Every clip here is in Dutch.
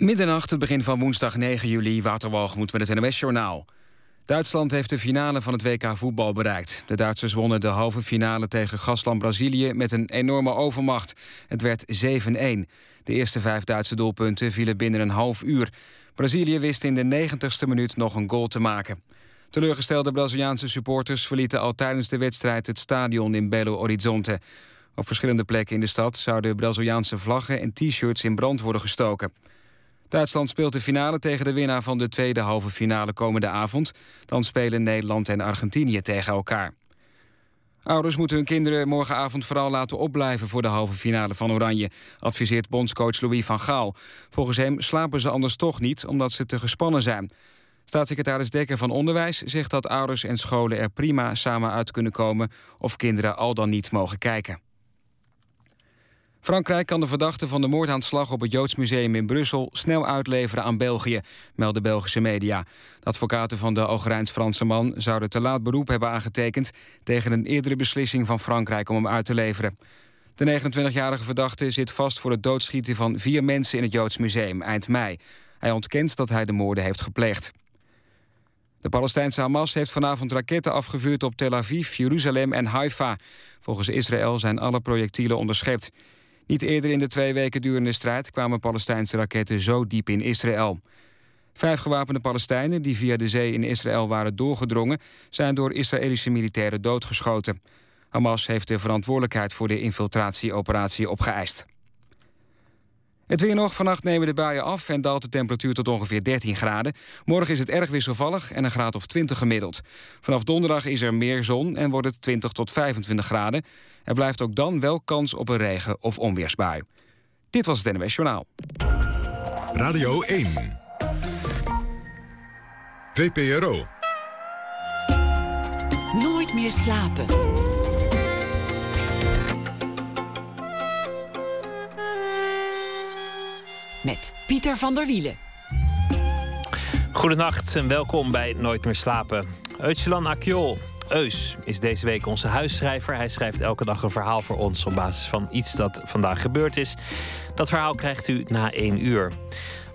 Middernacht, het begin van woensdag 9 juli, Waterwalgemoed met het NOS-journaal. Duitsland heeft de finale van het WK voetbal bereikt. De Duitsers wonnen de halve finale tegen gastland Brazilië met een enorme overmacht. Het werd 7-1. De eerste vijf Duitse doelpunten vielen binnen een half uur. Brazilië wist in de 90ste minuut nog een goal te maken. Teleurgestelde Braziliaanse supporters verlieten al tijdens de wedstrijd het stadion in Belo Horizonte. Op verschillende plekken in de stad zouden Braziliaanse vlaggen en t-shirts in brand worden gestoken. Duitsland speelt de finale tegen de winnaar van de tweede halve finale komende avond. Dan spelen Nederland en Argentinië tegen elkaar. Ouders moeten hun kinderen morgenavond vooral laten opblijven voor de halve finale van Oranje, adviseert bondscoach Louis van Gaal. Volgens hem slapen ze anders toch niet, omdat ze te gespannen zijn. Staatssecretaris Dekker van Onderwijs zegt dat ouders en scholen er prima samen uit kunnen komen of kinderen al dan niet mogen kijken. Frankrijk kan de verdachte van de moordaanslag op het Joods Museum in Brussel snel uitleveren aan België, melden Belgische media. De advocaten van de Algerijns-Franse man zouden te laat beroep hebben aangetekend tegen een eerdere beslissing van Frankrijk om hem uit te leveren. De 29-jarige verdachte zit vast voor het doodschieten van vier mensen in het Joods Museum eind mei. Hij ontkent dat hij de moorden heeft gepleegd. De Palestijnse Hamas heeft vanavond raketten afgevuurd op Tel Aviv, Jeruzalem en Haifa. Volgens Israël zijn alle projectielen onderschept. Niet eerder in de twee weken durende strijd kwamen Palestijnse raketten zo diep in Israël. Vijf gewapende Palestijnen die via de zee in Israël waren doorgedrongen... zijn door Israëlische militairen doodgeschoten. Hamas heeft de verantwoordelijkheid voor de infiltratieoperatie opgeëist. Het weer nog. Vannacht nemen de buien af en daalt de temperatuur tot ongeveer 13 graden. Morgen is het erg wisselvallig en een graad of 20 gemiddeld. Vanaf donderdag is er meer zon en wordt het 20 tot 25 graden. Er blijft ook dan wel kans op een regen- of onweersbui. Dit was het NWS Journaal. Radio 1. VPRO. Nooit meer slapen. Met Pieter van der Wielen. Goedenacht en welkom bij Nooit meer slapen. Öcalan Akjol, Eus, is deze week onze huisschrijver. Hij schrijft elke dag een verhaal voor ons op basis van iets dat vandaag gebeurd is. Dat verhaal krijgt u na één uur.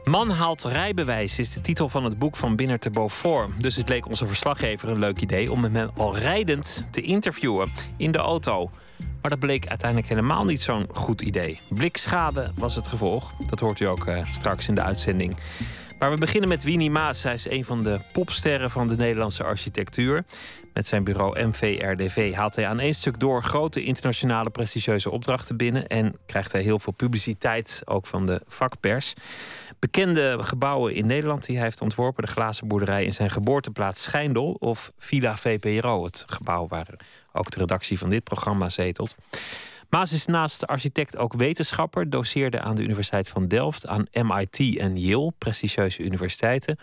Man haalt rijbewijs is de titel van het boek van Binnen te Beaufort. Dus het leek onze verslaggever een leuk idee om hem al rijdend te interviewen in de auto. Maar dat bleek uiteindelijk helemaal niet zo'n goed idee. Blikschade was het gevolg. Dat hoort u ook uh, straks in de uitzending. Maar we beginnen met Winnie Maas. Hij is een van de popsterren van de Nederlandse architectuur. Met zijn bureau MVRDV haalt hij aan één stuk door grote internationale prestigieuze opdrachten binnen. En krijgt hij heel veel publiciteit, ook van de vakpers. Bekende gebouwen in Nederland die hij heeft ontworpen: de glazen boerderij in zijn geboorteplaats Schijndel of Villa VPRO, het gebouw waar ook de redactie van dit programma zetelt. Maas is naast architect ook wetenschapper, doseerde aan de Universiteit van Delft, aan MIT en Yale, prestigieuze universiteiten.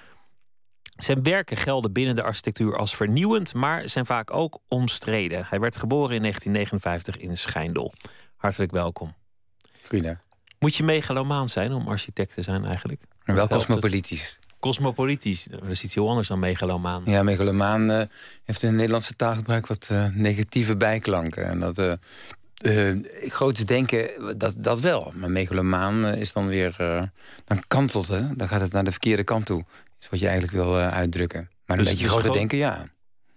Zijn werken gelden binnen de architectuur als vernieuwend, maar zijn vaak ook omstreden. Hij werd geboren in 1959 in Schijndel. Hartelijk welkom. Goedendag. Moet je megalomaan zijn om architect te zijn eigenlijk? wel cosmopolitisch. Cosmopolitisch, dat is iets heel anders dan megalomaan. Ja, megalomaan uh, heeft in het Nederlandse taalgebruik wat uh, negatieve bijklanken. En dat uh, groots denken, dat, dat wel. Maar megalomaan is dan weer... dan kantelt het, dan gaat het naar de verkeerde kant toe. Is wat je eigenlijk wil uitdrukken. Maar een dus beetje groter denken, ja.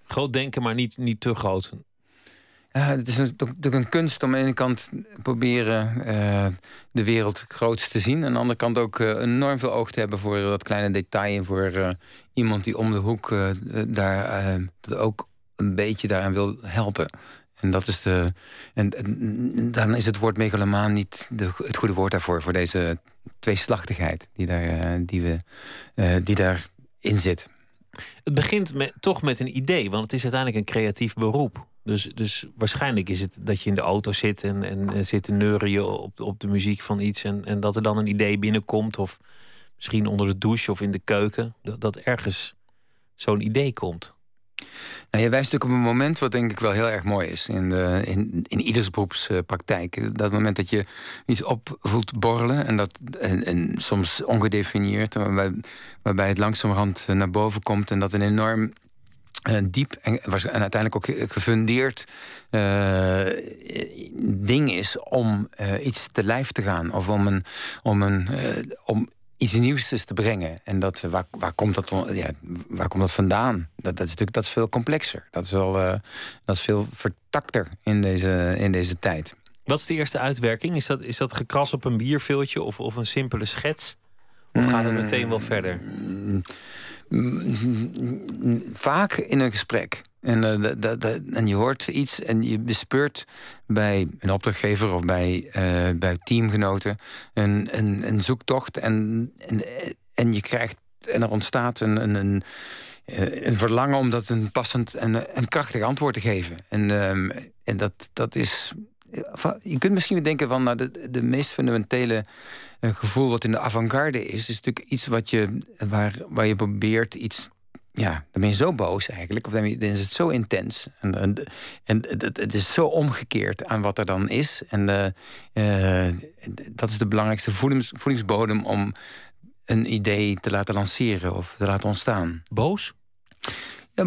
Groot denken, maar niet, niet te groot. Ja, het is natuurlijk een kunst om aan de ene kant proberen uh, de wereld groots te zien. Aan de andere kant ook uh, enorm veel oog te hebben voor dat kleine detail. En voor uh, iemand die om de hoek daar ook een beetje daaraan wil helpen. En dat is de. En, en dan is het woord megalomaan niet de, het goede woord daarvoor. Voor deze tweeslachtigheid die, daar, die, we, die daarin zit. Het begint met, toch met een idee, want het is uiteindelijk een creatief beroep. Dus, dus waarschijnlijk is het dat je in de auto zit en, en, zit te neuren op, op de muziek van iets. En, en dat er dan een idee binnenkomt. Of misschien onder de douche of in de keuken. Dat, dat ergens zo'n idee komt. Nou, je wijst natuurlijk op een moment wat denk ik wel heel erg mooi is in, de, in, in ieders beroepspraktijk. Dat moment dat je iets op voelt borrelen en, dat, en, en soms ongedefinieerd, waarbij, waarbij het langzamerhand naar boven komt en dat een enorm diep en, en, uiteindelijk ook gefundeerd uh, ding is om uh, iets te lijf te gaan. Of om, een, om, een, uh, om iets nieuws is te brengen. En dat, waar, waar, komt dat, ja, waar komt dat vandaan? Dat, dat, is natuurlijk dat is veel complexer. Dat is, wel, dat is veel vertakter in deze, in deze tijd. Wat is de eerste uitwerking? Is dat, is dat gekras op een bierveeltje of, of een simpele schets? Of gaat het meteen wel verder? Vaak in een gesprek. En, uh, en je hoort iets en je bespeurt bij een opdrachtgever of bij, uh, bij teamgenoten een, een, een zoektocht. En, en, je krijgt en er ontstaat een, een, een, eh, een verlangen om dat een passend en een krachtig antwoord te geven. En, um, en dat, dat is je kunt misschien denken van nou, de, de meest fundamentele uh, gevoel wat in de avant-garde is, is natuurlijk iets wat je, waar, waar je probeert iets. Ja, dan ben je zo boos eigenlijk, of dan is het zo intens. En, en, en het, het, is zo omgekeerd aan wat er dan is. En uh, dat is de belangrijkste voedings, voedingsbodem om een idee te laten lanceren of te laten ontstaan. Boos? Ja,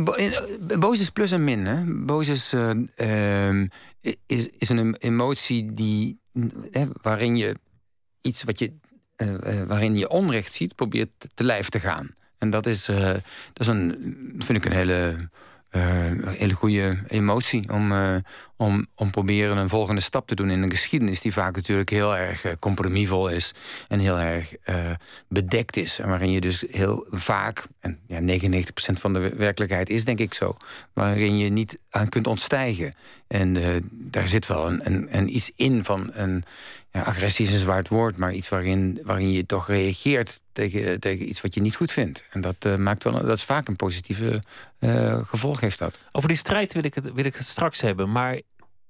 boos is plus en min. Hè? Boos is, uh, is, is een emotie die, hè, waarin je iets wat je, uh, waarin je onrecht ziet, probeert te lijf te gaan. En dat is, uh, dat is een, vind ik een hele hele goede emotie om, om, om proberen een volgende stap te doen in een geschiedenis die vaak natuurlijk heel erg compromisvol is en heel erg bedekt is. En waarin je dus heel vaak, en ja, 99% van de werkelijkheid is denk ik zo, waarin je niet aan kunt ontstijgen. En daar zit wel een, een, een iets in van een, agressie is een zwaard woord, maar iets waarin, waarin je toch reageert tegen, tegen iets wat je niet goed vindt. En dat, uh, maakt wel, dat is vaak een positieve uh, gevolg heeft dat. Over die strijd wil ik, het, wil ik straks hebben, maar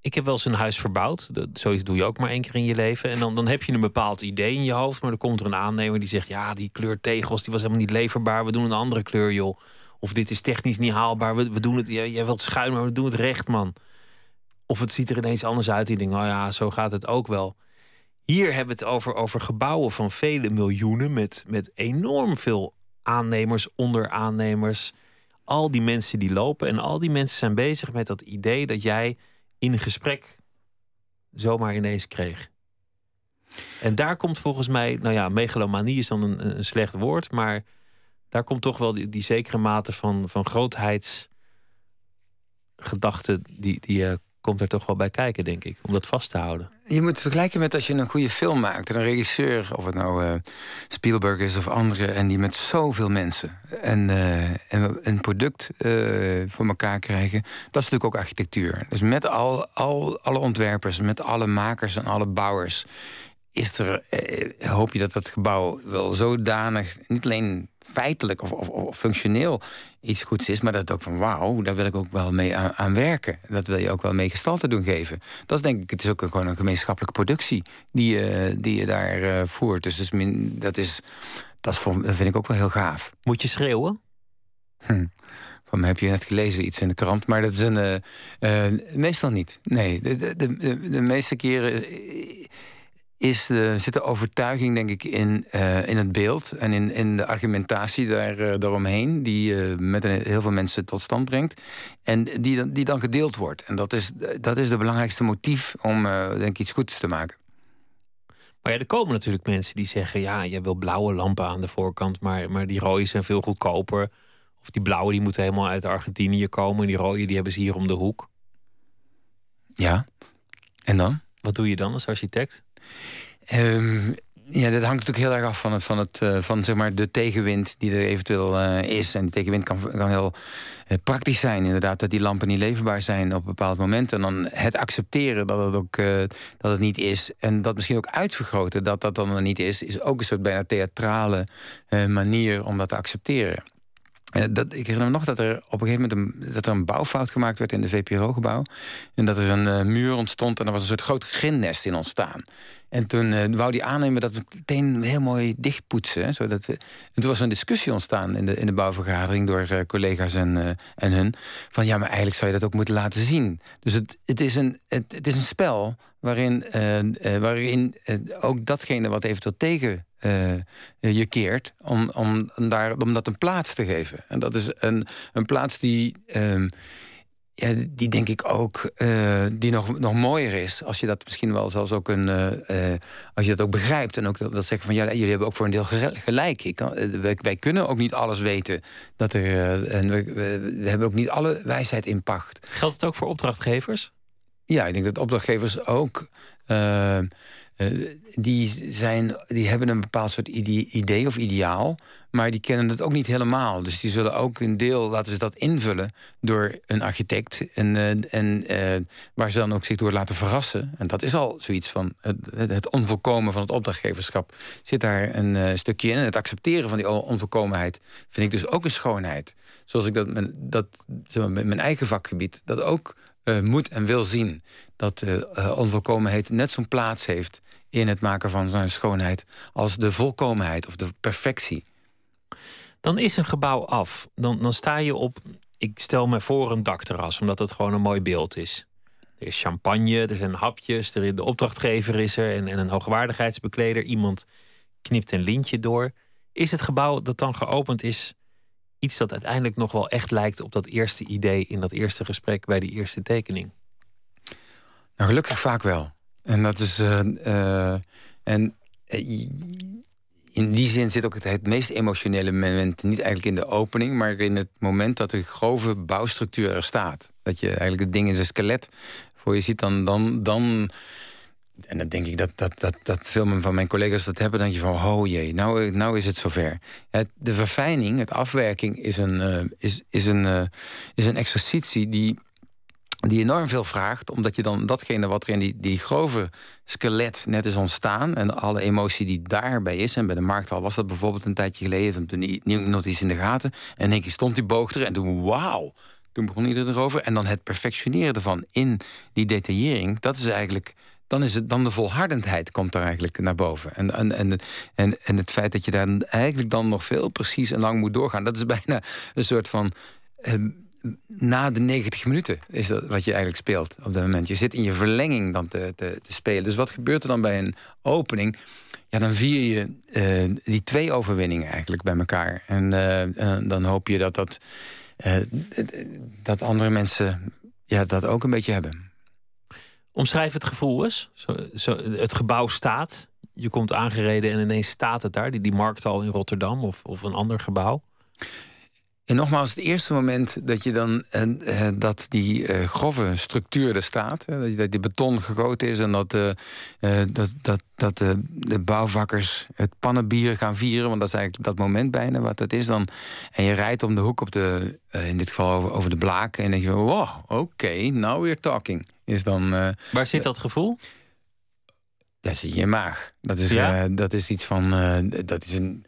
ik heb wel eens een huis verbouwd. Dat, zoiets doe je ook maar één keer in je leven. En dan, dan heb je een bepaald idee in je hoofd, maar dan komt er een aannemer die zegt: Ja, die kleur tegels die was helemaal niet leverbaar, we doen een andere kleur, joh. Of dit is technisch niet haalbaar, we, we doen het, jij, jij wilt schuin, maar we doen het recht, man. Of het ziet er ineens anders uit. Die denkt, oh ja, zo gaat het ook wel. Hier hebben we het over, over gebouwen van vele miljoenen met, met enorm veel aannemers, onderaannemers. Al die mensen die lopen en al die mensen zijn bezig met dat idee dat jij in gesprek zomaar ineens kreeg. En daar komt volgens mij, nou ja, megalomanie is dan een, slecht woord, maar daar komt toch wel die, die zekere mate van, van grootheidsgedachte die, die uh, komt er toch wel bij kijken, denk ik, om dat vast te houden. Je moet vergelijken met als je een goede film maakt. Een regisseur, of het nou uh, Spielberg is of andere... en die met zoveel mensen en, uh, en een product uh, voor elkaar krijgen... dat is natuurlijk ook architectuur. Dus met al, al, alle ontwerpers, met alle makers en alle bouwers... is er, hoop je dat dat gebouw wel zodanig... niet alleen feitelijk of, of, of, functioneel iets goeds is, maar dat ook van wauw, daar wil ik ook wel mee aan, werken. Dat wil je ook wel mee gestalte doen geven. Dat is denk ik, het is ook gewoon een gemeenschappelijke productie die, je, die je daar uh, voert. Dus, dus min, dat, is, dat, is voor, dat vind ik ook wel heel gaaf. Moet je schreeuwen? Hm. Van heb je net gelezen iets in de krant, maar dat is een. Uh, uh, meestal niet. Nee, de, de, de, de meeste keren is, uh, zit de overtuiging, denk ik, in, uh, in het beeld en in, in de argumentatie daar, uh, daaromheen, die met een, heel veel mensen tot stand brengt. En die, die dan gedeeld wordt. En dat is, dat is de belangrijkste motief om, denk ik, iets goeds te maken. Maar ja, er komen natuurlijk mensen die zeggen: ja, je wil blauwe lampen aan de voorkant, maar, maar die rode zijn veel goedkoper. Of die blauwe die moeten helemaal uit Argentinië komen. En die rode die hebben ze hier om de hoek. Ja, en dan? Wat doe je dan als architect? Um, ja, dat hangt natuurlijk heel erg af van, het, van, het, uh, van zeg maar, de tegenwind die er eventueel uh, is. En de tegenwind kan, kan heel uh, praktisch zijn, inderdaad, dat die lampen niet leverbaar zijn op een bepaald moment. En dan het accepteren dat het ook dat het niet is. En dat misschien ook uitvergroten dat dat dan niet is, is ook een soort bijna theatrale manier om dat te accepteren. Dat, ik herinner me nog dat er op een gegeven moment een, dat er een bouwfout gemaakt werd in de VPRO-gebouw. En dat er een muur ontstond en er was een soort groot grinnest in ontstaan. En toen uh, wou die aannemen dat we meteen heel mooi dichtpoetsen. Zodat we... En toen was er een discussie ontstaan in de, in de bouwvergadering door collega's en, en hun. Van ja, maar eigenlijk zou je dat ook moeten laten zien. Dus het, het, is, een, het, het is een spel waarin, waarin ook datgene wat eventueel tegen je keert om, om, daar, om dat een plaats te geven. En dat is een, een plaats die. Um, ja, die denk ik ook, uh, die nog, nog mooier is. Als je dat misschien wel zelfs ook een. Uh, als je dat ook begrijpt. En ook dat, dat zeggen van ja, jullie hebben ook voor een deel gelijk. Ik kan, wij, wij, kunnen ook niet alles weten. Dat er, en we, we, hebben ook niet alle wijsheid in pacht. Geldt het ook voor opdrachtgevers? Ja, ik denk dat opdrachtgevers ook. Uh, die, zijn, die hebben een bepaald soort idee of ideaal, maar die kennen het ook niet helemaal. Dus die zullen ook een deel, laten ze dat invullen door een architect. En, uh, en uh, waar ze dan ook zich door laten verrassen. En dat is al zoiets van het, het onvolkomen van het opdrachtgeverschap. Zit daar een stukje in. En het accepteren van die onvolkomenheid vind ik dus ook een schoonheid. Zoals ik dat, dat zeg mijn eigen vakgebied dat ook moet en wil zien dat uh, onvolkomenheid net zo'n plaats heeft in het maken van zijn schoonheid als de volkomenheid of de perfectie. Dan is een gebouw af. Dan, dan sta je op, ik stel me voor een dakterras, omdat het gewoon een mooi beeld is. Er is champagne, er zijn hapjes, er, de opdrachtgever is er en, en een hoogwaardigheidsbekleder. Iemand knipt een lintje door. Is het gebouw dat dan geopend is iets dat uiteindelijk nog wel echt lijkt op dat eerste idee in dat eerste gesprek bij die eerste tekening? Nou, gelukkig vaak wel. En dat is. Uh, uh, en uh, in die zin zit ook het, meest emotionele moment niet eigenlijk in de opening, maar in het moment dat de grove bouwstructuur er staat. Dat je eigenlijk het ding in zijn skelet voor je ziet, dan, dan, dan en dan denk ik dat, dat, dat, dat veel van mijn collega's dat hebben. Dan denk je van, oh jee, nou, nou is het zover. Het, de verfijning, het afwerking, is een, is, is een, is een exercitie die, die enorm veel vraagt. Omdat je dan datgene wat er in die, die grove skelet net is ontstaan... en alle emotie die daarbij is... en bij de markthal was dat bijvoorbeeld een tijdje geleden... toen nog iets in de gaten. En één keer stond die boog er en toen, wauw... Toen begon iedereen erover. En dan het perfectioneren ervan in die detaillering... dat is eigenlijk dan is het dan de volhardendheid komt er eigenlijk naar boven. En, en, en, en, en het feit dat je daar eigenlijk dan nog veel precies en lang moet doorgaan, dat is bijna een soort van. Eh, na de 90 minuten is dat wat je eigenlijk speelt op dat moment. Je zit in je verlenging dan te, te, te spelen. Dus wat gebeurt er dan bij een opening? Ja, dan vier je uh, die twee overwinningen eigenlijk bij elkaar. En uh, dan hoop je dat, dat, uh, dat andere mensen ja, dat ook een beetje hebben. Omschrijf het gevoel eens. Zo, zo, het gebouw staat. Je komt aangereden en ineens staat het daar. Die, die markt al in Rotterdam of, of een ander gebouw. En nogmaals, het eerste moment dat je dan uh, dat die uh, grove structuur er staat, uh, dat die beton gegoten is en dat, dat, dat, dat de bouwvakkers het pannenbier gaan vieren, want dat is eigenlijk dat moment bijna wat het is dan. En je rijdt om de hoek op de, in dit geval over, over de blaak en denk je, wow, oké, okay, now we're talking. Is dan, Waar zit dat gevoel? Dat is in je maag. Dat is, dat is iets van, dat is een,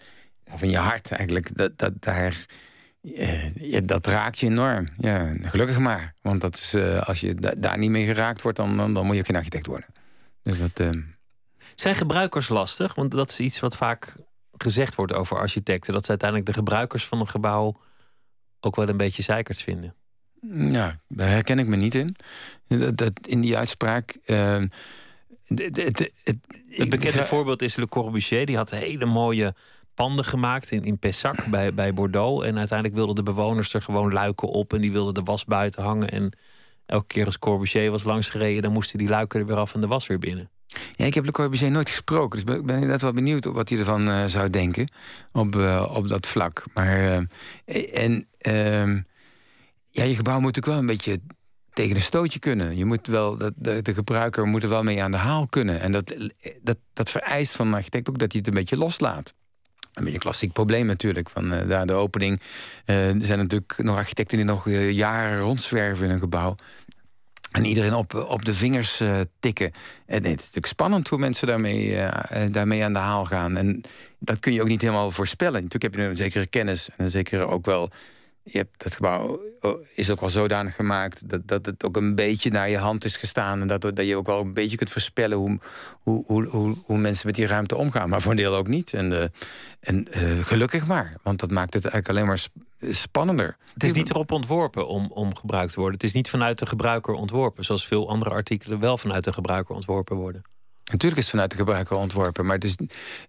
van je hart eigenlijk. Dat, dat, daar eh, ja, dat raakt je enorm. Ja, gelukkig maar. Want dat is, uh, als je daar niet mee geraakt wordt, dan, dan, dan, moet je geen architect worden. Dus dat, uh... Zijn gebruikers lastig? Want dat is iets wat vaak gezegd wordt over architecten. Dat ze uiteindelijk de gebruikers van een gebouw ook wel een beetje zeikers vinden. Ja, daar herken ik me niet in. Dat, dat in die uitspraak. Uh, het bekende voorbeeld is Le Corbusier. Die had hele mooie panden gemaakt in, in Pessac bij, bij Bordeaux. En uiteindelijk wilden de bewoners er gewoon luiken op. En die wilden de was buiten hangen. En elke keer als Corbusier was langsgereden... dan moesten die luiken er weer af en de was weer binnen. Ja, ik heb Le Corbusier nooit gesproken. Dus ben, ben inderdaad wel benieuwd wat hij ervan uh, zou denken. Op, uh, op dat vlak. Maar... Uh, en... Ehm, ja, je gebouw moet ook wel een beetje tegen een stootje kunnen. Je moet wel, de, de, gebruiker moet er wel mee aan de haal kunnen. En dat, dat, dat vereist van een architect ook dat hij het een beetje loslaat. Een beetje een klassiek probleem natuurlijk. Van uh, daar de opening. Uh, er zijn natuurlijk nog architecten die nog uh, jaren rondzwerven in een gebouw. En iedereen op, op de vingers tikken. En het is natuurlijk spannend hoe mensen daarmee, daarmee aan de haal gaan. En dat kun je ook niet helemaal voorspellen. Natuurlijk heb je een zekere kennis en een zekere ook wel je hebt dat gebouw oh, is ook wel zodanig gemaakt dat, dat het ook een beetje naar je hand is gestaan. En dat, dat je ook wel een beetje kunt voorspellen hoe, hoe, hoe, hoe, mensen met die ruimte omgaan. Maar voor een deel ook niet. En, uh, en uh, gelukkig maar, want dat maakt het eigenlijk alleen maar spannender. Het is niet erop ontworpen om, om gebruikt te worden. Het is niet vanuit de gebruiker ontworpen, zoals veel andere artikelen wel vanuit de gebruiker ontworpen worden. Natuurlijk is het vanuit de gebruiker ontworpen, maar het is,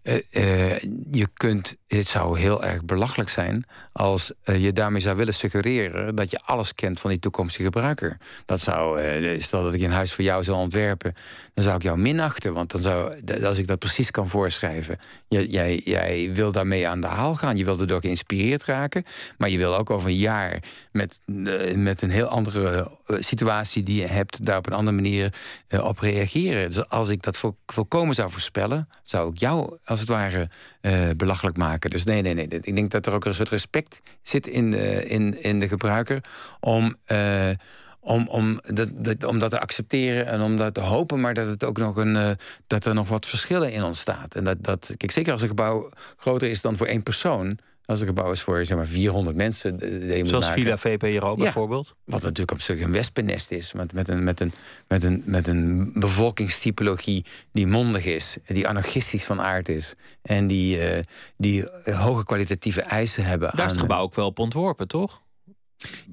uh, je kunt, het zou heel erg belachelijk zijn als uh, je daarmee zou willen suggereren dat je alles kent van die toekomstige gebruiker. Dat zou, stel dat ik een huis voor jou zou ontwerpen, dan zou ik jou minachten, want dan zou, als ik dat precies kan voorschrijven, jij, jij wil daarmee aan de haal gaan, je wil erdoor geïnspireerd raken, maar je wil ook over een jaar met, met een heel andere situatie die je hebt, daar op een andere manier op reageren. Dus als ik dat volkomen zou voorspellen, zou ik jou als het ware uh, belachelijk maken. Dus nee, nee, nee. Ik denk dat er ook een soort respect zit in de, in, in de gebruiker om. Uh, om, om, dat, dat, om dat te accepteren en om dat te hopen, maar dat, het ook nog een, uh, dat er nog wat verschillen in ontstaat. En dat, dat, kijk, zeker als een gebouw groter is dan voor één persoon, als een gebouw is voor zeg maar 400 mensen. De, Zoals Villa VPRO bijvoorbeeld? Wat natuurlijk op zich een wespennest is. Met, met, een, met, een, met, een, met een bevolkingstypologie die mondig is. Die anarchistisch van aard is. En die, uh, die hoge kwalitatieve eisen hebben. Daar is het gebouw ook wel op ontworpen, toch?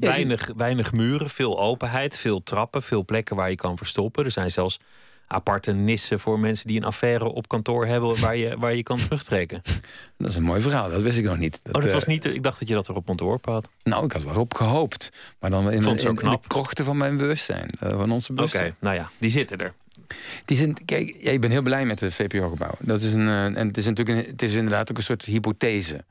weinig, weinig muren, veel openheid, veel trappen, veel plekken waar je kan verstoppen. Er zijn zelfs aparte nissen voor mensen die een affaire op kantoor hebben waar je, waar je kan terugtrekken. Dat is een mooi verhaal, dat wist ik nog niet. Dat, oh, dat was eh, niet, ik dacht dat je dat erop ontworpen had. Nou, ik had wel op gehoopt. Maar dan in, in, in, de krochten van mijn bewustzijn, uh, van onze bewustzijn. Oké, nou ja, die zitten er. Die zijn, kijk, ja, ik ben heel blij met het VPO-gebouw. Dat is een, uh, en het is natuurlijk een, het is inderdaad ook een soort hypothese.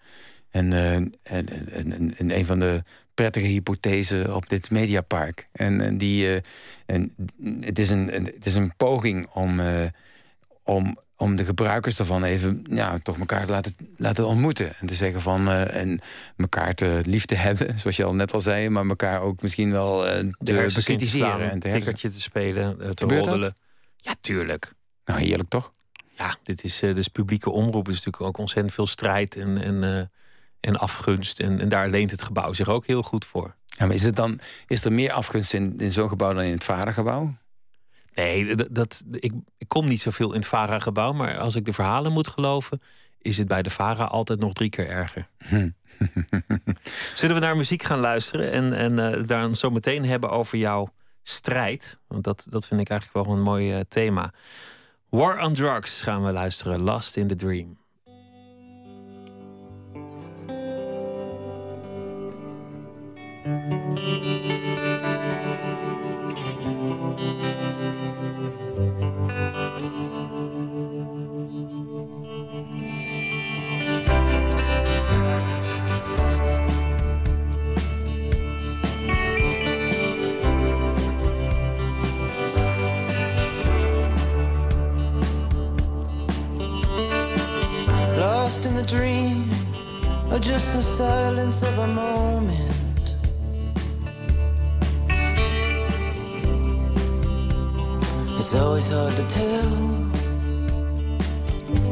En, en, en, en, een van de prettige hypothese op dit mediapark. En, en die, uh, en het, is een, het is een poging om, uh, om, om de gebruikers daarvan even ja, toch elkaar te laten, laten ontmoeten. En te zeggen van uh, en elkaar te lief te hebben, zoals je al net al zei, maar elkaar ook misschien wel te bekritiseren. En te tikkertje te spelen, te roddelen. Ja, tuurlijk. Nou, heerlijk toch? Ja, dit is dus publieke omroep is natuurlijk ook ontzettend veel strijd en, en en afgunst. En, en daar leent het gebouw zich ook heel goed voor. Ja, maar is, het dan, is er meer afgunst in, in zo'n gebouw dan in het Vara-gebouw? Nee, dat, dat, ik, ik kom niet zoveel in het Vara-gebouw. Maar als ik de verhalen moet geloven, is het bij de Vara altijd nog drie keer erger. Hm. Zullen we naar muziek gaan luisteren en, en uh, daar zo meteen hebben over jouw strijd? Want dat, dat vind ik eigenlijk wel een mooi uh, thema. War on Drugs gaan we luisteren. Lost in the Dream. Just the silence of a moment. It's always hard to tell.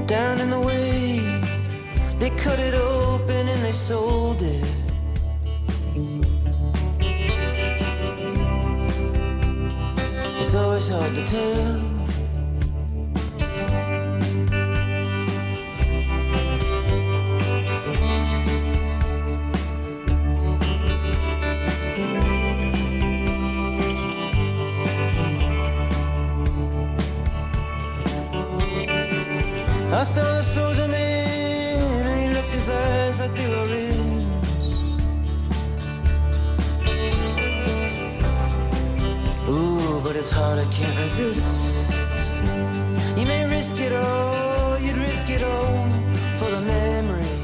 Down in the way, they cut it open and they sold it. It's always hard to tell. I saw a soldier man and he looked his eyes like they were rings. Ooh, but it's hard, I can't resist. You may risk it all, you'd risk it all for the memory.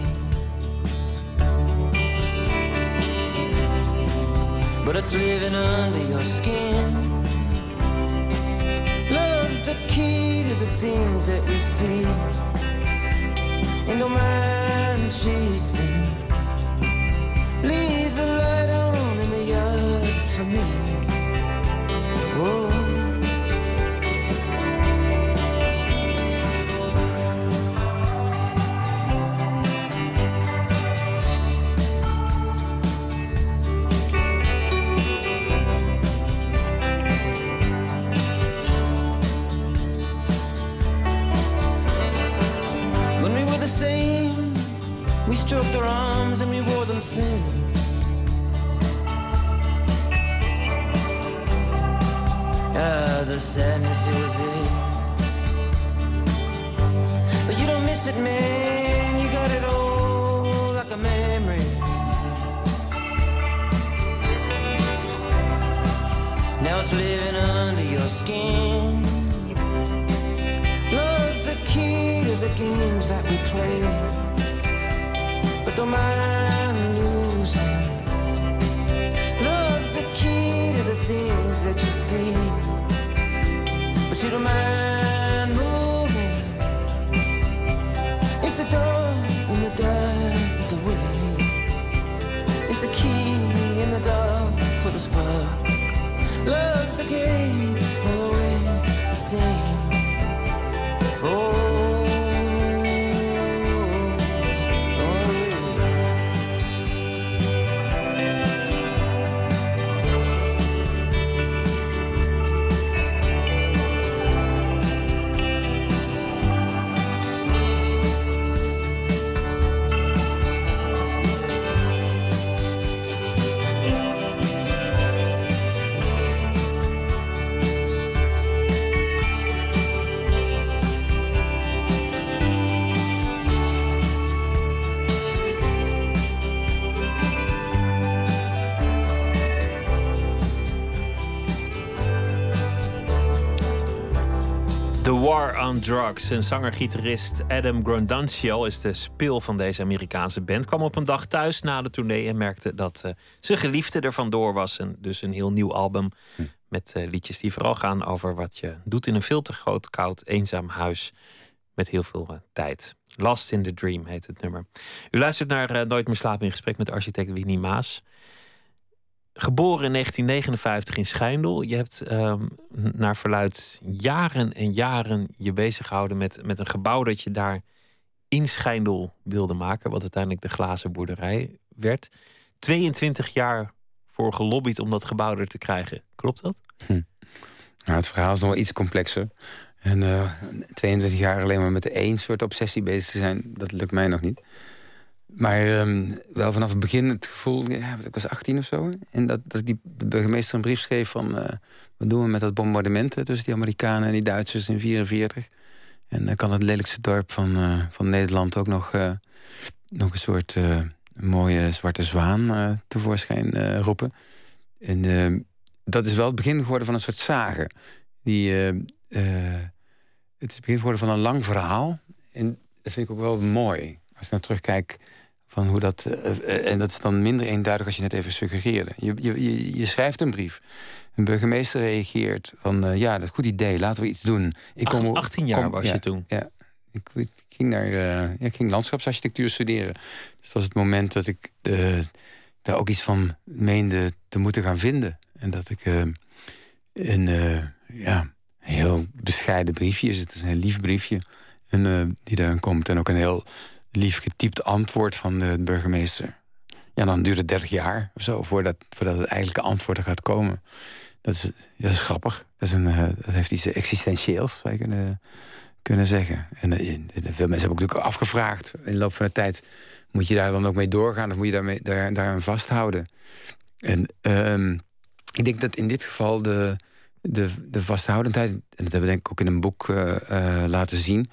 But it's living under your skin. The key to the things that we see and don't mind chasing. Leave the light on in the yard for me. Whoa. Stroked our arms and we wore them thin. Ah, the sadness it was there. Face it, man, you got it all like a memory. Now it's living under your skin. Love's the key to the games that we play. Don't mind losing. Love's the key to the things that you see. But you don't mind moving. It's the door in the dark the way. It's the key in the dark for the spark. Love's the game, Drugs. En zanger-gitarist Adam Grondancio is de speel van deze Amerikaanse band. Kwam op een dag thuis na de tournee en merkte dat uh, zijn geliefde er vandoor was. En dus een heel nieuw album met uh, liedjes die vooral gaan over wat je doet in een veel te groot, koud, eenzaam huis. Met heel veel uh, tijd. Last in the Dream heet het nummer. U luistert naar Nooit meer slapen in gesprek met architect Winnie Maas. Geboren in 1959 in Schijndel. Je hebt um, naar verluid jaren en jaren je bezig gehouden met, met een gebouw dat je daar in Schijndel wilde maken. Wat uiteindelijk de glazen boerderij werd. 22 jaar voor gelobbyd om dat gebouw er te krijgen. Klopt dat? Hm. Nou, het verhaal is nog wel iets complexer. En uh, 22 jaar alleen maar met één soort obsessie bezig te zijn, dat lukt mij nog niet. Maar um, wel vanaf het begin het gevoel, ja, ik was 18 of zo. En dat, dat die de burgemeester een brief schreef van... Uh, wat doen we met dat bombardement tussen die Amerikanen en die Duitsers in 44. En dan kan het lelijkste dorp van, uh, van Nederland ook nog, uh, nog een soort mooie zwarte zwaan tevoorschijn roepen. En ehm, dat is wel het begin geworden van een soort zagen. Die, het is het begin geworden van een lang verhaal. En dat vind ik ook wel mooi. Als ik naar terugkijk van hoe dat, uh, en dat is dan minder eenduidig als je net even suggereerde. Je, je, je schrijft een brief. Een burgemeester reageert van uh, ja, dat is een goed idee, laten we iets doen. Ik kom, 18 jaar kom, was ja, je toen? Ja, ik, ik ging naar uh, ja, ik ging landschapsarchitectuur studeren. Dus dat was het moment dat ik daar ook iets van meende te moeten gaan vinden. En dat ik een ja, heel bescheiden briefje is. Het is een heel lief briefje. En, die daar komt. En ook een heel lief getypt antwoord van de burgemeester. Ja, dan duurt het 30 jaar of zo voordat, voordat het eigenlijke antwoord er gaat komen. Dat is, dat is grappig. Dat, is een, uh, dat heeft iets existentieels, zou je kunnen, kunnen zeggen. En uh, veel mensen hebben ook natuurlijk afgevraagd in de loop van de tijd... moet je daar dan ook mee doorgaan of moet je daarmee, daar, daaraan vasthouden? En um, ik denk dat in dit geval de, de, de vasthoudendheid... en dat hebben we denk ik ook in een boek uh, laten zien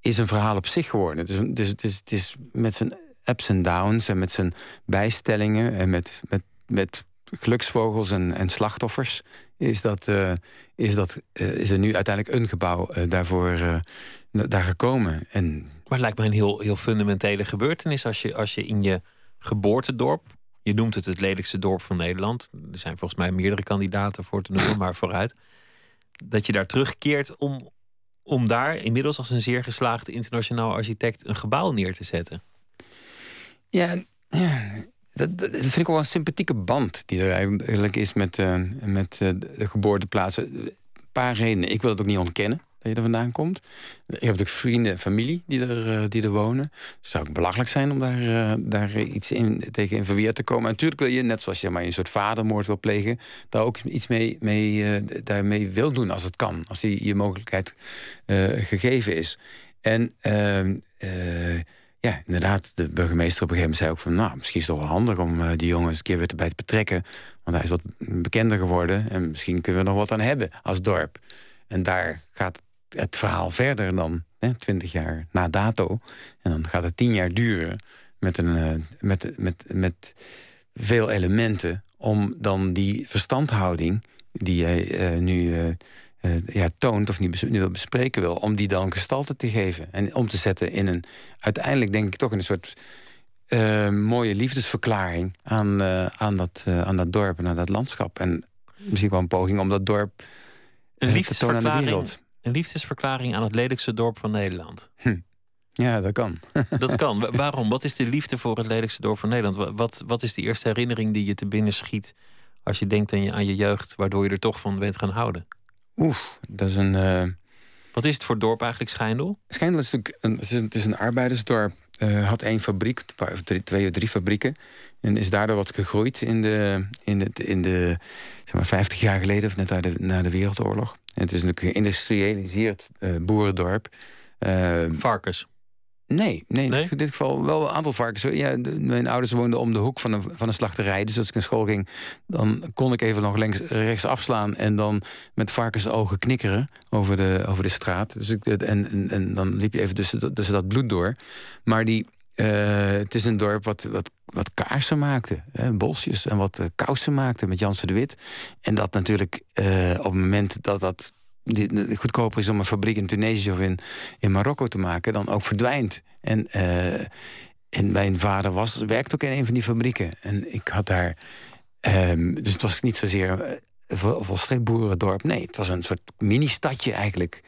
is een verhaal op zich geworden. Dus, dus, het is met zijn ups en downs en met zijn bijstellingen en met, met, met geluksvogels en, en slachtoffers is, dat, uh, is, dat, uh, is er nu uiteindelijk een gebouw uh, daarvoor daar gekomen. En... Maar het lijkt me een heel, heel fundamentele gebeurtenis als je, als je in je geboortedorp, je noemt het het lelijkste dorp van Nederland, er zijn volgens mij meerdere kandidaten voor te noemen, maar vooruit, dat je daar terugkeert om, om daar inmiddels als een zeer geslaagde internationaal architect een gebouw neer te zetten. Ja, dat, vind ik wel een sympathieke band die er eigenlijk is met, uh, met uh, de geboorteplaatsen. Een paar redenen. Ik wil het ook niet ontkennen dat je er vandaan komt. Ik heb natuurlijk vrienden en familie die er, uh, die er wonen. Het zou ook belachelijk zijn om daar, daar iets in, tegen in verweer te komen. En natuurlijk wil je, net zoals je maar een soort vadermoord wil plegen... daar ook iets mee, mee, daarmee wil doen als het kan. Als die je mogelijkheid gegeven is. En ehm, ja, inderdaad, de burgemeester op een gegeven moment zei ook van... nou, misschien is het wel handig om die jongens een keer weer erbij te betrekken. Want hij is wat bekender geworden en misschien kunnen we nog wat aan hebben als dorp. En daar gaat het verhaal verder dan twintig jaar na dato. En dan gaat het tien jaar duren met, een, uh, met, met, met veel elementen om dan die verstandhouding die jij uh, nu uh, ja, toont of niet nu wil bespreken wil, om die dan gestalte te geven en om te zetten in een uiteindelijk denk ik toch in een soort mooie liefdesverklaring aan, aan, dat, aan dat dorp en aan dat landschap. En misschien wel een poging om dat dorp een liefdesverklaring, aan de wereld. Een liefdesverklaring aan het lelijkste dorp van Nederland. Hm. Ja, dat kan. Dat kan. Waarom? Wat is de liefde voor het lelijkste dorp van Nederland? Wat, wat is de eerste herinnering die je te binnen schiet als je denkt aan je, aan je jeugd, waardoor je er toch van bent gaan houden? Oef, dat is een. Uh... Wat is het voor dorp eigenlijk, Schijndel? Schijndel is natuurlijk een, het is een, het is een arbeidersdorp. Uh, had één fabriek, twee of drie fabrieken. En is daardoor wat gegroeid in de, in de, in de zeg maar 50 jaar geleden, of net na de, na de Wereldoorlog. Het is natuurlijk een geïndustrialiseerd uh, boerendorp. Varkens. Nee, nee, in dit geval wel een aantal varkens. Ja, mijn ouders woonden om de hoek van een, van een slachterij. Dus als ik naar school ging, dan kon ik even nog links, rechts afslaan... en dan met varkensogen knikkeren over de, over de straat. Dus ik, en, en, en dan liep je even tussen, tussen dat bloed door. Maar die, het is een dorp wat, wat, wat kaarsen maakte. Hè, bosjes en wat uh, kousen maakte met Jansen de Wit. En dat natuurlijk uh, op het moment dat dat goedkoper is om een fabriek in Tunesië of in, in Marokko te maken, dan ook verdwijnt. En, en mijn vader was, werkte ook in een van die fabrieken. En ik had daar. Um, dus het was niet zozeer uh, volstrekt boerendorp. Nee, het was een soort mini-stadje eigenlijk.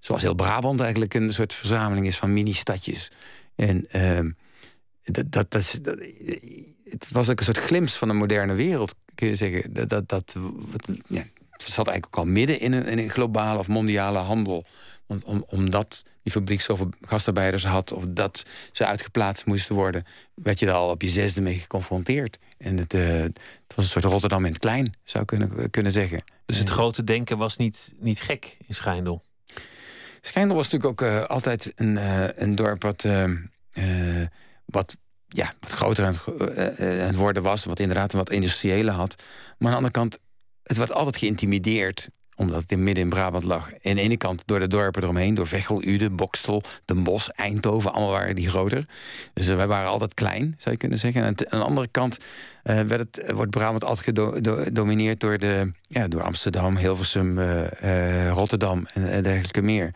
Zoals heel Brabant eigenlijk een soort verzameling is van mini-stadjes. En uh, dat, dat, dat, dat, het was ook een soort glimps van de moderne wereld, kun je zeggen. Dat, dat, dat, ja, het zat eigenlijk ook al midden in een, in een globale of mondiale handel. Want om, omdat die fabriek zoveel gastarbeiders had... of dat ze uitgeplaatst moesten worden... werd je daar al op je zesde mee geconfronteerd. En het, uh, het was een soort Rotterdam in het klein, zou ik kunnen, kunnen zeggen. Dus het grote denken was niet, niet gek in Schijndel? Schijndel was natuurlijk ook uh, altijd een, uh, een dorp wat... wat ja, wat groter aan het, aan het worden was. Wat inderdaad wat industriële had. Maar aan de andere kant het werd altijd geïntimideerd omdat het in midden in Brabant lag. En de ene kant door de dorpen eromheen, door Veghel, Uden, Bokstel, Den Bosch, Eindhoven, allemaal waren die groter. Dus uh, wij waren altijd klein, zou je kunnen zeggen. En aan de andere kant uh, werd het, eh, wordt Brabant altijd gedomineerd door, de, ja, door Amsterdam, Hilversum, Rotterdam en, dergelijke meer.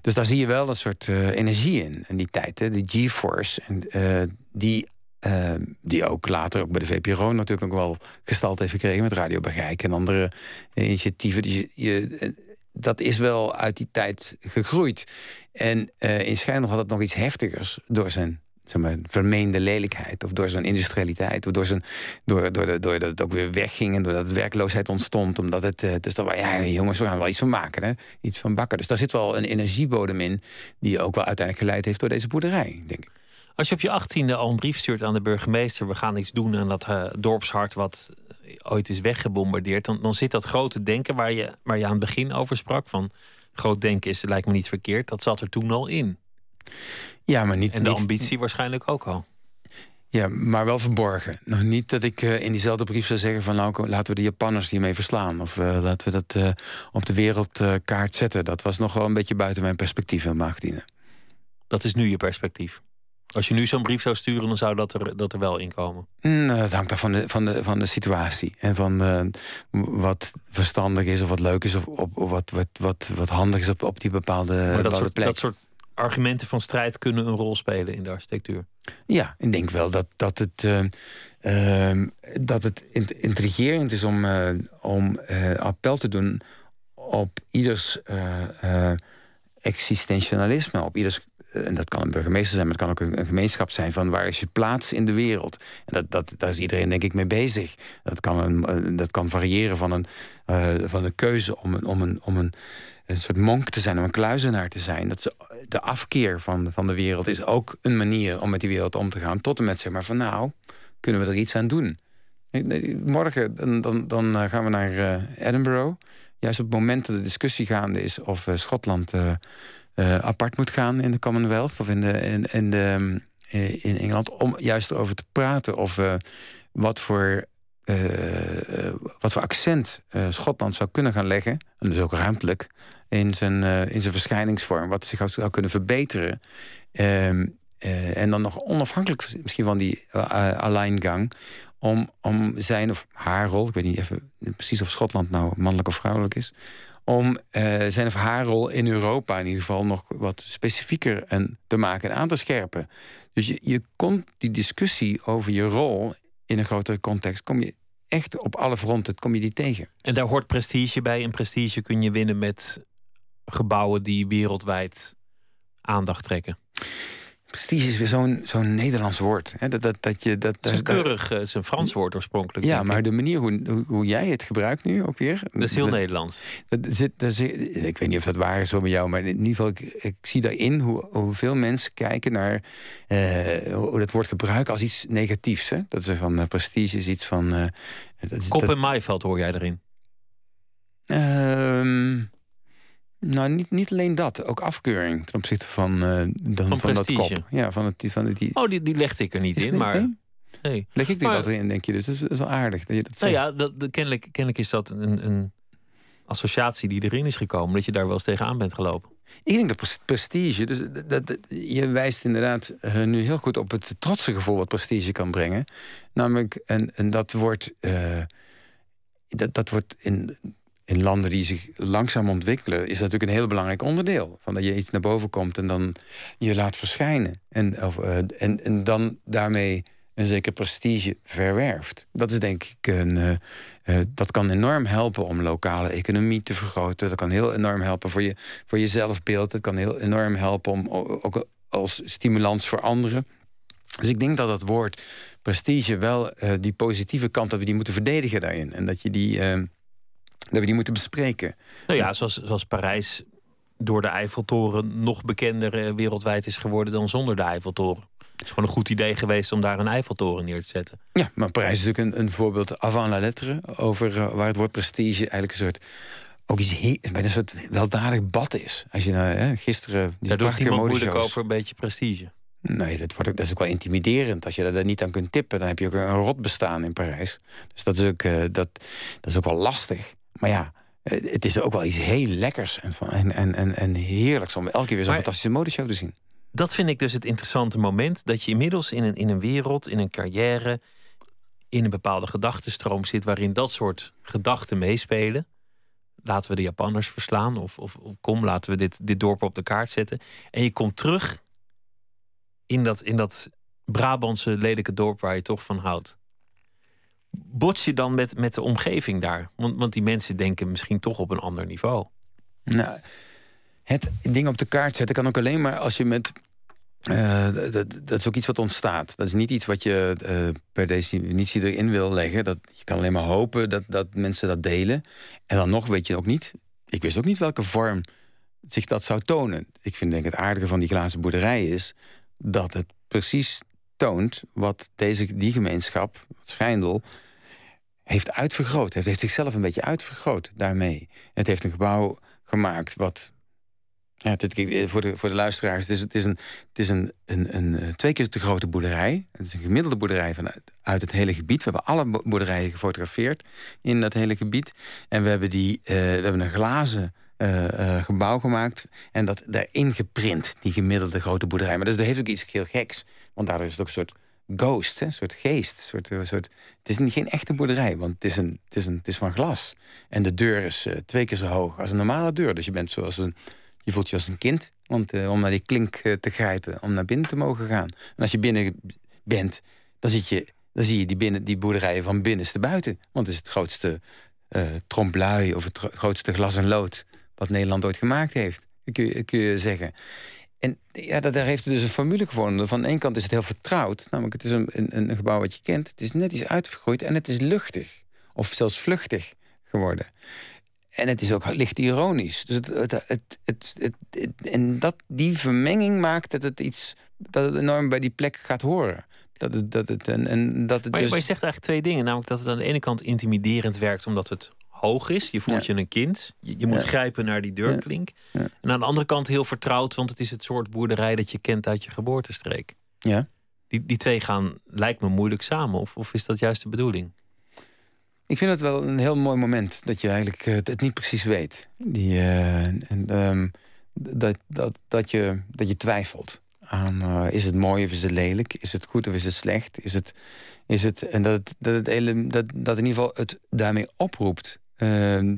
Dus daar zie je wel een soort energie in, in die tijd. Hè, G-force, die Ehm, die ook later ook bij de VPRO natuurlijk ook wel gestald heeft gekregen... met Radio Begijk en andere initiatieven. Dus je, eh, dat is wel uit die tijd gegroeid. En uh, in Schijndel had het nog iets heftigers door zijn zeg maar, vermeende lelijkheid... of door zijn industrialiteit, of door, zijn, door, door, de, door dat het ook weer wegging... en doordat werkloosheid ontstond. Omdat het, dus dat, ja, jongens, we gaan wel iets van maken, hè? iets van bakken. Dus daar zit wel een energiebodem in... die ook wel uiteindelijk geleid heeft door deze boerderij, denk ik. Als je op je achttiende al een brief stuurt aan de burgemeester... we gaan iets doen aan dat uh, dorpshart wat ooit is weggebombardeerd... Dan, dan zit dat grote denken waar je, waar je aan het begin over sprak... van groot denken is, lijkt me niet verkeerd, dat zat er toen al in. Ja, maar niet... En de niet, ambitie waarschijnlijk ook al. Ja, maar wel verborgen. Nog niet dat ik uh, in diezelfde brief zou zeggen van... nou, laten we de Japanners hiermee verslaan. Of uh, laten we dat uh, op de wereldkaart zetten. Dat was nog wel een beetje buiten mijn perspectief in mijn Dat is nu je perspectief? Als je nu zo'n brief zou sturen, dan zou dat er, dat er wel in komen. Mm, nou, dat hangt af van de, van de, van de situatie. En van uh, wat verstandig is of wat leuk is... of, of, wat, wat, wat, wat handig is op, op die bepaalde, maar dat soort, plek. Dat soort argumenten van strijd kunnen een rol spelen in de architectuur. Ja, ik denk wel dat, dat het... Uh, uh, dat het intrigerend is om, uh, om appel te doen op ieders existentialisme, op ieders en dat kan een burgemeester zijn, maar het kan ook een, gemeenschap zijn van waar is je plaats in de wereld. En dat, dat, daar is iedereen denk ik mee bezig. Dat kan, een, dat kan variëren van een, uh, van een keuze om, een, om, een, om een, een soort monk te zijn, om een kluizenaar te zijn. Dat de afkeer van, van de wereld is ook een manier om met die wereld om te gaan. Tot en met zeg maar van nou, kunnen we er iets aan doen. Morgen dan, dan, eh, gaan we naar Edinburgh. Juist op het moment dat de discussie gaande is of Schotland uh, apart moet gaan in de Commonwealth of in, de, in, in, de, eh, in Engeland. Om juist erover te praten of uh, wat voor eh, wat voor accent Schotland zou kunnen gaan leggen, en dus ook ruimtelijk, in zijn, in zijn verschijningsvorm, wat zich zou kunnen verbeteren. Ehm, en dan nog onafhankelijk misschien van die alleingang, om, om zijn of haar rol, ik weet niet even precies of Schotland nou mannelijk of vrouwelijk is, om zijn of haar rol in Europa in ieder geval nog wat specifieker en te maken en aan te scherpen. Dus je, je komt die discussie over je rol in een grotere context, kom je echt op alle fronten kom je die tegen. En daar hoort prestige bij. En prestige kun je winnen met gebouwen die wereldwijd aandacht trekken. Prestige is weer zo'n zo'n Nederlands woord. Hè? Dat, dat, dat je, dat, het is een keurig, het is een Frans woord oorspronkelijk. Ja, maar de manier hoe, hoe, jij het gebruikt nu ook weer. Dat is heel Nederlands. Dat zit, dat zit, ik weet niet of dat waar is zo bij jou, maar in ieder geval, ik, ik zie daarin hoe, hoeveel mensen kijken naar uh, hoe dat woord gebruiken als iets negatiefs. Hè? Dat is van uh, prestige is iets van. Uh, dat, Kop en maaiveld hoor jij erin. Ehm, nou, niet, niet alleen dat. Ook afkeuring ten opzichte van, uh, dan, van, van dat kop. Ja, van het, van het, die... Oh, die, die legde ik er niet in, maar... Nee. Leg ik die dat erin, denk je? Dus dat is, dat is wel aardig dat je dat nou ja, dat, dat, kennelijk, kennelijk is dat een, een associatie die erin is gekomen... dat je daar wel eens tegenaan bent gelopen. Ik denk dat prestige, dus dat, je wijst inderdaad uh, nu heel goed op het trotse gevoel wat prestige kan brengen. Namelijk, en, en dat wordt, uh, dat, dat wordt in in landen die zich langzaam ontwikkelen, is dat natuurlijk een heel belangrijk onderdeel. Van dat je iets naar boven komt en dan je laat verschijnen. En, of, uh, en, en dan daarmee een zeker prestige verwerft. Dat is denk ik een. Uh, uh, dat kan enorm helpen om lokale economie te vergroten. Dat kan heel enorm helpen voor je, voor zelfbeeld. Het kan heel enorm helpen om ook als stimulans voor anderen. Dus ik denk dat dat woord prestige wel die positieve kant dat we die moeten verdedigen daarin. En dat je die dat we die moeten bespreken. Nou ja, zoals, zoals Parijs door de Eiffeltoren nog bekender eh, wereldwijd is geworden dan zonder de Eiffeltoren. Het is gewoon een goed idee geweest om daar een Eiffeltoren neer te zetten. Ja, maar Parijs is natuurlijk een, een voorbeeld avant la lettre over uh, waar het woord prestige eigenlijk een soort ook iets heel, bijna een soort weldadig bad is. Als je nou, hè, gisteren die Daar doet iemand moeilijk over een beetje prestige. Nee, dat, wordt ook, dat is ook wel intimiderend. Als je daar niet aan kunt tippen, dan heb je ook een rot bestaan in Parijs. Dus dat is ook, uh, dat, dat is ook wel lastig. Maar ja, eh, het is ook wel iets heel lekkers en, en, en, en heerlijks om elke keer weer zo'n fantastische modeshow te zien. Dat vind ik dus het interessante moment. Dat je inmiddels in een, in een wereld, in een carrière, in een bepaalde gedachtenstroom zit waarin dat soort gedachten meespelen. Laten we de Japanners verslaan. Of, of, of, kom, laten we dit, dit dorp op de kaart zetten. En je komt terug in dat, in dat Brabantse lelijke dorp waar je toch van houdt bots je dan met, met de omgeving daar? Want, want die mensen denken misschien toch op een ander niveau. Nou, het ding op de kaart zetten kan ook alleen maar als je met uh, dat, dat, is ook iets wat ontstaat. Dat is niet iets wat je uh, per definitie erin wil leggen. Dat, je kan alleen maar hopen dat, dat mensen dat delen. En dan nog weet je ook niet... Ik wist ook niet welke vorm zich dat zou tonen. Ik vind denk het aardige van die glazen boerderij is... dat het precies toont wat deze, die gemeenschap, Schijndel heeft uitvergroot. Het heeft zichzelf een beetje uitvergroot daarmee. Het heeft een gebouw gemaakt wat... Ja, het, voor, de, voor de luisteraars, het is, het is, een, het is een, een, een, eh, twee keer te grote boerderij. Het is een gemiddelde boerderij van, uit het hele gebied. We hebben alle boerderijen gefotografeerd in dat hele gebied. En we hebben, die, uh, we hebben een glazen gebouw gemaakt. En dat daarin geprint, die gemiddelde grote boerderij. Maar dus dat heeft ook iets heel geks. Want daardoor is het ook een soort ghost, een soort geest. Soort, een soort, het is geen echte boerderij, want het is, een, het, is een, het is van glas. En de deur is uh, twee keer zo hoog als een normale deur. Dus je bent zoals een, je voelt je als een kind want, uh, om naar die klink uh, te grijpen, om naar binnen te mogen gaan. En als je binnen bent, dan, zit je, dan zie je die, binnen, die boerderijen van binnenste buiten. Want het is het grootste tromblui of het grootste glas en lood wat Nederland ooit gemaakt heeft. Kun je, kun je zeggen. En ja, daar heeft het dus een formule gevonden. Van de ene kant is het heel vertrouwd. Namelijk, het is een, een, een gebouw wat je kent. Het is net iets uitvergroeid en het is luchtig. Of zelfs vluchtig geworden. En het is ook licht ironisch. Dus het, het, het, het, en dat, die vermenging maakt dat het iets... dat het enorm bij die plek gaat horen. Dat het, dat het, en, en dat het maar, dus... maar je zegt eigenlijk twee dingen. Namelijk dat het aan de ene kant intimiderend werkt... omdat het hoog is. Je voelt je een kind. Je, je moet grijpen naar die deurklink. En aan de andere kant heel vertrouwd, want het is het soort boerderij dat je kent uit je geboortestreek. Ja. Die, die twee gaan, lijkt me, moeilijk samen. Of, of is dat juist de bedoeling? Ik vind het wel een heel mooi moment dat je eigenlijk het, niet precies weet. Die, en, ehm, dat, dat, dat, je, dat je twijfelt aan is het mooi of is het lelijk? Is het goed of is het slecht? Is het, is het, en dat, dat, het hele, dat, dat in ieder geval het daarmee oproept ehm,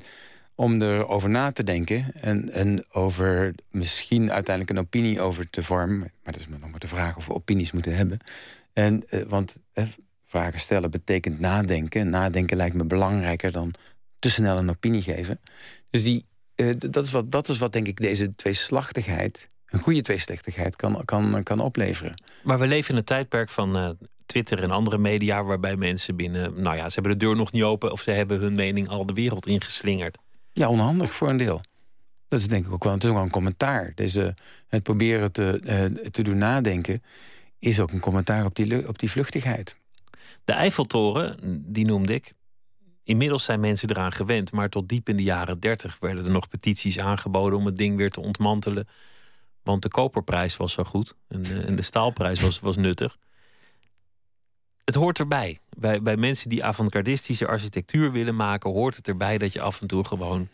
om erover na te denken en, en over misschien uiteindelijk een opinie over te vormen. Maar dat is nog maar de vraag of we opinies moeten hebben. En, uh, want eh, vragen stellen betekent nadenken. Nadenken lijkt me belangrijker dan te snel een opinie geven. Dus die, uh, dat, is wat, dat is wat denk ik deze tweeslachtigheid, een goede tweeslachtigheid, kan, kan, kan opleveren. Maar we leven in een tijdperk van Twitter en andere media waarbij mensen binnen, nou ja, ze hebben de deur nog niet open of ze hebben hun mening al de wereld ingeslingerd. Ja, onhandig voor een deel. Dat is denk ik ook wel, het is ook wel een commentaar. Deze, het proberen te, uh, te doen nadenken is ook een commentaar op die, op die vluchtigheid. De Eiffeltoren, die noemde ik. Inmiddels zijn mensen eraan gewend, maar tot diep in de jaren dertig werden er nog petities aangeboden om het ding weer te ontmantelen. Want de koperprijs was zo goed en de, en de staalprijs was, was nuttig het hoort erbij. Bij, bij mensen die avant-gardistische architectuur willen maken, hoort het erbij dat je af en toe gewoon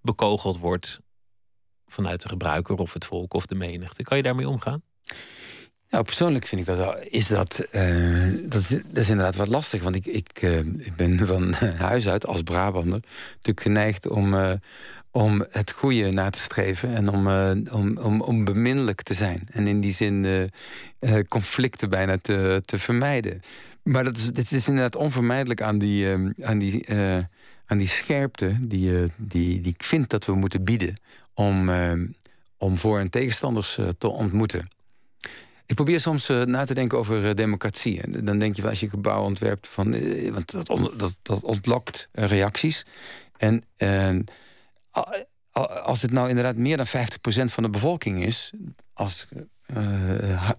bekogeld wordt vanuit de gebruiker of het volk of de menigte. Kan je daarmee omgaan? Nou, persoonlijk vind ik dat is dat, uh, dat, is, dat is inderdaad wat lastig. Want ik, ik, uh, ik ben van huis uit als Brabander natuurlijk geneigd om, uh, om het goede na te streven en om, om, om, om beminnelijk te zijn. En in die zin conflicten bijna te, te vermijden. Maar dat is, dit is inderdaad onvermijdelijk aan die, aan die, aan die scherpte die, die, die ik vind dat we moeten bieden om, om voor- en tegenstanders te ontmoeten. Ik probeer soms uh, na te denken over uh, democratie. En dan denk je, als je gebouw ontwerpt, van, uh, want dat, dat, dat, ontlokt reacties. En als het nou inderdaad meer dan 50% van de bevolking is, als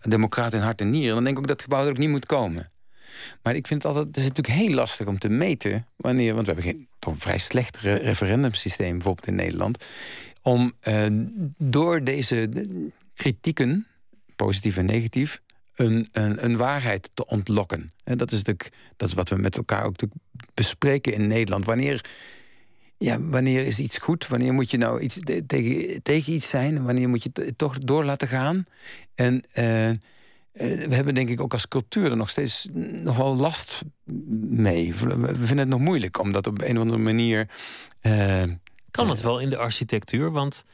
democraat in hart en nieren, dan denk ik ook dat het gebouw er ook niet moet komen. Maar ik vind het altijd, het is natuurlijk heel lastig om te meten wanneer, want we hebben geen, toch een vrij slecht re referendumsysteem bijvoorbeeld in Nederland, om door deze kritieken positief en negatief, een, een, een waarheid te ontlokken. En dat is, de, dat is wat we met elkaar ook bespreken in Nederland. Wanneer, ja, wanneer is iets goed? Wanneer moet je nou iets tegen, tegen iets zijn? Wanneer moet je het toch door laten gaan? En uh, we hebben denk ik ook als cultuur er nog steeds nog wel last mee. We vinden het nog moeilijk om dat op een of andere manier. Uh, kan het wel in de architectuur? Want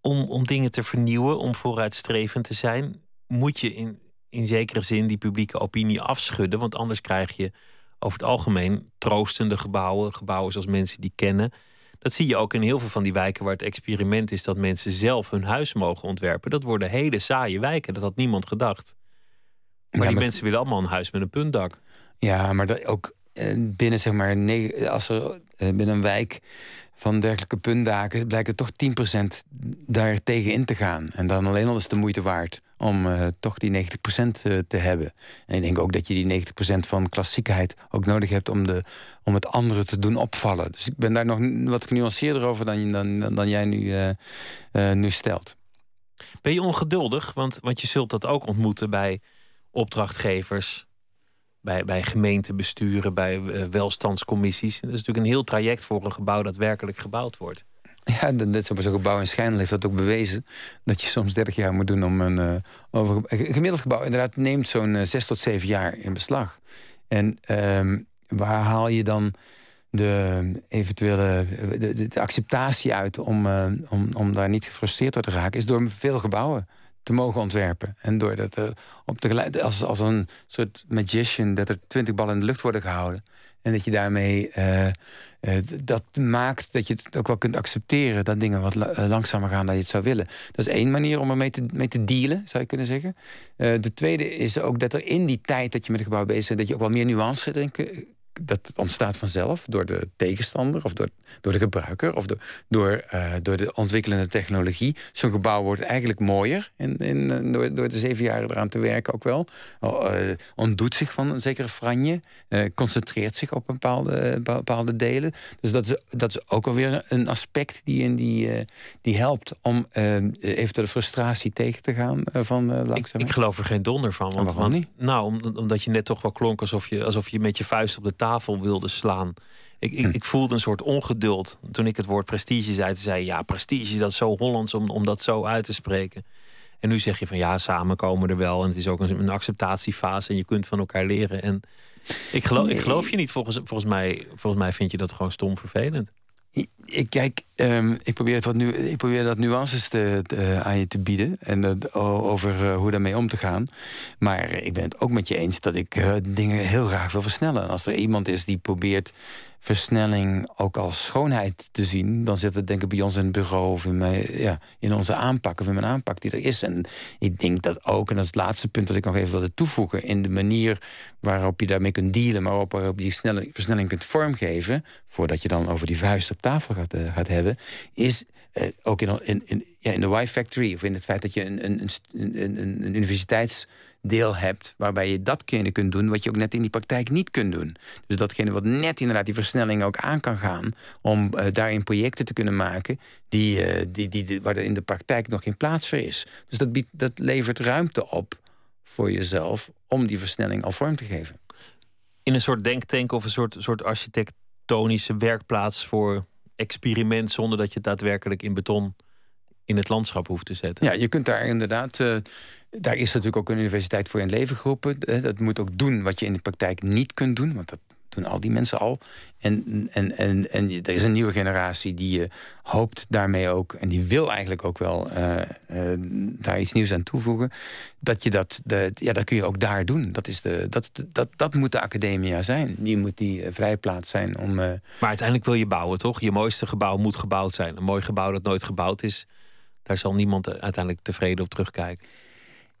om, om dingen te vernieuwen, om vooruitstrevend te zijn, moet je in, in zekere zin die publieke opinie afschudden. Want anders krijg je over het algemeen troostende gebouwen, gebouwen zoals mensen die kennen. Dat zie je ook in heel veel van die wijken waar het experiment is dat mensen zelf hun huis mogen ontwerpen. Dat worden hele saaie wijken. Dat had niemand gedacht. Maar die mensen willen allemaal een huis met een puntdak. Ja, maar dat ook eh, binnen zeg maar, als er eh, binnen een wijk van dergelijke puntdaken blijkt er toch 10% daar tegen in te gaan. En dan alleen al is de moeite waard om uh, toch die 90% uh, te hebben. En ik denk ook dat je die 90% van klassiekheid ook nodig hebt om, de, om het andere te doen opvallen. Dus ik ben daar nog wat genuanceerder over dan, dan, dan jij nu, uh, nu stelt. Ben je ongeduldig? Want, want je zult dat ook ontmoeten bij opdrachtgevers, bij, bij gemeentebesturen, bij welstandscommissies. Dat is natuurlijk een heel traject voor een gebouw dat werkelijk gebouwd wordt. Ja, net zoals een gebouw in Schijnel heeft dat ook bewezen. Dat je soms 30 jaar moet doen om een, over, een gemiddeld gebouw inderdaad neemt zo'n uh, eh, 6 tot 7 jaar in beslag. En uh, waar haal je dan de eventuele de, de, acceptatie uit om, om, om daar niet gefrustreerd door te raken, is door veel gebouwen te mogen ontwerpen. En door dat op de, als, als een soort magician dat er twintig ballen in de lucht worden gehouden. En dat je daarmee uh, uh, dat maakt dat je het ook wel kunt accepteren dat dingen wat uh, langzamer gaan dan je het zou willen. Dat is één manier om ermee te, mee te dealen, zou je kunnen zeggen. de tweede is ook dat er in die tijd dat je met het gebouw bezig bent, dat je ook wel meer nuance erin dat ontstaat vanzelf door de tegenstander of door, door de gebruiker of door, door, uh, door de ontwikkelende technologie. Zo'n gebouw wordt eigenlijk mooier in, in, eh, door, door de zeven jaar eraan te werken ook wel. Uh, ontdoet zich van een zekere franje, uh, concentreert zich op bepaalde, bepaalde delen. Dus dat is, dat is ook alweer een aspect die, in die, die helpt om eventuele frustratie tegen te gaan van langzaam. Ik, ik, geloof er geen donder van. Want, want, niet? Nou, omdat je net toch wel klonk alsof je, alsof je met je vuist op de tafel wilde slaan. Ik, ik, ik, voelde een soort ongeduld toen ik het woord prestige zei. Toen zei ja, prestige, dat is zo Hollands om, om dat zo uit te spreken. En nu zeg je van ja, samen komen er wel. En het is ook een, een acceptatiefase en je kunt van elkaar leren. En ik geloof, ik geloof je niet. Volgens, volgens, mij, volgens mij vind je dat gewoon stom vervelend. Ik, kijk, um, ik, probeer het wat nu, ik probeer dat nuances te, aan je te bieden. En over uh, hoe daarmee om te gaan. Maar ik ben het ook met je eens dat ik uh, dingen heel graag wil versnellen. En als er iemand is die probeert versnelling ook als schoonheid te zien... dan zit het denk ik bij ons in het bureau of in, mijn, ja, in onze aanpak... of in mijn aanpak die er is. En ik denk dat ook, en dat is het laatste punt dat ik nog even wilde toevoegen... in de manier waarop je daarmee kunt dealen... maar waarop je die versnelling kunt vormgeven... voordat je dan over die vuist op tafel gaat, uh, gaat hebben... is uh, ook in, in, in, ja, in de Y-Factory of in het feit dat je een, een, een, een, een universiteits deel hebt... waarbij je datgene kunt doen wat je ook net in die praktijk niet kunt doen. Dus datgene wat net inderdaad die versnelling ook aan kan gaan... om uh, daarin projecten te kunnen maken... Die, uh, die, die, die, waar er in de praktijk nog geen plaats voor is. Dus dat, biedt, dat levert ruimte op voor jezelf... om die versnelling al vorm te geven. In een soort denktank of een soort, soort architectonische werkplaats... voor experiment zonder dat je het daadwerkelijk in beton in het landschap hoeft te zetten. Ja, je kunt daar inderdaad uh, daar is natuurlijk ook een universiteit voor in het leven geroepen. Dat moet ook doen wat je in de praktijk niet kunt doen. Want dat doen al die mensen al. En, en, en, en er is een nieuwe generatie die je hoopt daarmee ook... en die wil eigenlijk ook wel uh, daar iets nieuws aan toevoegen... dat je dat, de, ja, dat kun je ook daar doen. Dat, is de, dat, dat, dat moet de academia zijn. Die moet die uh, vrijplaats zijn om... Maar uiteindelijk wil je bouwen, toch? Je mooiste gebouw moet gebouwd zijn. Een mooi gebouw dat nooit gebouwd is... daar zal niemand uiteindelijk tevreden op terugkijken.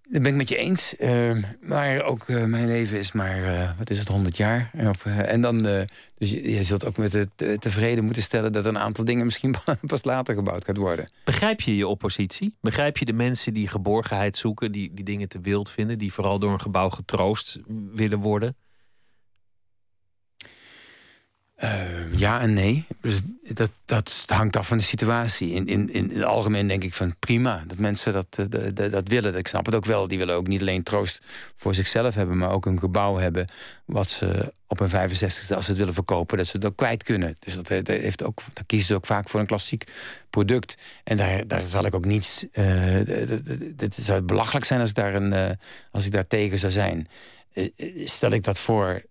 Dat ben ik met je eens. Uh, maar ook uh, mijn leven is maar, uh, wat is het, 100 jaar. En dan, dus je, je, zult ook met het tevreden moeten stellen... dat een aantal dingen misschien pas later gebouwd gaat worden. Begrijp je je oppositie? Begrijp je de mensen die geborgenheid zoeken... die, die dingen te wild vinden... die vooral door een gebouw getroost willen worden? Uh, ja en nee. Dus dat, dat hangt af van de situatie. In, in, in het algemeen denk ik van prima dat mensen dat, uh, dat, dat willen. Ik snap het ook wel. Die willen ook niet alleen troost voor zichzelf hebben... maar ook een gebouw hebben wat ze op een 65 als ze het willen verkopen... dat ze het ook kwijt kunnen. Dus dat, dat heeft ook, dan kiezen ze ook vaak voor een klassiek product. En daar, daar zal ik ook niets... Uh, het zou belachelijk zijn als ik daar, een, als ik daar tegen zou zijn. stel ik dat voor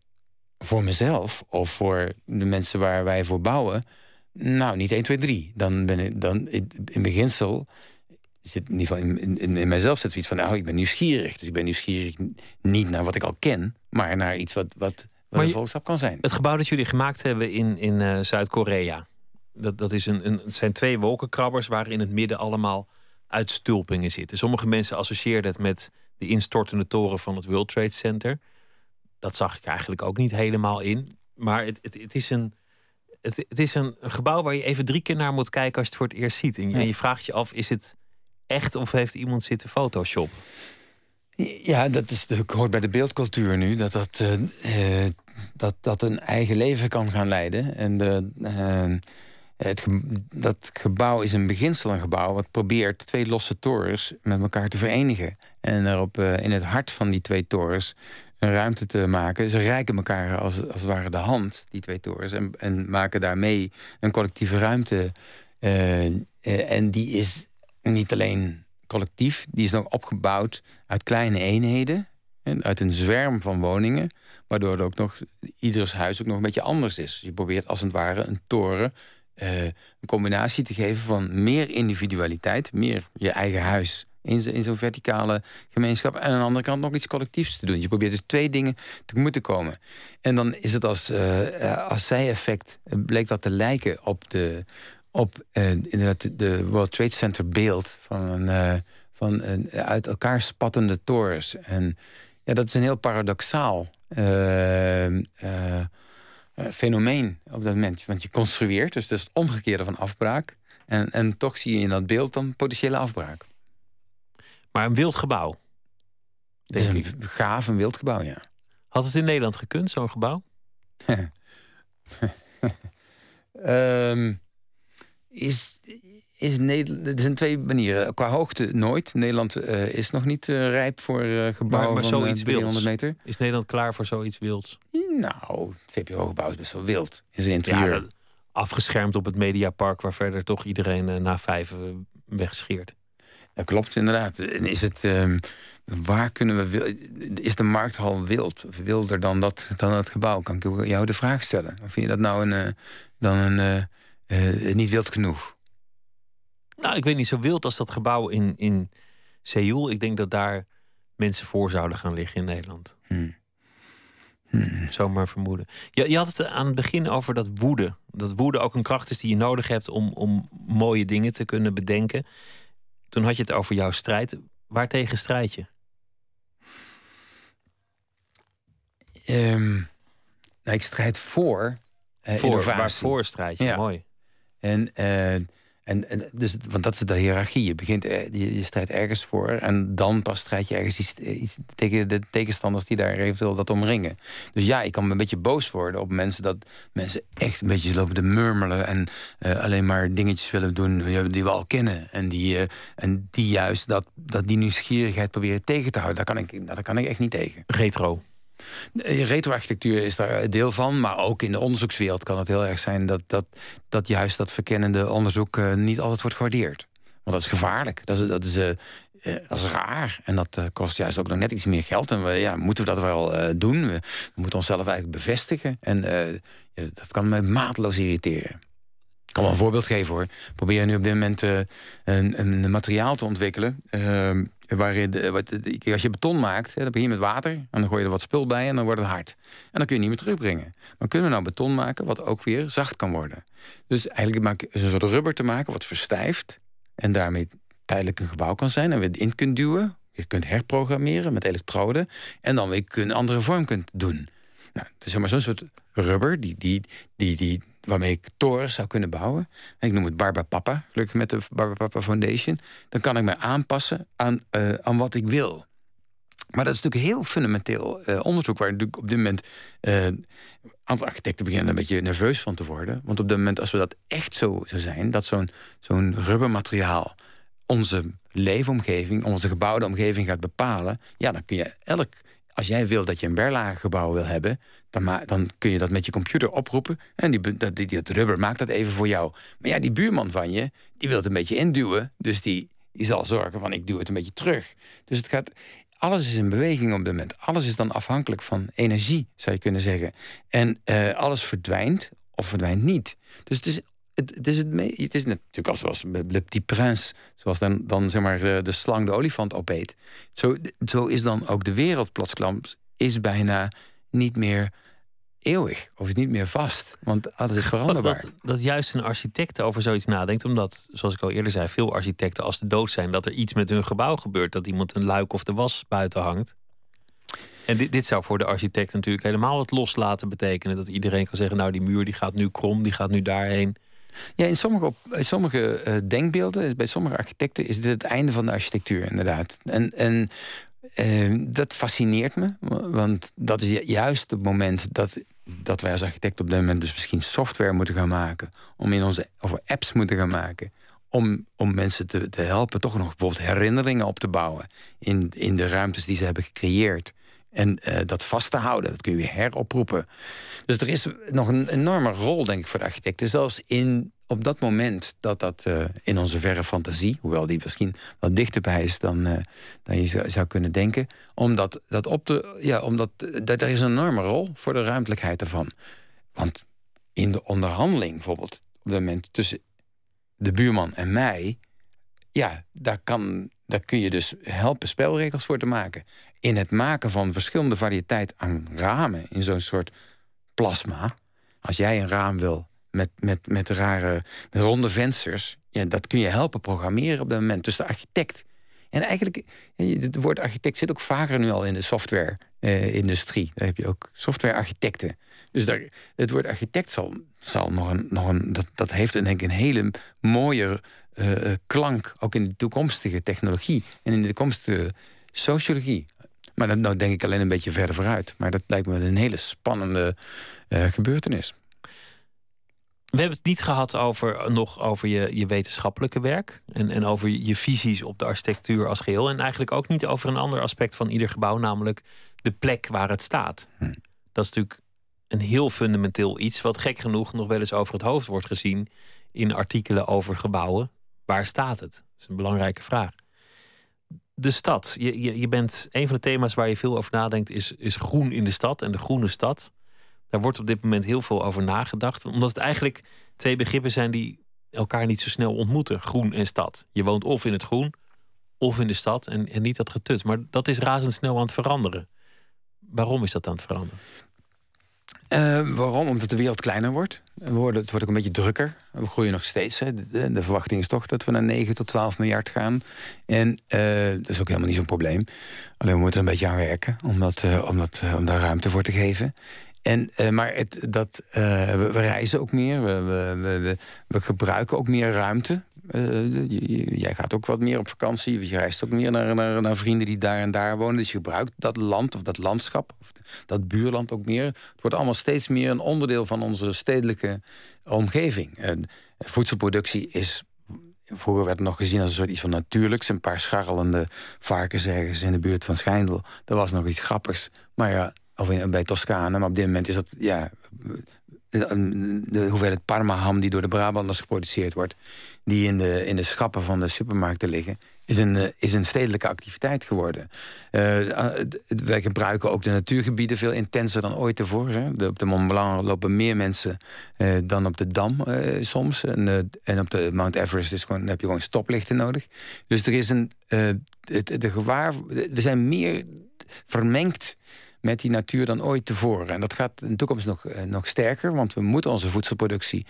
voor mezelf of voor de mensen waar wij voor bouwen... nou, niet 1, 2, 3. Dan ben ik dan in beginsel... Zit in, ieder geval in, in, in mijzelf zit zoiets van... nou, ik ben nieuwsgierig. Dus ik ben nieuwsgierig niet naar wat ik al ken... maar naar iets wat, wat, wat een volksstap kan zijn. Het gebouw dat jullie gemaakt hebben in, in uh, Zuid-Korea... Dat, dat is een, een, het zijn twee wolkenkrabbers... waar in het midden allemaal uitstulpingen zitten. Sommige mensen associeerden het met de instortende toren van het World Trade Center dat zag ik eigenlijk ook niet helemaal in. Maar het, het, het is, een, het, het, is een gebouw waar je even drie keer naar moet kijken als je het voor het eerst ziet. En je, en je vraagt je af, is het echt of heeft iemand zitten Photoshop? Ja, dat is, dat hoort bij de beeldcultuur nu. Dat dat, uh, dat dat een eigen leven kan gaan leiden. En de, uh, het dat gebouw is in beginsel een gebouw... wat probeert twee losse torens met elkaar te verenigen. En uh, in het hart van die twee torens een ruimte te maken. Ze rijken elkaar als, als het ware de hand, die twee torens... en, en maken daarmee een collectieve ruimte. Uh, uh, en die is niet alleen collectief, die is nog opgebouwd uit kleine eenheden... uit een zwerm van woningen... waardoor ook nog, ieders huis ook nog een beetje anders is. Je probeert als het ware een toren... Uh, een combinatie te geven van meer individualiteit... meer je eigen huis in, in zo'n verticale gemeenschap. En aan de andere kant nog iets collectiefs te doen. Je probeert dus twee dingen te moeten komen. En dan is het als, uh, als zij-effect, eh, bleek dat te lijken op de, op, inderdaad de World Trade Center beeld van een, van een uit elkaar spattende torens. En ja, dat is een heel paradoxaal fenomeen op dat moment. Want je construeert, dus dat is het omgekeerde van afbraak. En, en toch zie je in dat beeld dan potentiële afbraak. Maar een wild gebouw. Het is een gaaf, een wild gebouw, ja. Had het in Nederland gekund, zo'n gebouw? um, is, is Nederland, er zijn twee manieren. Qua hoogte nooit. Nederland uh, is nog niet uh, rijp voor uh, gebouwen maar, maar van 300 meter. Is Nederland klaar voor zoiets wilds? Nou, het VPRO-gebouw is best wel wild zijn interieur. Ja, afgeschermd op het Mediapark, waar verder toch iedereen eh, na vijf eh, wegscheert. Dat klopt inderdaad. En is het, ehm, waar kunnen we, is de markthal wild? Of wilder dan, dat, dan het gebouw? Kan ik jou de vraag stellen? Of vind je dat nou een, eh, dan een, eh, eh, niet wild genoeg? Nou, ik weet niet zo wild als dat gebouw in, in Seoul. Ik denk dat daar mensen voor zouden gaan liggen in Nederland. Hmm. Zomaar vermoeden. Je, je had het aan het begin over dat woede. Dat woede ook een kracht is die je nodig hebt om, om mooie dingen te kunnen bedenken. Toen had je het over jouw strijd. Waartegen strijd je? Ehm, nou, ik strijd voor, eh Voor, innovatie. waarvoor strijd je? Ja. Mooi. En, eh, en, dus, want dat is de hiërarchie. Je, begint, eh, je, je strijdt ergens voor en dan pas strijd je ergens iets, eh, iets tegen de tegenstanders die daar eventueel dat omringen. Dus ja, ik kan een beetje boos worden op mensen dat mensen echt een beetje lopen te murmelen en eh, alleen maar dingetjes willen doen die we al kennen. En die, eh, en die juist dat, dat die nieuwsgierigheid proberen tegen te houden. Daar kan ik, daar kan ik echt niet tegen. Retro. Eh, Retroarchitectuur is daar deel van, maar ook in de onderzoekswereld kan het heel erg zijn dat, dat, dat juist dat verkennende onderzoek eh, niet altijd wordt gewaardeerd. Want dat is gevaarlijk, dat is, dat is, eh, eh, is raar en dat eh, kost juist ook nog net iets meer geld. En we, ja, moeten we dat wel eh, doen? We, moeten onszelf eigenlijk bevestigen en eh, dat kan me maatloos irriteren. Ik kan wel een voorbeeld geven hoor. We proberen nu op dit moment eh, een, een materiaal te ontwikkelen. eh, waarin wat, als je beton maakt, hè, dan begin je met water. En dan gooi je er wat spul bij en dan wordt het hard. En dan kun je niet meer terugbrengen. Maar kunnen we nou beton maken wat ook weer zacht kan worden? Dus eigenlijk maak je een soort rubber te maken wat verstijft. En daarmee tijdelijk een gebouw kan zijn. En weer in kunt duwen. Je kunt herprogrammeren met elektroden. En dan weer een andere vorm kunt doen. Nou, het is zeg maar zo'n soort rubber die, die, die, die, waarmee ik torens zou kunnen bouwen. Ik noem het Barbapapa, gelukkig met de Barbapapa Foundation. Dan kan ik me aanpassen aan, eh, aan wat ik wil. Maar dat is natuurlijk heel fundamenteel eh, onderzoek... waar natuurlijk op dit moment eh, een aantal architecten beginnen een beetje nerveus van te worden. Want op dit moment, als we dat echt zo zou zijn... dat zo'n zo'n rubbermateriaal onze leefomgeving... onze gebouwde omgeving gaat bepalen... ja, dan kun je elk... Als jij wil dat je een berlagengebouw wil hebben... Dan, dan kun je dat met je computer oproepen... en die, dat, die, dat rubber maakt dat even voor jou. Maar ja, die buurman van je, die wil het een beetje induwen... dus die, die zal zorgen van ik duw het een beetje terug. Dus het gaat... Alles is in beweging op dit moment. Alles is dan afhankelijk van energie, zou je kunnen zeggen. En eh, alles verdwijnt of verdwijnt niet. Dus het is het, het is, het, me- het is natuurlijk als zoals Le Petit Prince, zoals dan, dan zeg maar de slang de olifant opeet. Zo, zo is dan ook de wereld plotsklaps is bijna niet meer eeuwig of is niet meer vast, want alles is veranderbaar. Dat, dat juist een architect over zoiets nadenkt. Omdat, zoals ik al eerder zei, veel architecten als de dood zijn... dat er iets met hun gebouw gebeurt. Dat iemand een luik of de was buiten hangt. En dit, dit zou voor de architect natuurlijk helemaal het loslaten betekenen. Dat iedereen kan zeggen, nou die muur die gaat nu krom, die gaat nu daarheen. Ja, in sommige, in sommige eh, denkbeelden, bij sommige architecten, is dit het einde van de architectuur, inderdaad. En, en eh, dat fascineert me, wa- want dat is ju- juist het moment dat, dat wij als architect op dit moment dus misschien software moeten gaan maken, om in onze, of apps moeten gaan maken, om, om mensen te, te helpen toch nog bijvoorbeeld herinneringen op te bouwen in, in de ruimtes die ze hebben gecreëerd. En eh, dat vast te houden, dat kun je heroproepen. Dus er is nog een enorme rol, denk ik, voor de architecten. Zelfs in, op dat moment dat dat eh, in onze verre fantasie... hoewel die misschien wat dichterbij is dan, eh, dan je zou, zou kunnen denken... omdat dat op te... Ja, omdat dat, er is een enorme rol voor de ruimtelijkheid ervan. Want in de onderhandeling bijvoorbeeld... op dat moment tussen de buurman en mij... ja, daar, kan, daar kun je dus helpen spelregels voor te maken. In het maken van verschillende variëteit aan ramen... in zo'n soort plasma. Als jij een raam wil met, met, met rare met ronde vensters... Ja, dat kun je helpen programmeren op dat moment. Dus de architect... En eigenlijk, eh, het woord architect zit ook vaker nu al in de software-industrie. Daar heb je ook software-architecten. Dus daar, het woord architect zal, zal nog een... Nog een dat, dat heeft denk ik een hele mooie eh, eh, klank... ook in de toekomstige technologie en in de toekomstige sociologie. Maar dat nou denk ik alleen een beetje verder vooruit. Maar dat lijkt me een hele spannende eh, gebeurtenis. We hebben het niet gehad over, nog over je, je wetenschappelijke werk. En, en over je visies op de architectuur als geheel. En eigenlijk ook niet over een ander aspect van ieder gebouw. Namelijk de plek waar het staat. Dat is natuurlijk een heel fundamenteel iets, wat gek genoeg nog wel eens over het hoofd wordt gezien in artikelen over gebouwen. Waar staat het? Dat is een belangrijke vraag. De stad. Je, je, je bent een van de thema's waar je veel over nadenkt, is, is groen in de stad en de groene stad. Daar wordt op dit moment heel veel over nagedacht, omdat het eigenlijk twee begrippen zijn die elkaar niet zo snel ontmoeten: groen en stad. Je woont of in het groen of in de stad en, en niet dat getut. Maar dat is razendsnel aan het veranderen. Waarom is dat aan het veranderen? Uh, waarom? Omdat de wereld kleiner wordt. Het wordt ook een beetje drukker. We groeien nog steeds. Hè. De, verwachting is toch dat we naar 9 tot 12 miljard gaan. En uh, dat is ook helemaal niet zo'n probleem. Alleen we moeten er een beetje aan werken om, dat, uh, om, daar ruimte voor te geven. En, maar het, dat, we, we, reizen ook meer. We, we, we gebruiken ook meer ruimte. Uh, jij gaat ook wat meer op vakantie. Je reist ook meer naar, naar, naar, vrienden die daar en daar wonen. Dus je gebruikt dat land of dat landschap, of dat buurland ook meer. Het wordt allemaal steeds meer een onderdeel van onze stedelijke omgeving. En voedselproductie is. Vroeger werd het nog gezien als een soort iets van natuurlijks. Een paar scharrelende varkens ergens in de buurt van Schijndel. Dat was nog iets grappigs. Maar ja, of in, bij Toscane. Maar op dit moment is dat. Ja, de hoeveelheid Parma-ham die door de Brabanders geproduceerd wordt die in de, in de schappen van de supermarkten liggen, is een, eh, is een stedelijke activiteit geworden. Uh, wij gebruiken ook de natuurgebieden veel intenser dan ooit. De, op de Mont Blanc lopen meer mensen uh, dan op de Dam soms. En, en op de Mount Everest is gewoon, heb je gewoon stoplichten nodig. Dus er is een. de gewaar, we zijn meer vermengd met die natuur dan ooit tevoren. En dat gaat in de toekomst nog, nog sterker, want we moeten onze voedselproductie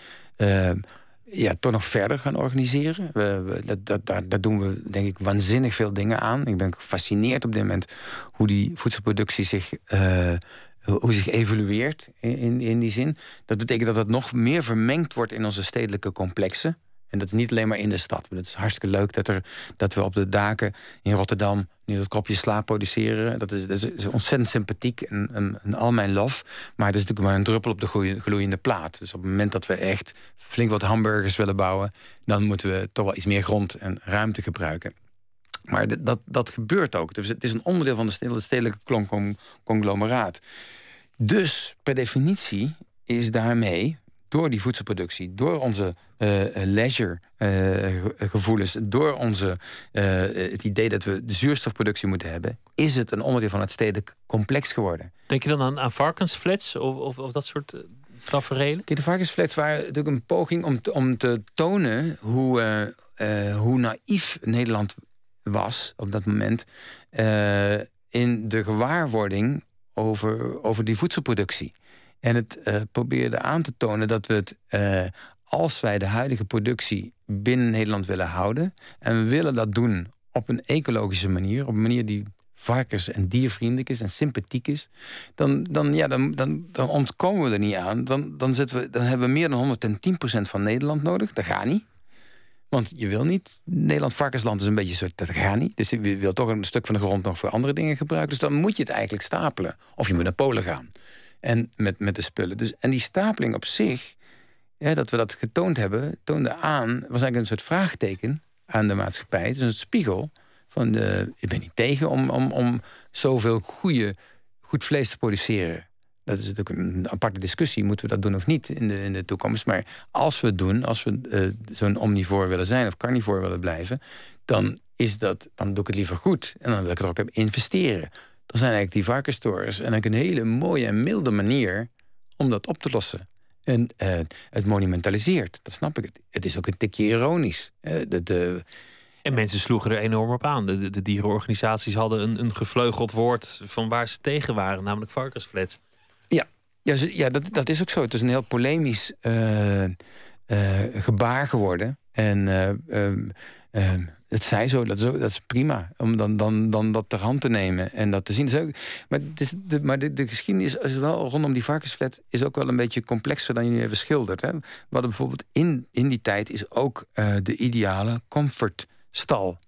ja, toch nog verder gaan organiseren. We, dat, dat, daar, doen we denk ik waanzinnig veel dingen aan. Ik ben gefascineerd op dit moment hoe die voedselproductie zich, uh, hoe zich evolueert in, in die zin. Dat betekent dat het nog meer vermengd wordt in onze stedelijke complexen. En dat is niet alleen maar in de stad. Het is hartstikke leuk dat, er, dat we op de daken in Rotterdam nu dat kopje slaap produceren. Dat is, dat is ontzettend sympathiek en, en, al mijn lof. Maar het is natuurlijk maar een druppel op de gloeiende plaat. Dus op het moment dat we echt flink wat hamburgers willen bouwen... dan moeten we toch wel iets meer grond en ruimte gebruiken. Maar dat, dat gebeurt ook. Dus het is een onderdeel van de stedelijke conglomeraat. Dus per definitie is daarmee door die voedselproductie, door onze uh, leisure uh, gevoelens, door onze, uh, het idee dat we de zuurstofproductie moeten hebben, is het een onderdeel van het stedelijk complex geworden. Denk je dan aan, aan varkensflats of, of, of dat soort tafereelen? De varkensflats waren natuurlijk een poging om te, om te tonen hoe, hoe naïef Nederland was op dat moment in de gewaarwording over, over die voedselproductie. En het uh, probeerde aan te tonen dat we het, uh, als wij de huidige productie binnen Nederland willen houden, en we willen dat doen op een ecologische manier, op een manier die varkens- en diervriendelijk is en sympathiek is, dan, dan, ja, dan, dan, dan ontkomen we er niet aan. Dan, dan, zitten we, dan hebben we meer dan 110% van Nederland nodig. Dat gaat niet. Want je wil niet. Nederland varkensland is een beetje zo. Dat gaat niet. Dus je wil toch een stuk van de grond nog voor andere dingen gebruiken. Dus dan moet je het eigenlijk stapelen. Of je moet naar Polen gaan. En met, met de spullen. Dus, en die stapeling op zich, ja, dat we dat getoond hebben, toonde aan, was eigenlijk een soort vraagteken aan de maatschappij. Het is een spiegel van de, ik ben niet tegen om, om, om zoveel goede, goed vlees te produceren. Dat is natuurlijk een aparte discussie. Moeten we dat doen of niet in de, in de toekomst? Maar als we het doen, als we uh, zo'n omnivoor willen zijn of carnivoor willen blijven, dan, is dat, dan doe ik het liever goed. En dan wil ik er ook op investeren dan zijn eigenlijk die varkenstorens en eigenlijk een hele mooie en milde manier om dat op te lossen. En uh, het monumentaliseert, dat snap ik. Het is ook een tikje ironisch. Uh, de, de, en mensen sloegen er enorm op aan. De, de, dierenorganisaties hadden een, een gevleugeld woord van waar ze tegen waren, namelijk varkensflats. Ja, ja, ja dat, dat is ook zo. Het is een heel polemisch uh, gebaar geworden. En het zij zo, dat is, dat is prima. Om dan, dan, dan dat ter hand te nemen en dat te zien. maar de, maar de, de geschiedenis is wel rondom die varkensflat is ook wel een beetje complexer dan je nu even schildert. Hè. Hadden bijvoorbeeld in, in die tijd is ook uh, de ideale comfortstal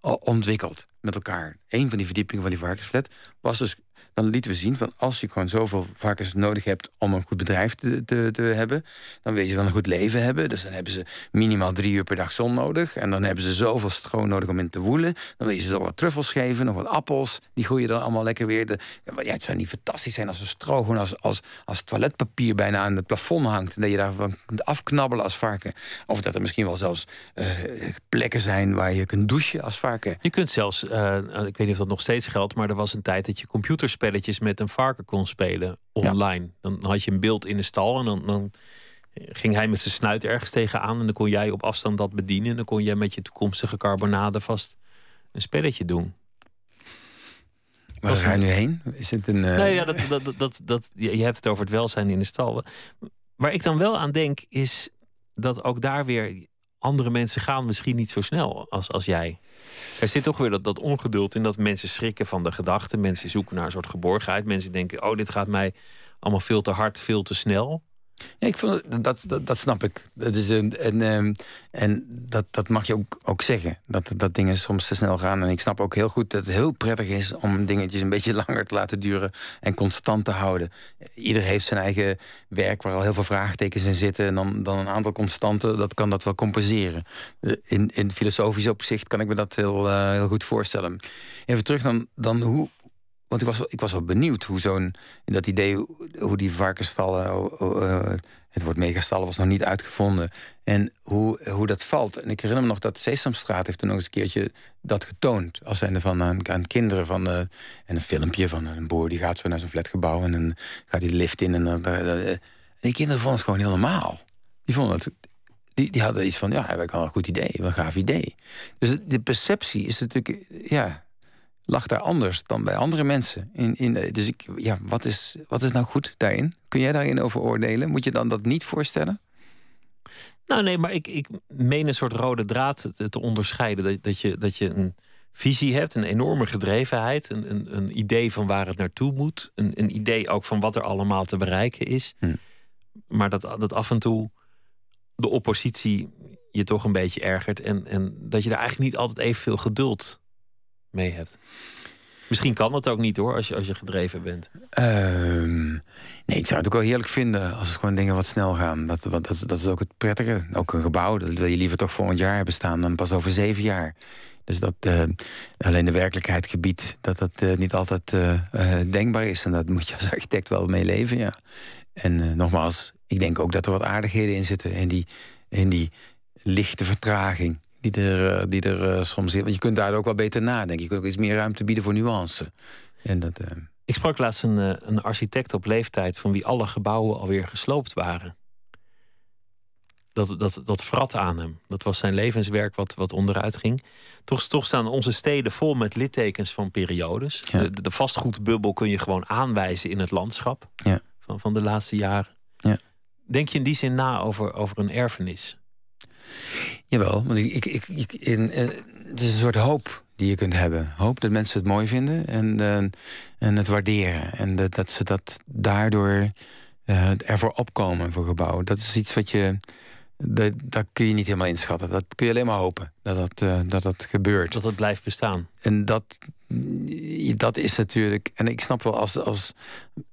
ontwikkeld met elkaar. Een van die verdiepingen van die varkensflat was dus dan lieten we zien van als je gewoon zoveel varkens nodig hebt om een goed bedrijf te, te, hebben, dan wil je dan een goed leven hebben. Dus dan hebben ze minimaal drie uur per dag zon nodig. En dan hebben ze zoveel stro nodig om in te woelen. Dan wil je ze zo wat truffels geven, nog wat appels. Die groeien dan allemaal lekker weer. De, ja, het zou niet fantastisch zijn als een stro gewoon als, als, als toiletpapier bijna aan het plafond hangt. En dat je daarvan kunt afknabbelen als varken. Of dat er misschien wel zelfs uh, plekken zijn waar je kunt douchen als varken. Je kunt zelfs, uh, ik weet niet of dat nog steeds geldt, maar er was een tijd dat je computerspelletjes met een varken kon spelen online. Dan had je een beeld in de stal en dan, dan ging hij met zijn snuit ergens tegenaan en dan kon jij op afstand dat bedienen. En dan kon jij met je toekomstige carbonade vast een spelletje doen. Waar ga je nu heen? Is het een. Uh... Nee, ja, dat, dat, dat, dat, je hebt het over het welzijn in de stal. Waar ik dan wel aan denk, is dat ook daar weer andere mensen gaan misschien niet zo snel als, als jij. Er zit toch weer dat, dat ongeduld in dat mensen schrikken van de gedachten. Mensen zoeken naar een soort geborgenheid. Mensen denken, oh, dit gaat mij allemaal veel te hard, veel te snel. Ja, ik vond, dat, dat, snap ik. Dat is een, en ehm, en dat, dat mag je ook, ook zeggen. Dat, dat dingen soms te snel gaan. En ik snap ook heel goed dat het heel prettig is om dingetjes een beetje langer te laten duren en constant te houden. Ieder heeft zijn eigen werk waar al heel veel vraagtekens in zitten. En dan, dan een aantal constanten, dat kan dat wel compenseren. Eh, in, in filosofisch opzicht kan ik me dat heel, uh, heel goed voorstellen. Even terug dan, dan hoe, want ik was, ik was wel benieuwd hoe zo'n... dat idee, hoe die varkensstallen... Uh, het woord megastallen was nog niet uitgevonden. En hoe, hoe dat valt. En ik herinner me nog dat Sesamstraat heeft toen nog eens een keertje dat getoond. Als zijnde van aan, kinderen. Van, uh, en een filmpje van een boer die gaat zo naar zijn flatgebouw... en dan gaat de lift in. En, en die kinderen vonden het gewoon heel normaal. Die vonden het... Die, die hadden iets van, ja, heb ik wel een goed idee, wel een gaaf idee. Dus de perceptie is natuurlijk, ja, lag daar anders dan bij andere mensen. In, in, dus ik, ja, wat, is, wat is nou goed daarin? Kun jij daarin over oordelen? Moet je dan dat niet voorstellen? Nou nee, maar ik, ik meen een soort rode draad te, te onderscheiden. Dat, dat, je, dat je een visie hebt, een enorme gedrevenheid, een, een, een idee van waar het naartoe moet, een, een idee ook van wat er allemaal te bereiken is. Hm. Maar dat, dat af en toe de oppositie je toch een beetje ergert en, en dat je daar eigenlijk niet altijd evenveel geduld mee hebt. Misschien kan dat ook niet hoor, als je, als je gedreven bent. Ehm, nee, ik zou het ook wel heerlijk vinden als het gewoon dingen wat snel gaan. Dat, dat, dat is ook het prettige. Ook een gebouw, dat wil je liever toch volgend jaar hebben staan dan pas over zeven jaar. Dus dat uh, alleen de werkelijkheid gebiedt dat dat uh, niet altijd uh, denkbaar is. En dat moet je als architect wel mee leven, ja. En nogmaals, ik denk ook dat er wat aardigheden in zitten. In die, in die lichte vertraging die er, eh, die er uh, soms zit. Want je kunt daar ook wel beter nadenken. Je kunt ook iets meer ruimte bieden voor nuance. En dat, uh... Ik sprak laatst een, een architect op leeftijd... van wie alle gebouwen alweer gesloopt waren. Dat, dat, dat vrat aan hem. Dat was zijn levenswerk wat, wat onderuit ging. Toch, toch staan onze steden vol met littekens van periodes. De, de, vastgoedbubbel kun je gewoon aanwijzen in het landschap ja. van, van de laatste jaren. Ja. Denk je in die zin na over, over een erfenis? Jawel, want ik, ik, ik, in, uh, het is een soort hoop die je kunt hebben. Hoop dat mensen het mooi vinden en, uh, en het waarderen. En dat, dat ze dat daardoor uh, ervoor opkomen voor gebouwen. Dat is iets wat je. Dat, dat kun je niet helemaal inschatten. Dat kun je alleen maar hopen dat dat, uh, dat, dat gebeurt. Dat het blijft bestaan. En dat, dat is natuurlijk. En ik snap wel, als, als,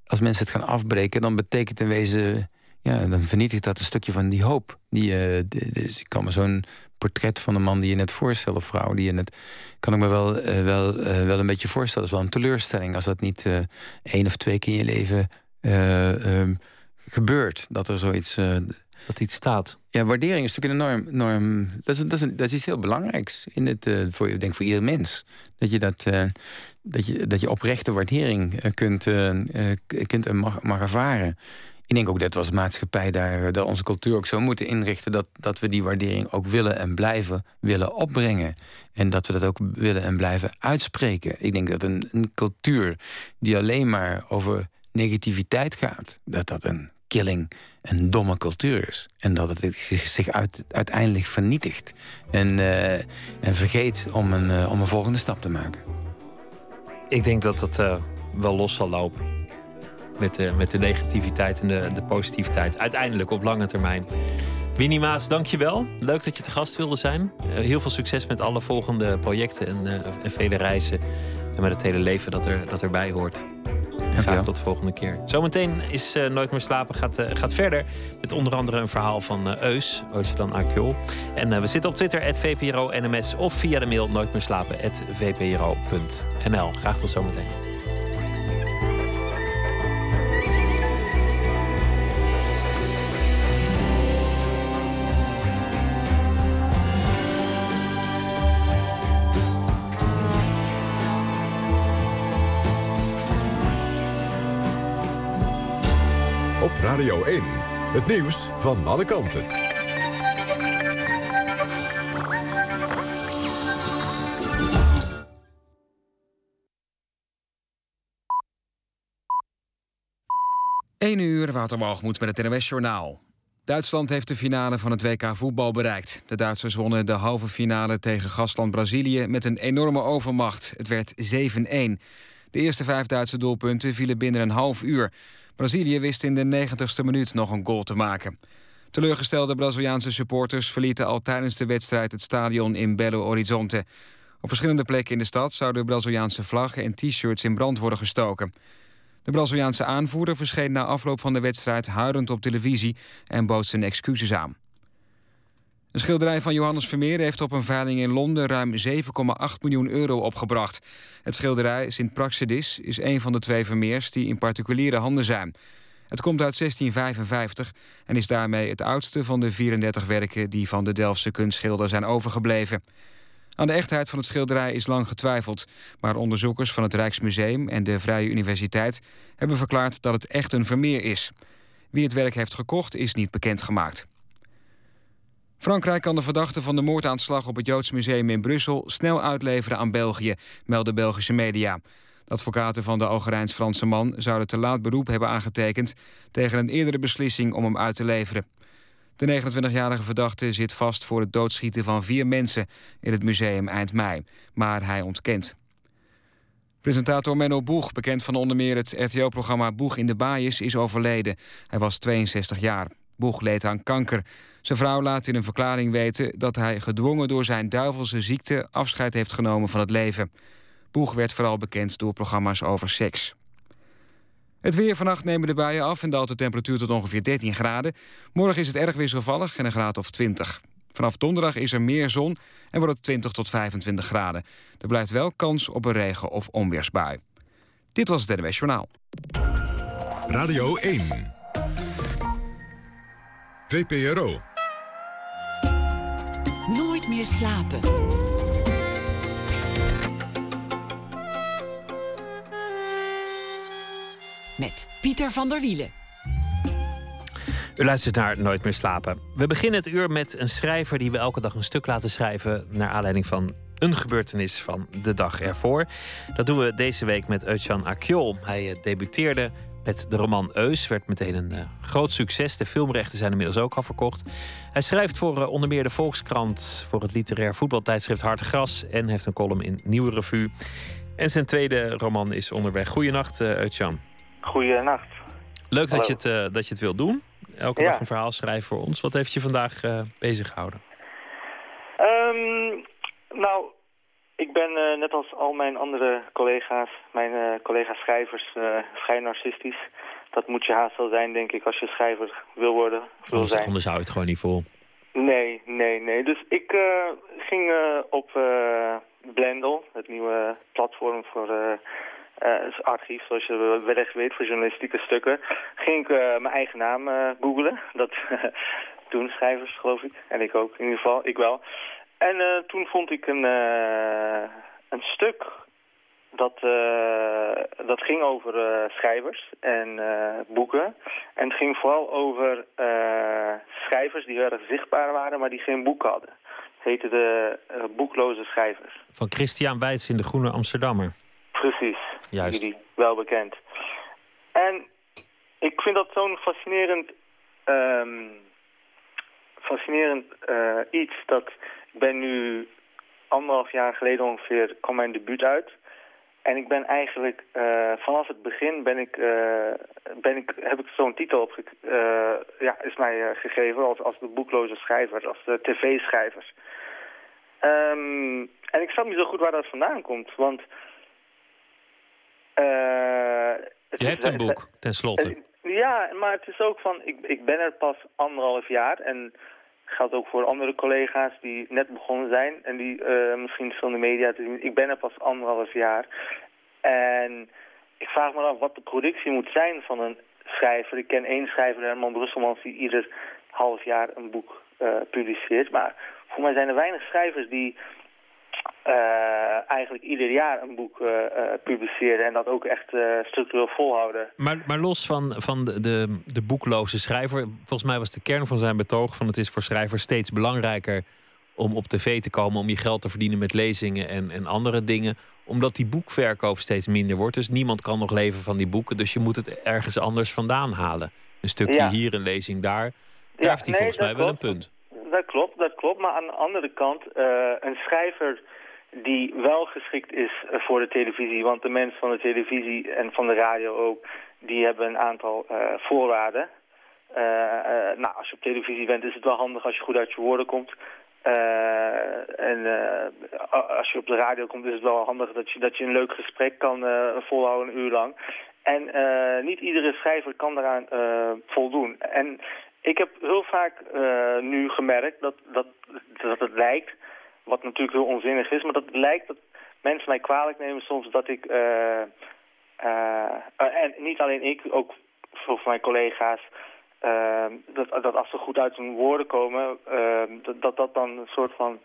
als mensen het gaan afbreken, dan betekent in wezen ja, dan vernietigt dat een stukje van die hoop. Die, uh, dus ik kan me zo'n portret van de man die je net voorstelde, of vrouw, die je net. kan ik me wel, uh, wel, uh, wel een beetje voorstellen. Dat is wel een teleurstelling als dat niet één of twee keer in je leven um, gebeurt. Dat er zoiets. dat iets staat. Ja, waardering is natuurlijk een enorm. enorm dat, is, dat, is een, dat is iets heel belangrijks in het, voor, ik denk voor ieder mens. Dat je dat. dat je, dat je oprechte waardering kunt, kunt en mag, mag ervaren. Ik denk ook dat we als maatschappij daar, dat onze cultuur ook zo moeten inrichten... Dat, dat we die waardering ook willen en blijven willen opbrengen. En dat we dat ook willen en blijven uitspreken. Ik denk dat een, een cultuur die alleen maar over negativiteit gaat... dat dat een killing, een domme cultuur is. En dat het zich uit, uiteindelijk vernietigt. En, uh, en vergeet om een, uh, om een volgende stap te maken. Ik denk dat dat wel los zal lopen met de, met de negativiteit en de, de positiviteit. Uiteindelijk op lange termijn. Winnie Maas, dankjewel. Leuk dat je te gast wilde zijn. Uh, heel veel succes met alle volgende projecten en, uh, en vele reizen. En met het hele leven dat, er, dat erbij hoort. En graag tot de volgende keer. Zometeen is uh, Nooit meer slapen gaat, gaat verder. Met onder andere een verhaal van Eus, Ocean Akjol. En we zitten op Twitter, VPRO NMS. Of via de mail nooit meer slapen, vpro.nl. Graag tot zometeen. 1. Het nieuws van alle kanten. 1 uur, Watermalgemoed met het NWS Journaal. Duitsland heeft de finale van het WK voetbal bereikt. De Duitsers wonnen de halve finale tegen gastland Brazilië... met een enorme overmacht. Het werd 7-1. De eerste vijf Duitse doelpunten vielen binnen een half uur. Brazilië wist in de 90ste minuut nog een goal te maken. Teleurgestelde Braziliaanse supporters verlieten al tijdens de wedstrijd het stadion in Belo Horizonte. Op verschillende plekken in de stad zouden Braziliaanse vlaggen en t-shirts in brand worden gestoken. De Braziliaanse aanvoerder verscheen na afloop van de wedstrijd huilend op televisie en bood zijn excuses aan. Een schilderij van Johannes Vermeer heeft op een veiling in Londen ruim 7,8 miljoen euro opgebracht. Het schilderij Sint Praxedis is een van de twee Vermeers die in particuliere handen zijn. Het komt uit 1655 en is daarmee het oudste van de 34 werken die van de Delftse kunstschilder zijn overgebleven. Aan de echtheid van het schilderij is lang getwijfeld, maar onderzoekers van het Rijksmuseum en de Vrije Universiteit hebben verklaard dat het echt een Vermeer is. Wie het werk heeft gekocht is niet bekendgemaakt. Frankrijk kan de verdachte van de moordaanslag op het Joods Museum in Brussel snel uitleveren aan België, melden Belgische media. De advocaten van de Algerijns-Franse man zouden te laat beroep hebben aangetekend tegen een eerdere beslissing om hem uit te leveren. De 29-jarige verdachte zit vast voor het doodschieten van vier mensen in het museum eind mei, maar hij ontkent. Presentator Menno Boeg, bekend van onder meer het RTO-programma Boeg in de Baaiers, is overleden. Hij was 62 jaar. Boeg leed aan kanker. Zijn vrouw laat in een verklaring weten dat hij gedwongen door zijn duivelse ziekte afscheid heeft genomen van het leven. Boeg werd vooral bekend door programma's over seks. Het weer vannacht nemen de buien af en daalt de temperatuur tot ongeveer 13 graden. Morgen is het erg wisselvallig en een graad of 20. Vanaf donderdag is er meer zon en wordt het 20 tot 25 graden. Er blijft wel kans op een regen- of onweersbui. Dit was het NWS Journaal. Radio 1. VPRO. Meer slapen. Met Pieter van der Wielen. U luistert naar Nooit meer slapen. We beginnen het uur met een schrijver die we elke dag een stuk laten schrijven. naar aanleiding van een gebeurtenis van de dag ervoor. Dat doen we deze week met Eutjan Akjol. Hij eh, debuteerde met de roman Eus. Werd meteen een uh, groot succes. De filmrechten zijn inmiddels ook al verkocht. Hij schrijft voor uh, onder meer de Volkskrant, voor het literair voetbaltijdschrift Harte Gras en heeft een column in Nieuwe Revue. En zijn tweede roman is onderweg. Goedenacht, uh, Eutjan. Goedenacht. Leuk dat je, het, dat je het wilt doen. Elke dag een verhaal schrijven voor ons. Wat heeft je vandaag bezig gehouden? Um, nou, ik ben uh, net als al mijn andere collega's, mijn uh, collega-schrijvers, uh, vrij narcistisch. Dat moet je haast wel zijn, denk ik, als je schrijver wil worden. Wil anders, zijn. anders hou je het gewoon niet vol. Nee, nee, nee. Dus ik ging op Blendel, het nieuwe platform voor het archief, zoals je wellicht weet, voor journalistieke stukken. Ging ik mijn eigen naam googlen. Dat doen schrijvers, geloof ik. En ik ook, in ieder geval. Ik wel. En uh, toen vond ik een, uh, een stuk dat, uh, dat ging over schrijvers en boeken. En het ging vooral over schrijvers die heel erg zichtbaar waren, maar die geen boek hadden. Het heette de boekloze schrijvers. Van Christian Weitz in De Groene Amsterdammer. Precies. Juist. Jullie wel bekend. En ik vind dat zo'n fascinerend... Um, fascinerend iets dat ik ben nu anderhalf jaar geleden ongeveer kwam mijn debuut uit. En ik ben eigenlijk uh, vanaf het begin ben ik, uh, ben ik, heb ik zo'n titel op, uh, ja, is mij gegeven als, als de boekloze schrijvers, als de tv-schrijvers. Um, en ik snap niet zo goed waar dat vandaan komt, want Je hebt een boek, tenslotte. Ja, maar het is ook van, ik, ik ben er pas anderhalf jaar en geldt ook voor andere collega's die net begonnen zijn en die uh, misschien veel in de media te zien. Ik ben er pas anderhalf jaar en ik vraag me af wat de productie moet zijn van een schrijver. Ik ken één schrijver, Herman Brusselmans, die ieder half jaar een boek uh, publiceert. Maar voor mij zijn er weinig schrijvers die uh, eigenlijk ieder jaar een boek uh, publiceren en dat ook echt structureel volhouden. Maar, maar los van, van de, de, de, boekloze schrijver, volgens mij was de kern van zijn betoog van het is voor schrijvers steeds belangrijker om op tv te komen, om je geld te verdienen met lezingen en, en andere dingen, omdat die boekverkoop steeds minder wordt. Dus niemand kan nog leven van die boeken, dus je moet het ergens anders vandaan halen. Een stukje hier, een lezing daar. Daar ja, heeft hij volgens mij wel een punt. Dat klopt, dat klopt. Maar aan de andere kant, een schrijver die wel geschikt is eh, voor de televisie. Want de mensen van de televisie en van de radio ook, die hebben een aantal uh, voorwaarden. Uh, nou, als je op televisie bent is het wel handig als je goed uit je woorden komt. en als je op de radio komt is het wel handig dat je, dat je een leuk gesprek kan volhouden een uur lang. En niet iedere schrijver kan daaraan voldoen. En ik heb heel vaak nu gemerkt dat, dat, dat het lijkt wat natuurlijk heel onzinnig is, maar dat lijkt dat mensen mij kwalijk nemen soms dat ik... Uh, uh, en niet alleen ik, ook voor mijn collega's... Uh, dat, dat als ze goed uit hun woorden komen, dat, dat dat dan een soort van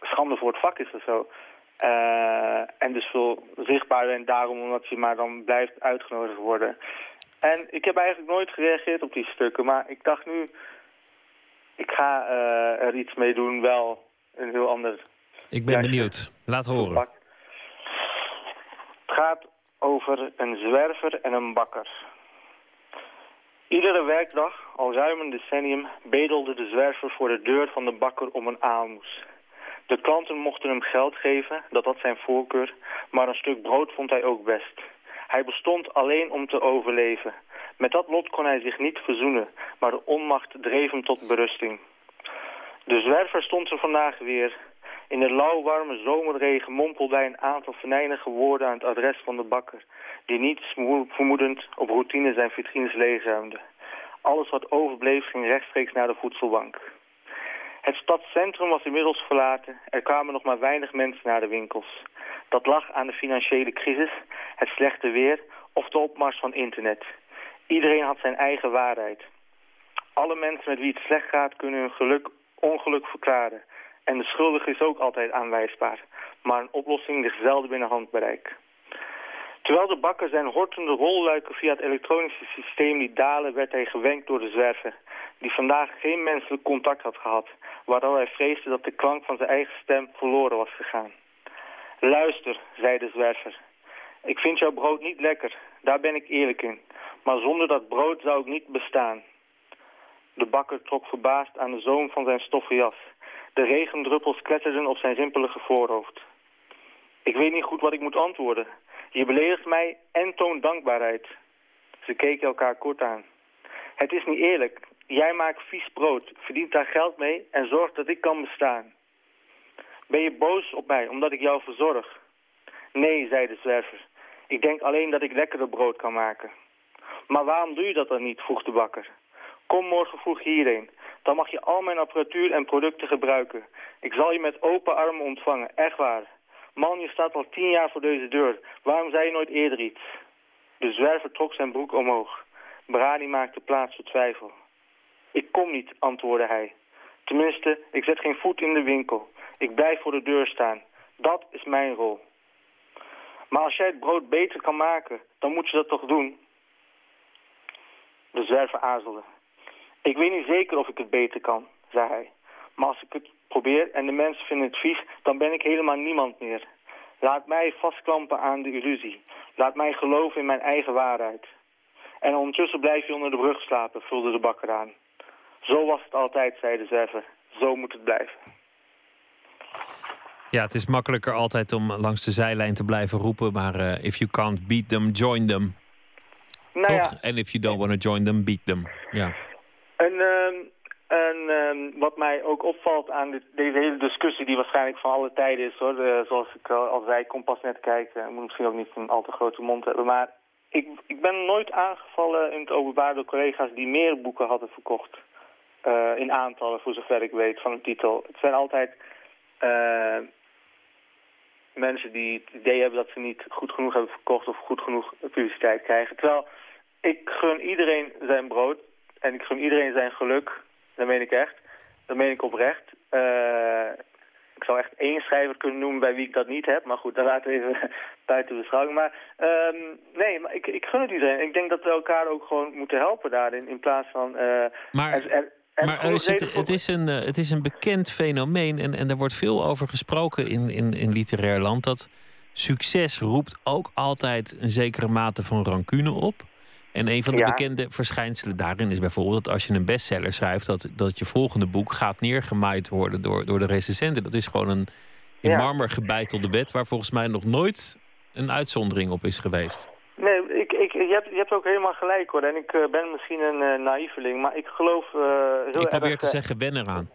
schande voor het vak is of zo. en dus veel zichtbaarder en daarom omdat je maar dan blijft uitgenodigd worden. En ik heb eigenlijk nooit gereageerd op die stukken, maar ik dacht nu, ik ga er iets mee doen, wel een heel ander... Ik ben benieuwd. Laat horen. Het gaat over een zwerver en een bakker. Iedere werkdag, al ruim een decennium, bedelde de zwerver voor de deur van de bakker om een aalmoes. De klanten mochten hem geld geven, dat had zijn voorkeur, maar een stuk brood vond hij ook best. Hij bestond alleen om te overleven. Met dat lot kon hij zich niet verzoenen, maar de onmacht dreef hem tot berusting. De zwerver stond er vandaag weer. In de lauwwarme zomerregen mompelde hij een aantal venijnige woorden aan het adres van de bakker, die niets vermoedend op routine zijn vitrines leegruimde. Alles wat overbleef ging rechtstreeks naar de voedselbank. Het stadscentrum was inmiddels verlaten. Er kwamen nog maar weinig mensen naar de winkels. Dat lag aan de financiële crisis, het slechte weer of de opmars van internet. Iedereen had zijn eigen waarheid. Alle mensen met wie het slecht gaat kunnen hun geluk ongeluk verklaren. En de schuldige is ook altijd aanwijsbaar. Maar een oplossing ligt zelden binnen handbereik. Terwijl de bakker zijn hortende rolluiken via het elektronische systeem liet dalen... werd hij gewenkt door de zwerver, die vandaag geen menselijk contact had gehad... waardoor hij vreesde dat de klank van zijn eigen stem verloren was gegaan. Luister, zei de zwerver. Ik vind jouw brood niet lekker, daar ben ik eerlijk in. Maar zonder dat brood zou ik niet bestaan. De bakker trok verbaasd aan de zoom van zijn stoffen jas. De regendruppels kletterden op zijn rimpelige voorhoofd. Ik weet niet goed wat ik moet antwoorden. Je beledigt mij en toont dankbaarheid. Ze keken elkaar kort aan. Het is niet eerlijk. Jij maakt vies brood, verdient daar geld mee en zorgt dat ik kan bestaan. Ben je boos op mij omdat ik jou verzorg? Nee, zei de zwerver. Ik denk alleen dat ik lekkerder brood kan maken. Maar waarom doe je dat dan niet, vroeg de bakker. Kom morgen vroeg hierheen. Dan mag je al mijn apparatuur en producten gebruiken. Ik zal je met open armen ontvangen, echt waar. Man, je staat al tien jaar voor deze deur. Waarom zei je nooit eerder iets? De zwerver trok zijn broek omhoog. Brani maakte plaats voor twijfel. Ik kom niet, antwoordde hij. Tenminste, ik zet geen voet in de winkel. Ik blijf voor de deur staan. Dat is mijn rol. Maar als jij het brood beter kan maken, dan moet je dat toch doen? De zwerver aarzelde. Ik weet niet zeker of ik het beter kan, zei hij. Maar als ik het probeer en de mensen vinden het vies, dan ben ik helemaal niemand meer. Laat mij vastklampen aan de illusie. Laat mij geloven in mijn eigen waarheid. En ondertussen blijf je onder de brug slapen, vulde de bakker aan. Zo was het altijd, zei de zwerver. Zo moet het blijven. Ja, het is makkelijker altijd om langs de zijlijn te blijven roepen, maar uh, if you can't beat them, join them. Nou ja. En if you don't want to join them, beat them. Ja. En, en uh, wat mij ook opvalt aan dit, deze hele discussie, die waarschijnlijk van alle tijden is hoor. Zoals ik al zei, ik kom pas net kijken. Ik moet misschien ook niet een al te grote mond hebben. Maar ik, ik ben nooit aangevallen in het openbaar door collega's die meer boeken hadden verkocht. Uh, in aantallen, voor zover ik weet, van een titel. Het zijn altijd uh, mensen die het idee hebben dat ze niet goed genoeg hebben verkocht of goed genoeg publiciteit krijgen. Terwijl ik gun iedereen zijn brood en ik gun iedereen zijn geluk. Dat meen ik echt. Dat meen ik oprecht. Uh, ik zou echt één schrijver kunnen noemen bij wie ik dat niet heb. Maar goed, daar laten we even buiten beschouwing. Maar um, nee, maar ik, ik gun het iedereen. Ik denk dat we elkaar ook gewoon moeten helpen daarin. In plaats van... Uh, maar... Er, er, maar het, het, is een, eh, het is een bekend fenomeen en, en er wordt veel over gesproken in, in, in literair land. Dat succes roept ook altijd een zekere mate van rancune op. En een van de bekende verschijnselen daarin is bijvoorbeeld dat als je een bestseller schrijft, dat, dat je volgende boek gaat neergemaaid worden door, door de recensenten. Dat is gewoon een in marmer gebeitelde wet waar volgens mij nog nooit een uitzondering op is geweest. Nee, ik, ik, je, hebt, je hebt ook helemaal gelijk hoor. En ik uh, ben misschien een uh, naïveling, maar ik geloof uh, heel Ik probeer erg, te zeggen, wen eraan.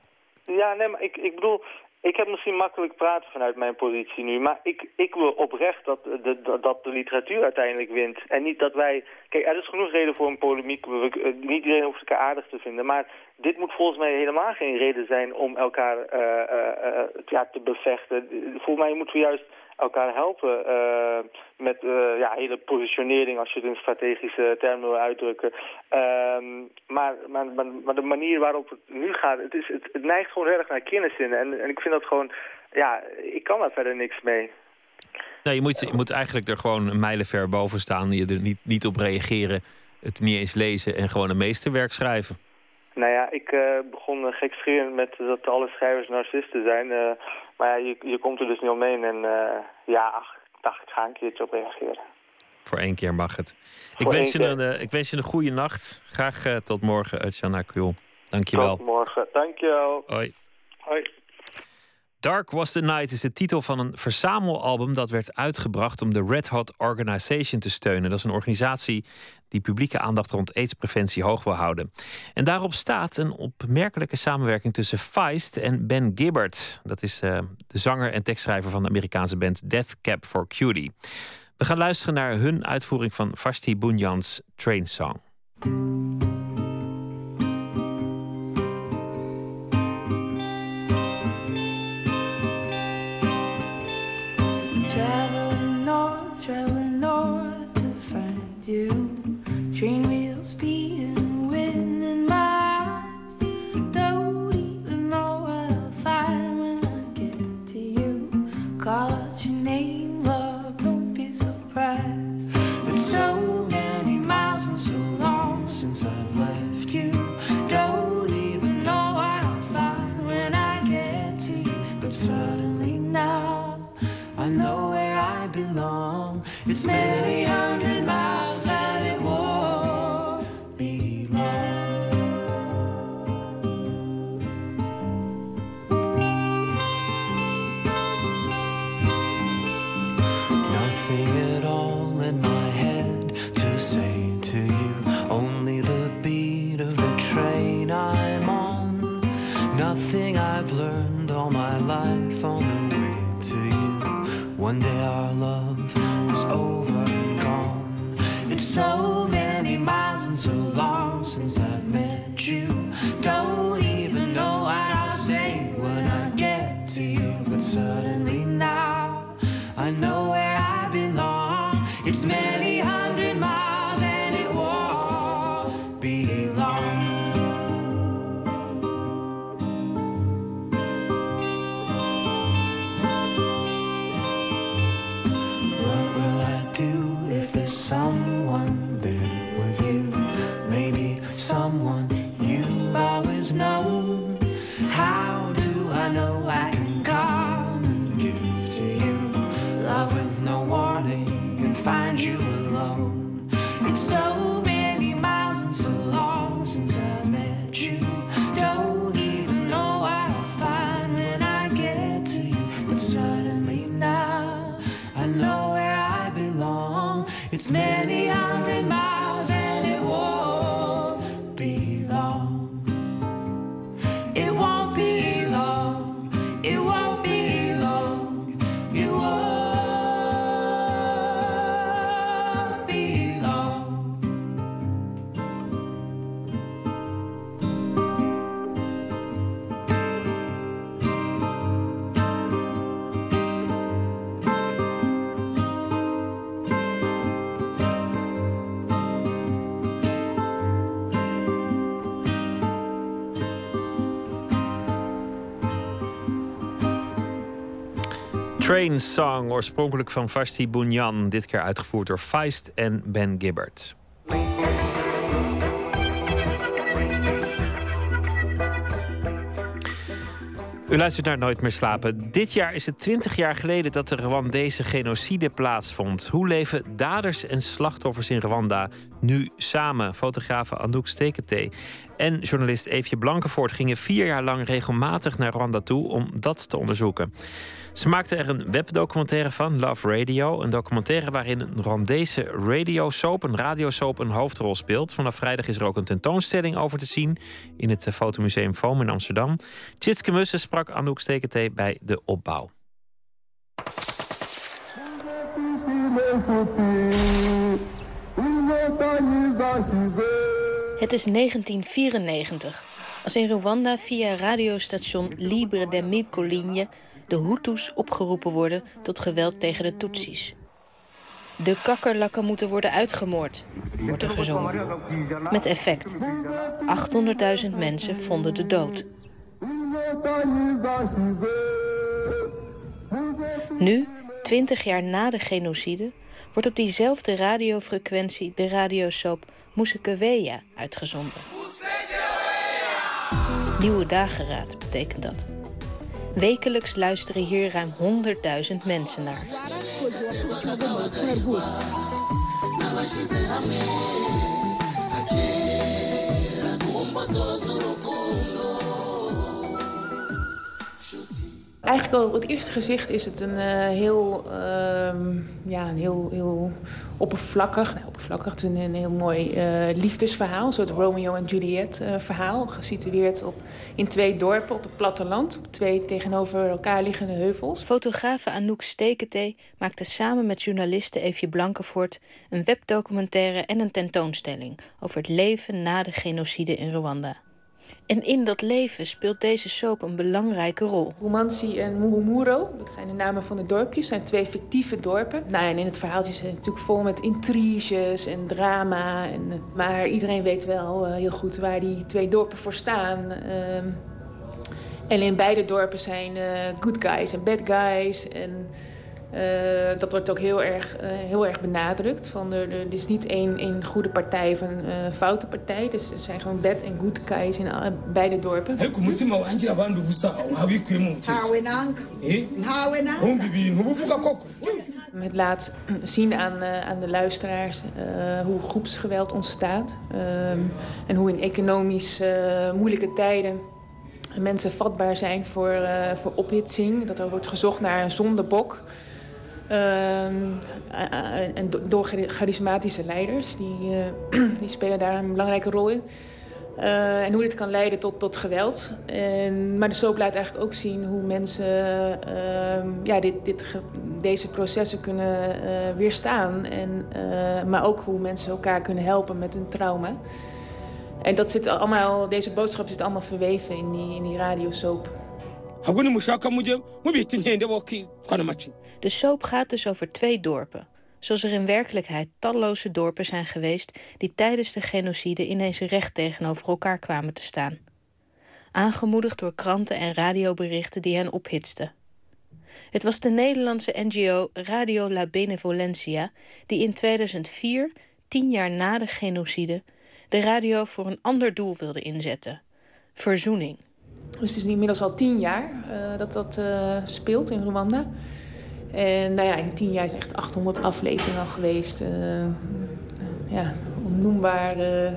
Ja, nee, maar ik, ik bedoel, ik heb misschien makkelijk praten vanuit mijn positie nu, maar ik, ik wil oprecht dat de, dat de literatuur uiteindelijk wint. En niet dat wij... Kijk, er is genoeg reden voor een polemiek. Niet iedereen hoeft elkaar aardig te vinden. Maar dit moet volgens mij helemaal geen reden zijn om elkaar uh, uh, ja, te bevechten. Volgens mij moeten we juist elkaar helpen uh, met uh, ja, hele positionering, als je het in strategische termen wil uitdrukken. Uh, maar, maar, maar, de manier waarop het nu gaat, het, is, het, het neigt gewoon heel erg naar kenniszin. En, en ik vind dat gewoon, ja, ik kan daar verder niks mee. Nee, je moet, je moet eigenlijk er gewoon een mijlenver boven staan. Je er niet, niet op reageren, het niet eens lezen en gewoon een meesterwerk schrijven. Nou ja, ik uh, begon gekscherend met dat alle schrijvers narcisten zijn. Uh, maar ja, je, je komt er dus niet omheen. En uh, ja, ach, ik dacht, ik ga een keertje op reageren. Voor één keer mag het. Ik wens, je een, ik wens je een goede nacht. Graag tot morgen, Utjana Kuhl. Dank je wel. Tot morgen. Dank je wel. Hoi. Hoi. Dark Was the Night is de titel van een verzamelalbum dat werd uitgebracht om de Red Hot Organization te steunen. Dat is een organisatie die publieke aandacht rond aidspreventie hoog wil houden. En daarop staat een opmerkelijke samenwerking tussen Feist en Ben Gibbard. Dat is uh, de zanger en tekstschrijver van de Amerikaanse band Death Cab for Cutie. We gaan luisteren naar hun uitvoering van Vashti Bunyan's Train Song. Train Song, oorspronkelijk van Vashti Bunyan. Dit keer uitgevoerd door Feist en Ben Gibbard. U luistert naar Nooit meer slapen. Dit jaar is het 20 jaar geleden dat de Rwandese genocide plaatsvond. Hoe leven daders en slachtoffers in Rwanda nu samen? Fotografe Anouk Stekete en journalist Eefje Blankenvoort gingen vier jaar lang regelmatig naar Rwanda toe om dat te onderzoeken. Ze maakte er een webdocumentaire van, Love Radio. Een documentaire waarin een Rwandese radiosoap, een radiosoap, een hoofdrol speelt. Vanaf vrijdag is er ook een tentoonstelling over te zien in het Fotomuseum Foam in Amsterdam. Tjitske Mussen sprak Anouk Stekete bij de opbouw. Het is 1994 als in Rwanda via radiostation Libre de Midcoligne de Hutus opgeroepen worden tot geweld tegen de Tutsis. De kakkerlakken moeten worden uitgemoord, wordt er gezongen. Met effect. 800.000 mensen vonden de dood. Nu, 20 jaar na de genocide, wordt op diezelfde radiofrequentie de radiosoap Musikeweya uitgezonden. Nieuwe dageraad betekent dat. Wekelijks luisteren hier ruim 100.000 mensen naar. Eigenlijk al op het eerste gezicht is het een uh, heel, uh, ja, een heel, heel oppervlakkig, nou, oppervlakkig, het is een, een heel mooi uh, liefdesverhaal, een soort Romeo en Juliet uh, verhaal, gesitueerd op, in twee dorpen op het platteland, op twee tegenover elkaar liggende heuvels. Fotografe Anouk Stekete maakte samen met journaliste Eefje Blankenvoort een webdocumentaire en een tentoonstelling over het leven na de genocide in Rwanda. En in dat leven speelt deze soap een belangrijke rol. Rumansi en Muhumuro, dat zijn de namen van de dorpjes, zijn twee fictieve dorpen. Nou, en in het verhaaltje is het natuurlijk vol met intriges en drama. En, maar iedereen weet wel uh, heel goed waar die twee dorpen voor staan. Uh, en in beide dorpen zijn uh, good guys en bad guys. En uh, dat wordt ook heel erg, uh, heel erg benadrukt. Van er, er is niet één, één goede partij of een uh, foute partij. Dus er zijn gewoon bad en good guys in alle, beide dorpen. Het laat zien aan, aan de luisteraars hoe groepsgeweld ontstaat. Um, en hoe in economisch moeilijke tijden mensen vatbaar zijn voor, voor ophitsing. Dat er wordt gezocht naar een zondebok. Uh, en door charismatische leiders, die, uh, die spelen daar een belangrijke rol in. En hoe dit kan leiden tot, tot geweld. En, maar de soap laat eigenlijk ook zien hoe mensen uh, ja, dit, dit, deze processen kunnen weerstaan. En, maar ook hoe mensen elkaar kunnen helpen met hun trauma. En dat zit allemaal, deze boodschap zit allemaal verweven in die, in die radiosoap. De soap gaat dus over twee dorpen. Zoals er in werkelijkheid talloze dorpen zijn geweest die tijdens de genocide ineens recht tegenover elkaar kwamen te staan. Aangemoedigd door kranten en radioberichten die hen ophitsten. Het was de Nederlandse NGO Radio La Benevolencia die in 2004, tien jaar na de genocide, de radio voor een ander doel wilde inzetten: verzoening. Dus het is inmiddels al tien jaar uh, dat dat uh, speelt in Rwanda. En nou ja, in tien jaar is echt 800 afleveringen al geweest. Uh, ja, onnoembare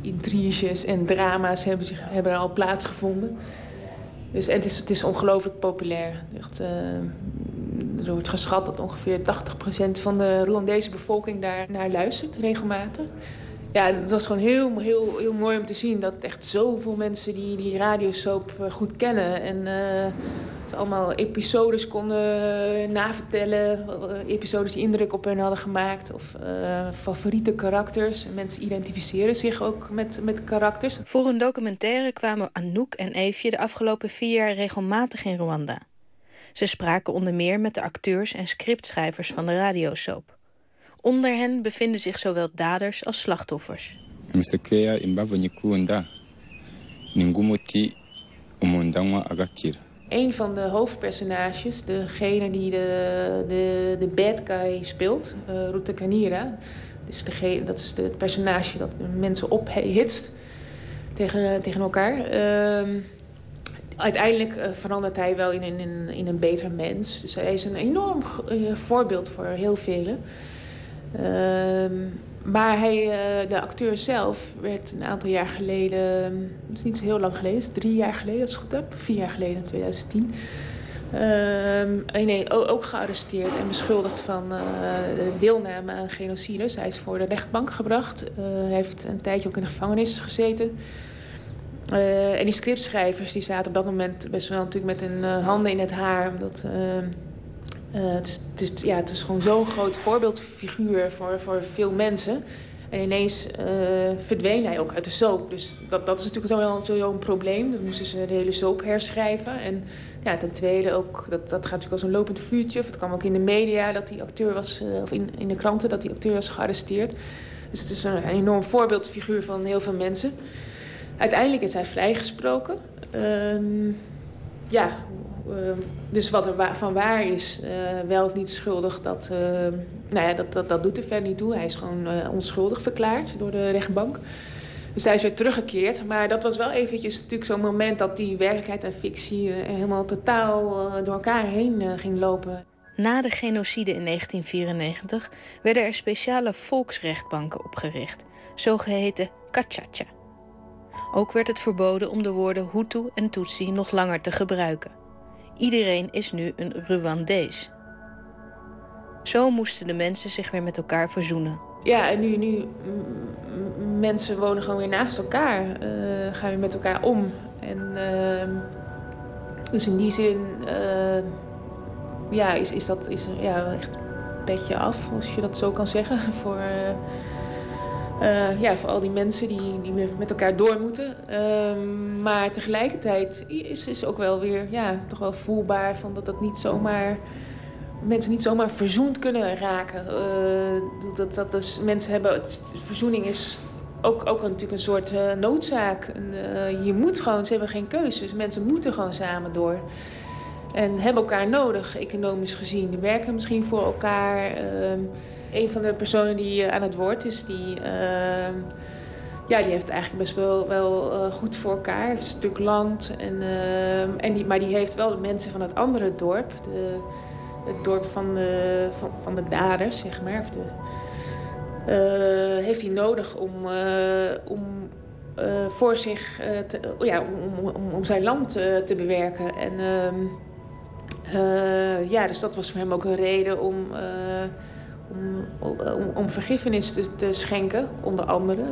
intriges en drama's hebben, zich, hebben er al plaatsgevonden. Dus en het is, het is ongelooflijk populair. Echt, er wordt geschat dat ongeveer 80% van de Rwandese bevolking daar naar luistert regelmatig ja, het was gewoon heel, heel, heel mooi om te zien dat echt zoveel mensen die die radiosoap goed kennen. En ze allemaal episodes konden navertellen. Episodes die indruk op hen hadden gemaakt. Of uh, favoriete karakters. Mensen identificeren zich ook met, met karakters. Voor een documentaire kwamen Anouk en Eefje de afgelopen vier jaar regelmatig in Rwanda. Ze spraken onder meer met de acteurs en scriptschrijvers van de radiosoap. Onder hen bevinden zich zowel daders als slachtoffers. Een van de hoofdpersonages, degene die de, de, de bad guy speelt, uh, Ruta Kanira. Dus degene, dat is het personage dat mensen ophitst tegen, tegen elkaar. Ehm, uiteindelijk uh, verandert hij wel in, in, in een beter mens. Dus hij is een enorm uh, voorbeeld voor heel velen. Ehm, maar hij, uh, de acteur zelf werd een aantal jaar geleden, dat is niet zo heel lang geleden, drie jaar geleden, dat is goed heb, vier jaar geleden, in 2010. Um, nee, ook gearresteerd en beschuldigd van uh, deelname aan genocide. Hij is voor de rechtbank gebracht. Hij heeft een tijdje ook in de gevangenis gezeten. En die scriptschrijvers die zaten op dat moment best wel natuurlijk met hun handen in het haar. Omdat, het, is, het, is, ja, het is gewoon zo'n groot voorbeeldfiguur voor, voor veel mensen. En ineens verdween hij ook uit de soap. Dus dat, dat is natuurlijk sowieso zo een probleem. Dan moesten ze de hele soap herschrijven. En ja, ten tweede ook, dat, dat gaat natuurlijk als een lopend vuurtje. Of het kwam ook in de media dat die acteur was, uh, of in, in de kranten dat die acteur was gearresteerd. Dus het is een, enorm voorbeeldfiguur van heel veel mensen. Uiteindelijk is hij vrijgesproken. Uh, ja, uh, dus wat er van waar is, uh, wel of niet schuldig, dat, nou ja, dat, dat, dat doet er verder niet toe. Hij is gewoon onschuldig verklaard door de rechtbank. Dus hij is weer teruggekeerd. Maar dat was wel eventjes natuurlijk zo'n moment dat die werkelijkheid en fictie helemaal totaal door elkaar heen ging lopen. Na de genocide in 1994 werden er speciale volksrechtbanken opgericht, zogeheten kachacha. Ook werd het verboden om de woorden Hutu en Tutsi nog langer te gebruiken. Iedereen is nu een Rwandees. Zo moesten de mensen zich weer met elkaar verzoenen. Ja, en nu, nu mensen wonen gewoon weer naast elkaar, uh, gaan weer met elkaar om. En uh, dus in die zin, uh, ja, is, is dat is, ja, echt petje af, als je dat zo kan zeggen, voor, ja, voor al die mensen die, die met elkaar door moeten. Ehm, maar tegelijkertijd is, is ook wel weer, ja, toch wel voelbaar van dat dat niet zomaar mensen niet zomaar verzoend kunnen raken. Uh, dat, dat, mensen hebben, het, verzoening is ook, ook natuurlijk een soort uh, noodzaak. Je moet gewoon, ze hebben geen keuzes. Mensen moeten gewoon samen door. En hebben elkaar nodig, economisch gezien. Die werken misschien voor elkaar. Een van de personen die aan het woord is, die, ehm, ja, die heeft eigenlijk best wel, wel goed voor elkaar. Heeft een stuk land. En, ehm, en die, maar die heeft wel de mensen van het andere dorp. De, het dorp van de, van, van de daders, zeg maar. Of de, uh, heeft hij nodig om, om voor zich te, ja, om, om, om, zijn land te bewerken. En ehm, ja, dus dat was voor hem ook een reden om, om, om, om, vergiffenis te, schenken, onder andere.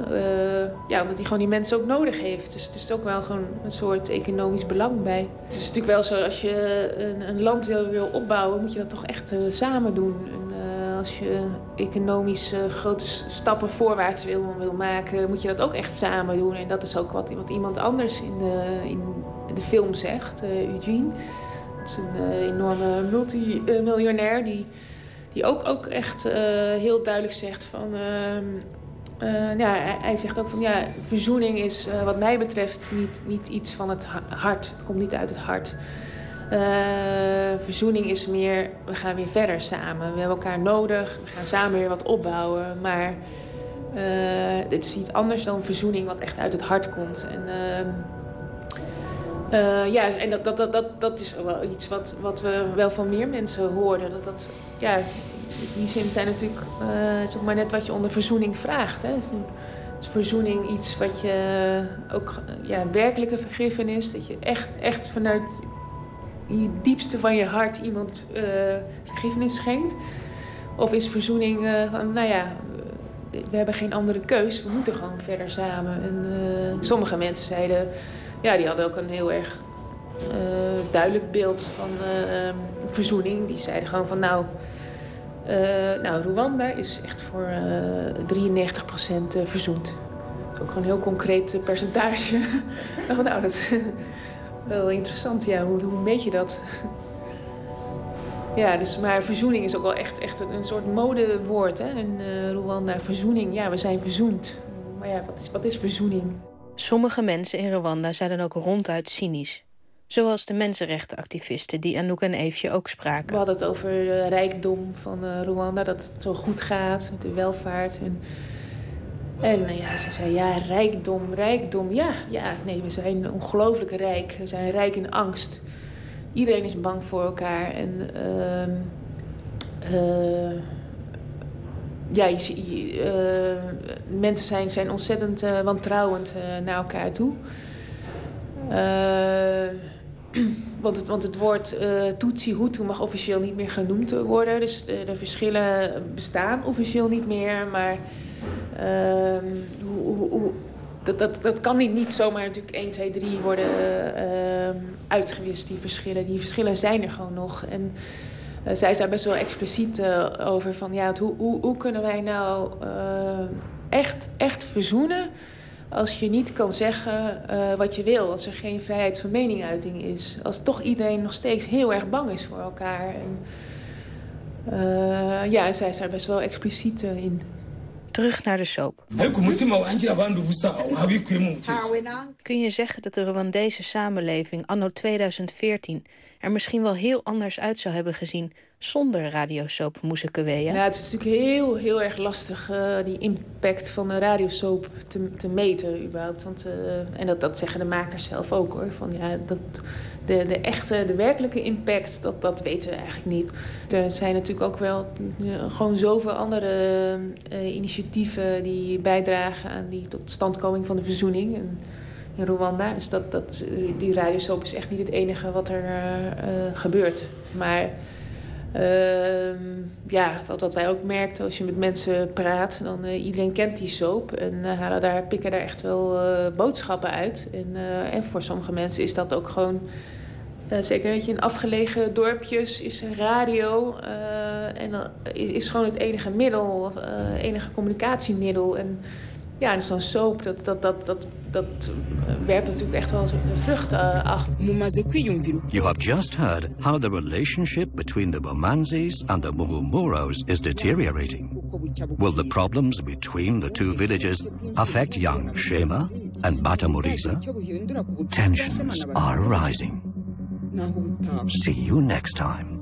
ja, omdat hij gewoon die mensen ook nodig heeft. Dus het is ook wel gewoon een soort economisch belang bij. Het is natuurlijk wel zo, als je een, een land wil, opbouwen, moet je dat toch echt samen doen. En, als je economisch grote stappen voorwaarts wil, maken, moet je dat ook echt samen doen. En dat is ook wat, wat iemand anders in de, in de film zegt, Eugene. Dat is een enorme multimiljonair die, die ook, ook echt heel duidelijk zegt van... Ehm, ja, hij, zegt ook van ja, verzoening is wat mij betreft niet, niet iets van het hart. Het komt niet uit het hart. Verzoening is meer, we gaan weer verder samen. We hebben elkaar nodig, we gaan samen weer wat opbouwen. Maar dit is iets anders dan verzoening wat echt uit het hart komt. En, uh, ja, en dat, dat, dat, dat, dat is wel iets wat, wat we wel van meer mensen hoorden. Dat dat, ja, in die zin zijn natuurlijk, uh, is ook maar net wat je onder verzoening vraagt. Hè. Is verzoening iets wat je ook, ja, werkelijke vergiffenis, dat je echt, echt vanuit je diepste van je hart iemand uh, vergiffenis schenkt? Of is verzoening van, nou ja, we hebben geen andere keus, we moeten gewoon verder samen. En sommige mensen zeiden, ja, die hadden ook een heel erg duidelijk beeld van verzoening. Die zeiden gewoon van, nou, nou Rwanda is echt voor 93% verzoend. Dat is ook gewoon een heel concreet percentage. nou, dat wel interessant, ja. Hoe, hoe meet je dat? ja, dus, maar verzoening is ook wel echt, echt een, soort modewoord, hè. In Rwanda, verzoening. Ja, we zijn verzoend. Maar ja, wat is, wat is verzoening? Sommige mensen in Rwanda zijn dan ook ronduit cynisch. Zoals de mensenrechtenactivisten die Anouk en Eefje ook spraken. We hadden het over de rijkdom van uh, Rwanda, dat het zo goed gaat de welvaart. En, en ja, ze zei ja, rijkdom, rijkdom. Ja, ja, nee, we zijn ongelooflijk rijk. We zijn rijk in angst. Iedereen is bang voor elkaar. En uh, ja, je, uh, mensen zijn, zijn ontzettend uh, wantrouwend naar elkaar toe. want, het, want het woord Tutsi Hutu mag officieel niet meer genoemd worden. Dus de, verschillen bestaan officieel niet meer. Maar ehm, hoe, hoe, dat, dat, kan niet, niet zomaar natuurlijk 1, 2, 3 worden uh, uitgewist, die verschillen. Die verschillen zijn er gewoon nog. En zij is daar best wel expliciet uh, over van ja, hoe, hoe, hoe kunnen wij nou echt, echt verzoenen als je niet kan zeggen wat je wil, als er geen vrijheid van meningsuiting is. Als toch iedereen nog steeds heel erg bang is voor elkaar. En, ja, zij is daar best wel expliciet in. Terug naar de soap. Kun je zeggen dat de Rwandese samenleving anno 2014 er misschien wel heel anders uit zou hebben gezien zonder radiosoap Moesekewea? Ja, het is natuurlijk heel, heel erg lastig uh, die impact van de radiosoap te, te meten überhaupt. Want, uh, en dat, dat zeggen de makers zelf ook hoor. Van, ja, dat, de, de echte, de werkelijke impact, dat, dat weten we eigenlijk niet. Er zijn natuurlijk ook wel gewoon zoveel andere initiatieven die bijdragen aan die totstandkoming van de verzoening. En, in Rwanda. Dus dat, dat, die radiosoap is echt niet het enige wat er uh, gebeurt. Maar uh, ja, wat, wij ook merkten als je met mensen praat, dan uh, iedereen kent die soap en halen daar, pikken daar echt wel boodschappen uit. En, en voor sommige mensen is dat ook gewoon, zeker weet je, in afgelegen dorpjes is radio en is gewoon het enige middel, enige communicatiemiddel. En ja, dus zo'n soap, dat, dat, dat, dat, dat werpt natuurlijk echt wel vrucht uh, af. You have just heard how the relationship between the Bomanzis and the Muhumuros is deteriorating. Will the problems between the two villages affect young Shema and Batamuriza? Tensions are rising. See you next time.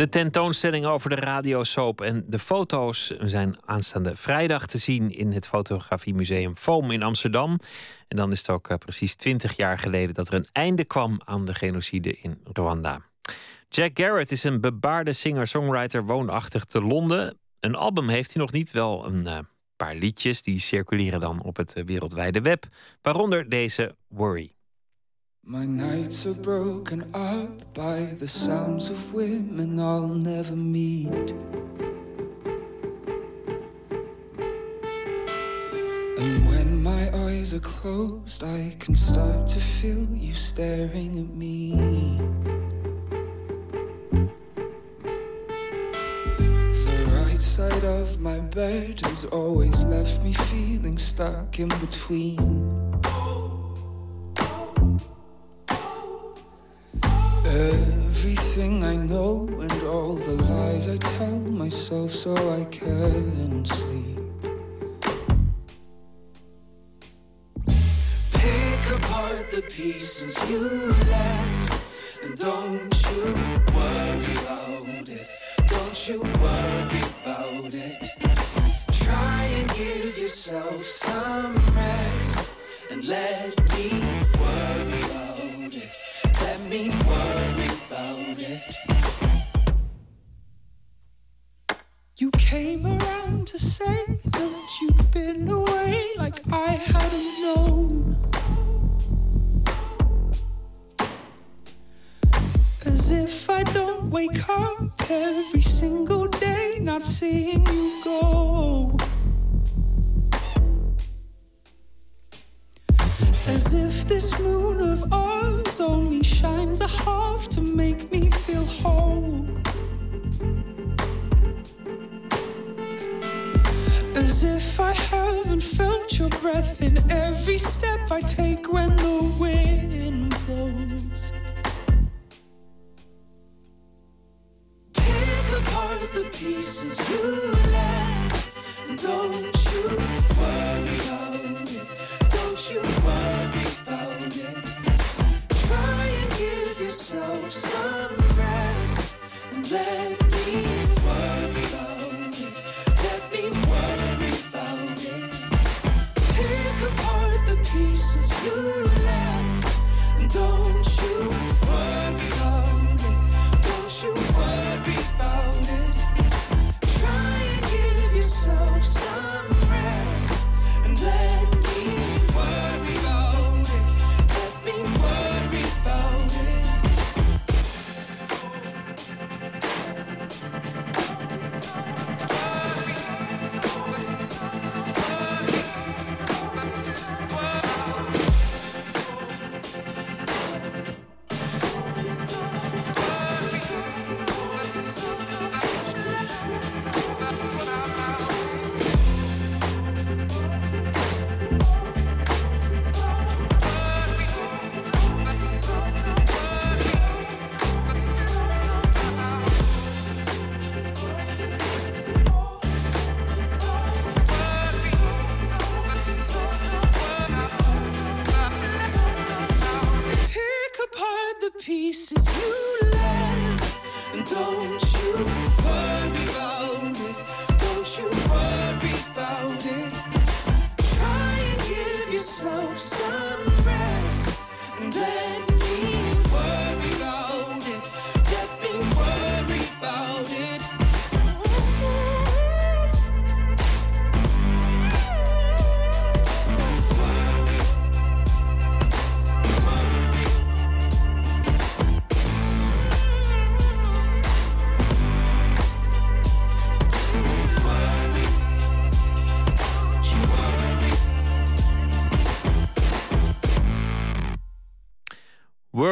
De tentoonstelling over de radiosoap en de foto's zijn aanstaande vrijdag te zien in het Fotografiemuseum Foam in Amsterdam. En dan is het ook eh, precies twintig jaar geleden dat er een einde kwam aan de genocide in Rwanda. Jack Garrett is een bebaarde singer-songwriter woonachtig te Londen. Een album heeft hij nog niet, wel een uh, paar liedjes die circuleren dan op het uh, wereldwijde web, waaronder deze Worry. My nights are broken up by the sounds of women I'll never meet. And when my eyes are closed, I can start to feel you staring at me. The right side of my bed has always left me feeling stuck in between. Everything I know and all the lies I tell myself so I can sleep. Pick apart the pieces you left and don't you worry about it. Don't you worry about it. Try and give yourself some rest and let me worry about it. Let me came around to say that you'd been away like I hadn't known. As if I don't wake up every single day not seeing you go. As if this moon of ours only shines a half to make me feel whole. As if I haven't felt your breath in every step I take when the wind blows. Pick apart the pieces you left. Don't you worry about it. Don't you worry about it. Try and give yourself some rest. And let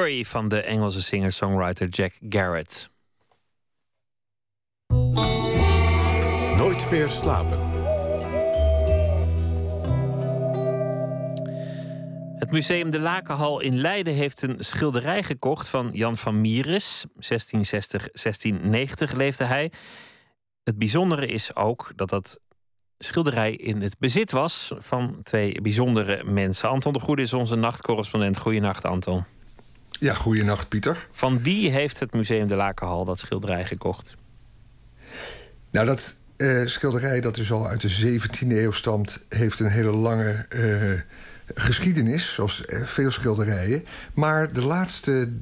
Van de Engelse singer-songwriter Jack Garrett. Nooit meer slapen. Het Museum de Lakenhal in Leiden heeft een schilderij gekocht van Jan van Mieris. 1660-1690 leefde hij. Het bijzondere is ook dat dat schilderij in het bezit was van twee bijzondere mensen. Anton de Goede is onze nachtcorrespondent. Goedenacht, Anton. Ja, goeienacht, Pieter. Van wie heeft het Museum de Lakenhal dat schilderij gekocht? Nou, dat eh, schilderij dat dus al uit de 17e eeuw stamt... heeft een hele lange eh, geschiedenis, zoals eh, veel schilderijen. Maar de laatste,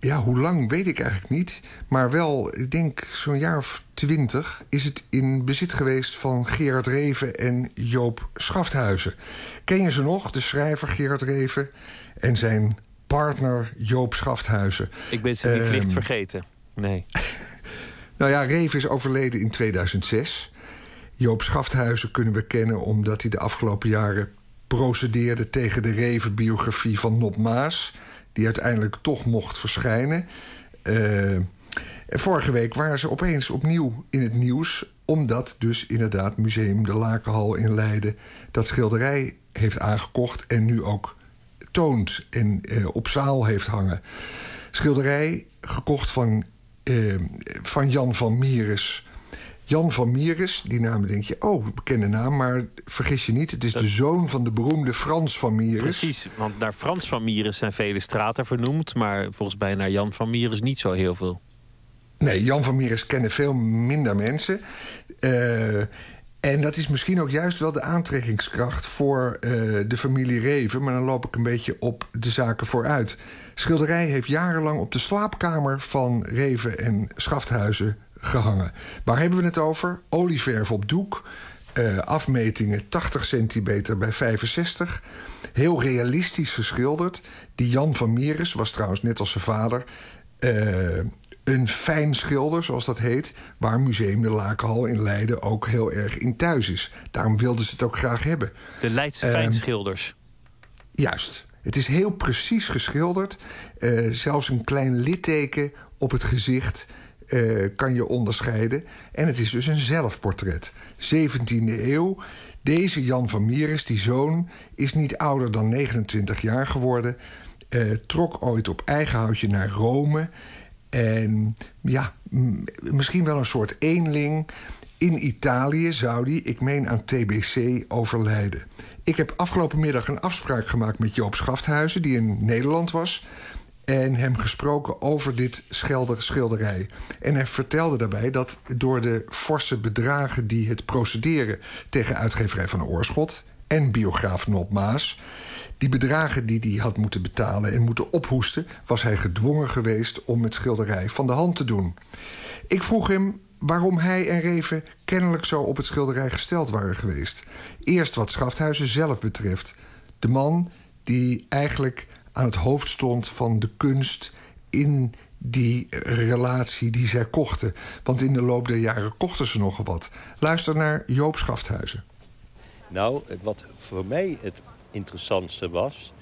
ja, hoe lang weet ik eigenlijk niet... maar wel, ik denk zo'n jaar of twintig... is het in bezit geweest van Gerard Reven en Joop Schafthuizen. Ken je ze nog, de schrijver Gerard Reven en zijn partner Joop Schafthuizen? Ik ben ze niet Ehm, licht vergeten. Nee. Nou ja, Reven is overleden in 2006. Joop Schafthuizen kunnen we kennen omdat hij de afgelopen jaren procedeerde tegen de Reven-biografie van Nop Maas, die uiteindelijk toch mocht verschijnen. Eh, vorige week waren ze opeens opnieuw in het nieuws, omdat dus inderdaad Museum de Lakenhal in Leiden dat schilderij heeft aangekocht en nu ook toont en eh, op zaal heeft hangen. Schilderij gekocht van, eh, van Jan van Mieris. Jan van Mieris, die naam denk je, oh, bekende naam, maar vergis je niet, het is de zoon van de beroemde Frans van Mieris. Precies, want naar Frans van Mieris zijn vele straten vernoemd, maar volgens mij naar Jan van Mieris niet zo heel veel. Nee, Jan van Mieris kennen veel minder mensen. Eh, en dat is misschien ook juist wel de aantrekkingskracht voor eh, de familie Reven. Maar dan loop ik een beetje op de zaken vooruit. Schilderij heeft jarenlang op de slaapkamer van Reven en Schafthuizen gehangen. Waar hebben we het over? Olieverf op doek. eh, afmetingen 80 centimeter bij 65. Heel realistisch geschilderd. Die Jan van Mieris was trouwens net als zijn vader... eh, een fijn schilder, zoals dat heet... waar Museum de Lakenhal in Leiden ook heel erg in thuis is. Daarom wilden ze het ook graag hebben. De Leidse Ehm, fijnschilders. Juist. Het is heel precies geschilderd. Eh, zelfs een klein litteken op het gezicht eh, kan je onderscheiden. En het is dus een zelfportret. 17e eeuw. Deze Jan van Mieris, die zoon, is niet ouder dan 29 jaar geworden. eh, trok ooit op eigen houtje naar Rome. En ja, misschien wel een soort eenling. In Italië zou die, ik meen aan TBC, overlijden. Ik heb afgelopen middag een afspraak gemaakt met Joop Schafthuizen... die in Nederland was en hem gesproken over dit schilderij. En hij vertelde daarbij dat door de forse bedragen... die het procederen tegen uitgeverij van Oorschot... en biograaf Nop Maas... die bedragen die hij had moeten betalen en moeten ophoesten... was hij gedwongen geweest om het schilderij van de hand te doen. Ik vroeg hem waarom hij en Reven kennelijk zo op het schilderij gesteld waren geweest. Eerst wat Schafthuizen zelf betreft. De man die eigenlijk aan het hoofd stond van de kunst in die relatie die zij kochten. Want in de loop der jaren kochten ze nogal wat. Luister naar Joop Schafthuizen. Nou, wat voor mij het interessantste was...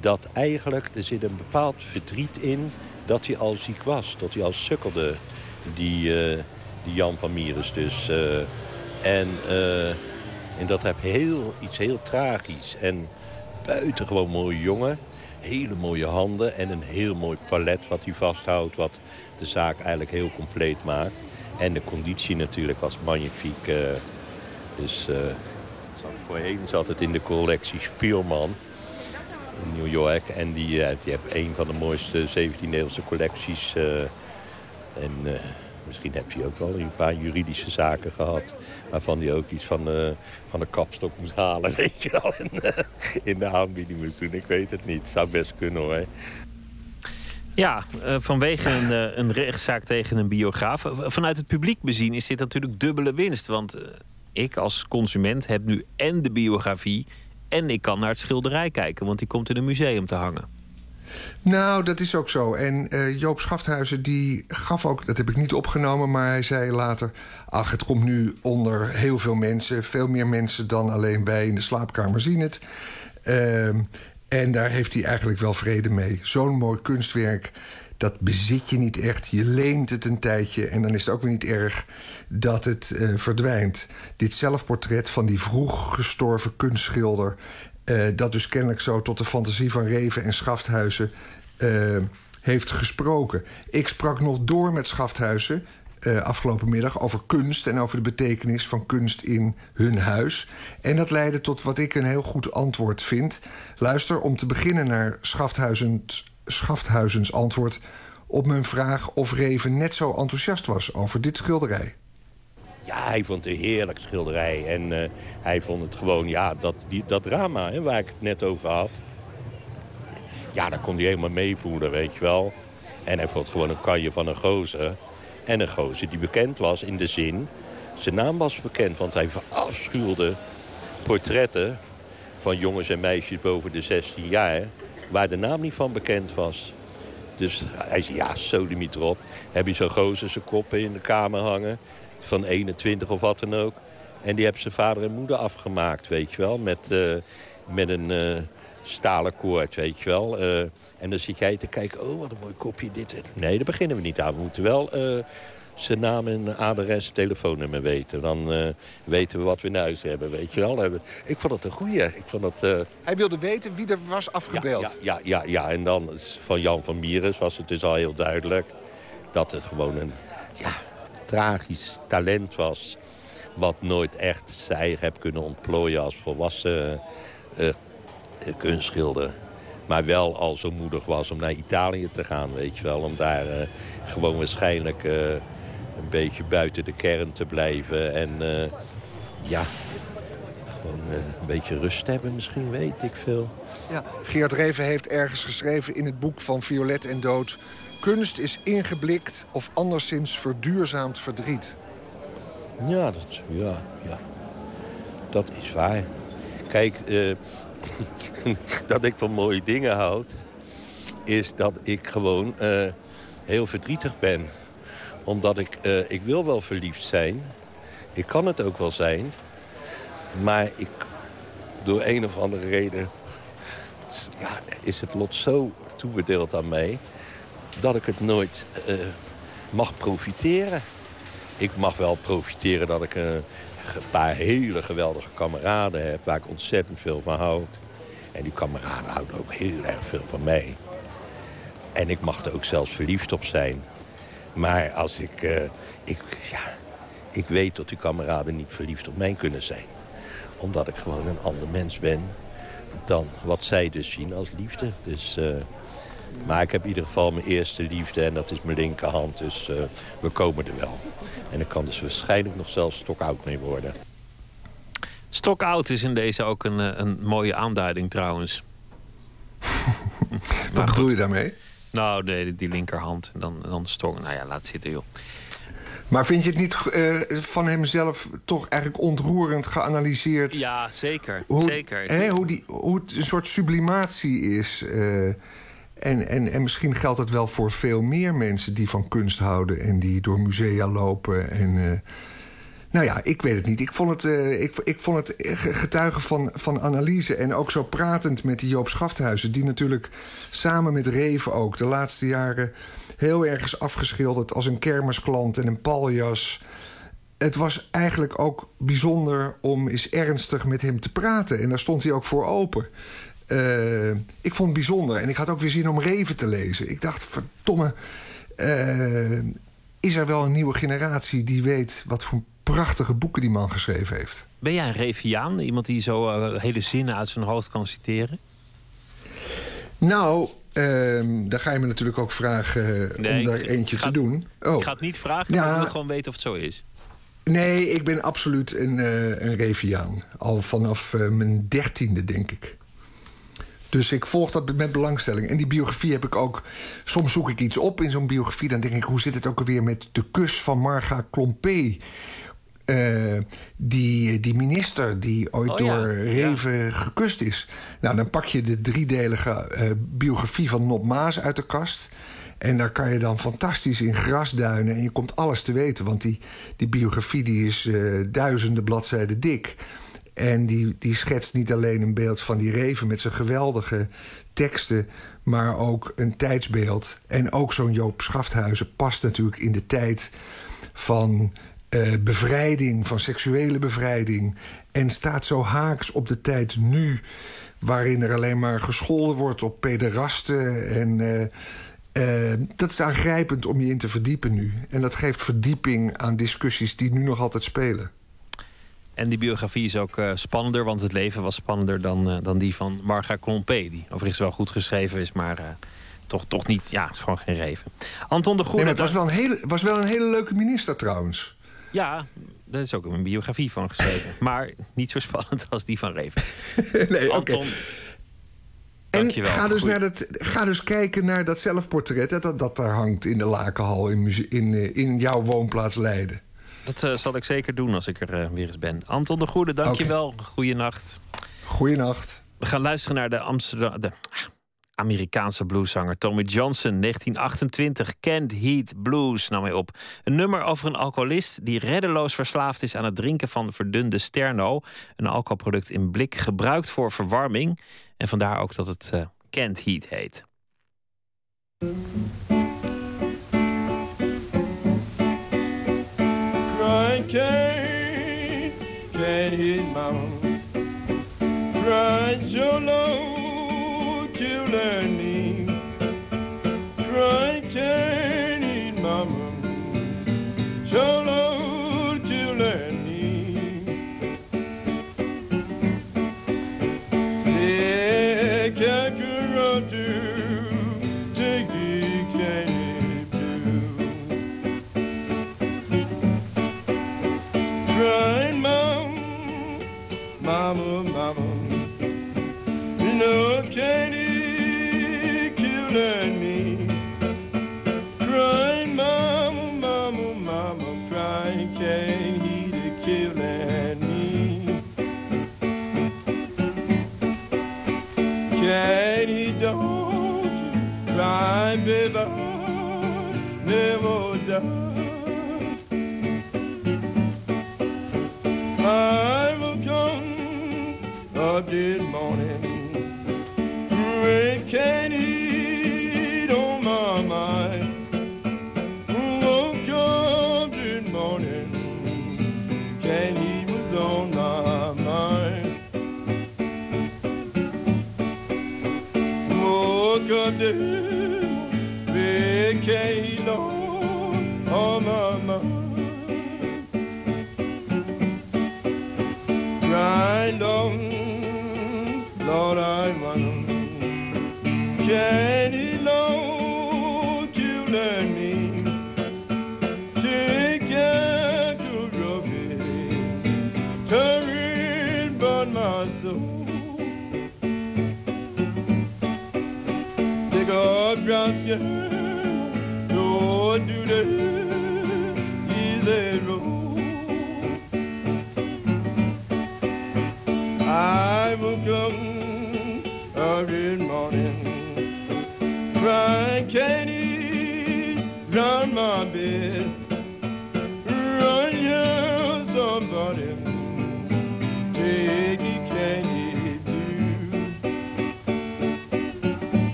dat eigenlijk, er zit een bepaald verdriet in dat hij al ziek was. Dat hij al sukkelde, die, eh, die Jan van Mieris dus. eh. en, eh, en dat heb heel, iets heel tragisch. En buitengewoon mooie jongen. Hele mooie handen en een heel mooi palet wat hij vasthoudt... wat de zaak eigenlijk heel compleet maakt. En de conditie natuurlijk was magnifiek. dus... voorheen zat het in de collectie Spielman in New York. En die, eh, die heeft een van de mooiste 17e-eeuwse collecties. eh, en eh, misschien heb je ook wel een paar juridische zaken gehad... waarvan hij ook iets van, van de kapstok moest halen, weet je wel. En, eh, in de aanbieding moest doen. Ik weet het niet. Zou best kunnen hoor. Ja, vanwege een, een rechtszaak tegen een biograaf. Vanuit het publiek bezien is dit natuurlijk dubbele winst. Want ik als consument heb nu en de biografie... en ik kan naar het schilderij kijken, want die komt in een museum te hangen. Nou, dat is ook zo. En eh, Joop Schafthuizen die gaf ook, dat heb ik niet opgenomen, maar hij zei later: Ach, het komt nu onder heel veel mensen, veel meer mensen dan alleen wij in de slaapkamer zien het. Ehm, en daar heeft hij eigenlijk wel vrede mee. Zo'n mooi kunstwerk, dat bezit je niet echt. Je leent het een tijdje en dan is het ook weer niet erg dat het eh, verdwijnt. Dit zelfportret van die vroeg gestorven kunstschilder... eh, dat dus kennelijk zo tot de fantasie van Reven en Schafthuizen eh, heeft gesproken. Ik sprak nog door met Schafthuizen afgelopen middag over kunst en over de betekenis van kunst in hun huis. En dat leidde tot wat ik een heel goed antwoord vind. Luister om te beginnen naar Schafthuizens, Schafthuizens antwoord op mijn vraag of Reven net zo enthousiast was over dit schilderij. Ja, hij vond het een heerlijk schilderij. En eh, hij vond het gewoon, ja, dat, die, dat drama hè, waar ik het net over had. Ja, daar kon hij helemaal meevoelen, weet je wel. En hij vond gewoon een kanje van een gozer. En een gozer die bekend was in de zin... Zijn naam was bekend, want hij verafschuwde portretten... van jongens en meisjes boven de 16 jaar... waar de naam niet van bekend was. Dus hij zei, ja, sodemiet erop. Heb je zo'n gozer zijn koppen in de kamer hangen... van 21 of wat dan ook. En die hebben zijn vader en moeder afgemaakt, weet je wel. Met, eh, met een eh, stalen koord, weet je wel. Eh, en dan zit jij te kijken, oh, wat een mooi kopje dit. Nee, daar beginnen we niet aan. We moeten wel zijn naam en adres, telefoonnummer weten. Dan eh, weten we wat we in huis hebben, weet je wel. Ik vond het een goeie. Ik vond het... eh, Hij wilde weten wie er was afgebeeld. ja, ja, ja, ja. En dan van Jan van Mieres was het dus al heel duidelijk... dat het gewoon een ja, tragisch talent was... wat nooit echt zij heb kunnen ontplooien als volwassen eh, kunstschilder. Maar wel al zo moedig was om naar Italië te gaan, weet je wel. Om daar gewoon waarschijnlijk een beetje buiten de kern te blijven. En eh, ja, gewoon eh, een beetje rust hebben misschien, weet ik veel. Ja, Geert Reven heeft ergens geschreven in het boek van Violet en Dood... kunst is ingeblikt of anderszins verduurzaamd verdriet. Ja, dat, ja, ja. dat is waar. Kijk, eh, dat ik van mooie dingen houd... is dat ik gewoon heel verdrietig ben. Omdat ik, eh, ik wil wel verliefd zijn. Ik kan het ook wel zijn. Maar ik, door een of andere reden... Ja, is het lot zo toebedeeld aan mij... dat ik het nooit eh, mag profiteren. Ik mag wel profiteren dat ik een, een paar hele geweldige kameraden heb... waar ik ontzettend veel van houd. En die kameraden houden ook heel erg veel van mij. En ik mag er ook zelfs verliefd op zijn. Maar als ik, eh, ik, ja, ik weet dat uw kameraden niet verliefd op mij kunnen zijn. Omdat ik gewoon een ander mens ben dan wat zij dus zien als liefde. Dus, eh, maar ik heb in ieder geval mijn eerste liefde en dat is mijn linkerhand. Dus eh, we komen er wel. En ik kan dus waarschijnlijk nog zelfs stokoud mee worden. Stokoud is in deze ook een, een mooie aanduiding trouwens. Wat bedoel je daarmee? Nou, nee, die linkerhand. En dan, dan. Nou ja, laat zitten joh. Maar vind je het niet eh, van hemzelf toch eigenlijk ontroerend geanalyseerd? Ja, zeker. Hoe, zeker. Hè, hoe, die, hoe het een soort sublimatie is. eh, en, en, en misschien geldt het wel voor veel meer mensen die van kunst houden en die door musea lopen. En, eh, nou ja, ik weet het niet. Ik vond het, eh, ik, ik vond het ge- getuigen van, van analyse en ook zo pratend met die Joop Schafthuizen, die natuurlijk samen met Reven ook de laatste jaren heel erg is afgeschilderd als een kermisklant en een paljas. Het was eigenlijk ook bijzonder om eens ernstig met hem te praten. En daar stond hij ook voor open. Eh, ik vond het bijzonder. En ik had ook weer zin om Reven te lezen. Ik dacht, verdomme... eh, is er wel een nieuwe generatie die weet... wat voor prachtige boeken die man geschreven heeft? Ben jij een Reviaan? Iemand die zo eh, hele zinnen uit zijn hoofd kan citeren? Nou, ehm daar ga je me natuurlijk ook vragen eh, Nee, om daar ik- eentje ik te doen. Oh. Ik ga het niet vragen, Ja. maar ik wil gewoon weten of het zo is. Nee, ik ben absoluut een, eh een Reviaan. Al vanaf mijn dertiende, denk ik. Dus ik volg dat met belangstelling. En die biografie heb ik ook... Soms zoek ik iets op in zo'n biografie. Dan denk ik, hoe zit het ook alweer met de kus van Marga Klompé? Eh, die, die minister die ooit Oh ja, door Reven gekust is. Nou, dan pak je de driedelige eh, biografie van Nop Maas uit de kast. En daar kan je dan fantastisch in grasduinen. En je komt alles te weten. Want die, die biografie die is eh, duizenden bladzijden dik. En die, die schetst niet alleen een beeld van die Reven met zijn geweldige teksten, maar ook een tijdsbeeld. En ook zo'n Joop Schafthuizen past natuurlijk in de tijd van eh, bevrijding, van seksuele bevrijding. En staat zo haaks op de tijd nu, waarin er alleen maar gescholden wordt op pederasten. En eh, eh, dat is aangrijpend om je in te verdiepen nu. En dat geeft verdieping aan discussies die nu nog altijd spelen. En die biografie is ook spannender, want het leven was spannender dan, dan die van Marga Klompé. Die overigens wel goed geschreven is, maar toch, toch niet. Ja, het is gewoon geen reven. Anton de Goede. Nee, het was wel, een hele, was wel een hele leuke minister trouwens. Ja, daar is ook een biografie van geschreven. maar niet zo spannend als die van Reven. nee, oké. Anton, dankjewel. ga dus, naar dat, ga dus kijken naar dat zelfportret hè, dat, dat daar hangt in de Lakenhal in, in, eh, in jouw woonplaats Leiden. Dat eh, zal ik zeker doen als ik er eh, weer eens ben. Anton de Goede, dankjewel. Goeienacht. Goeienacht. We gaan luisteren naar de, Amsterdam, de Amerikaanse blueszanger Tommy Johnson. 1928, Can't Heat Blues nam hij op. Een nummer over een alcoholist die reddeloos verslaafd is aan het drinken van verdunde sterno. Een alcoholproduct in blik gebruikt voor verwarming. En vandaar ook dat het eh Can't Heat heet. Crying so low learn. Never crying, can't eat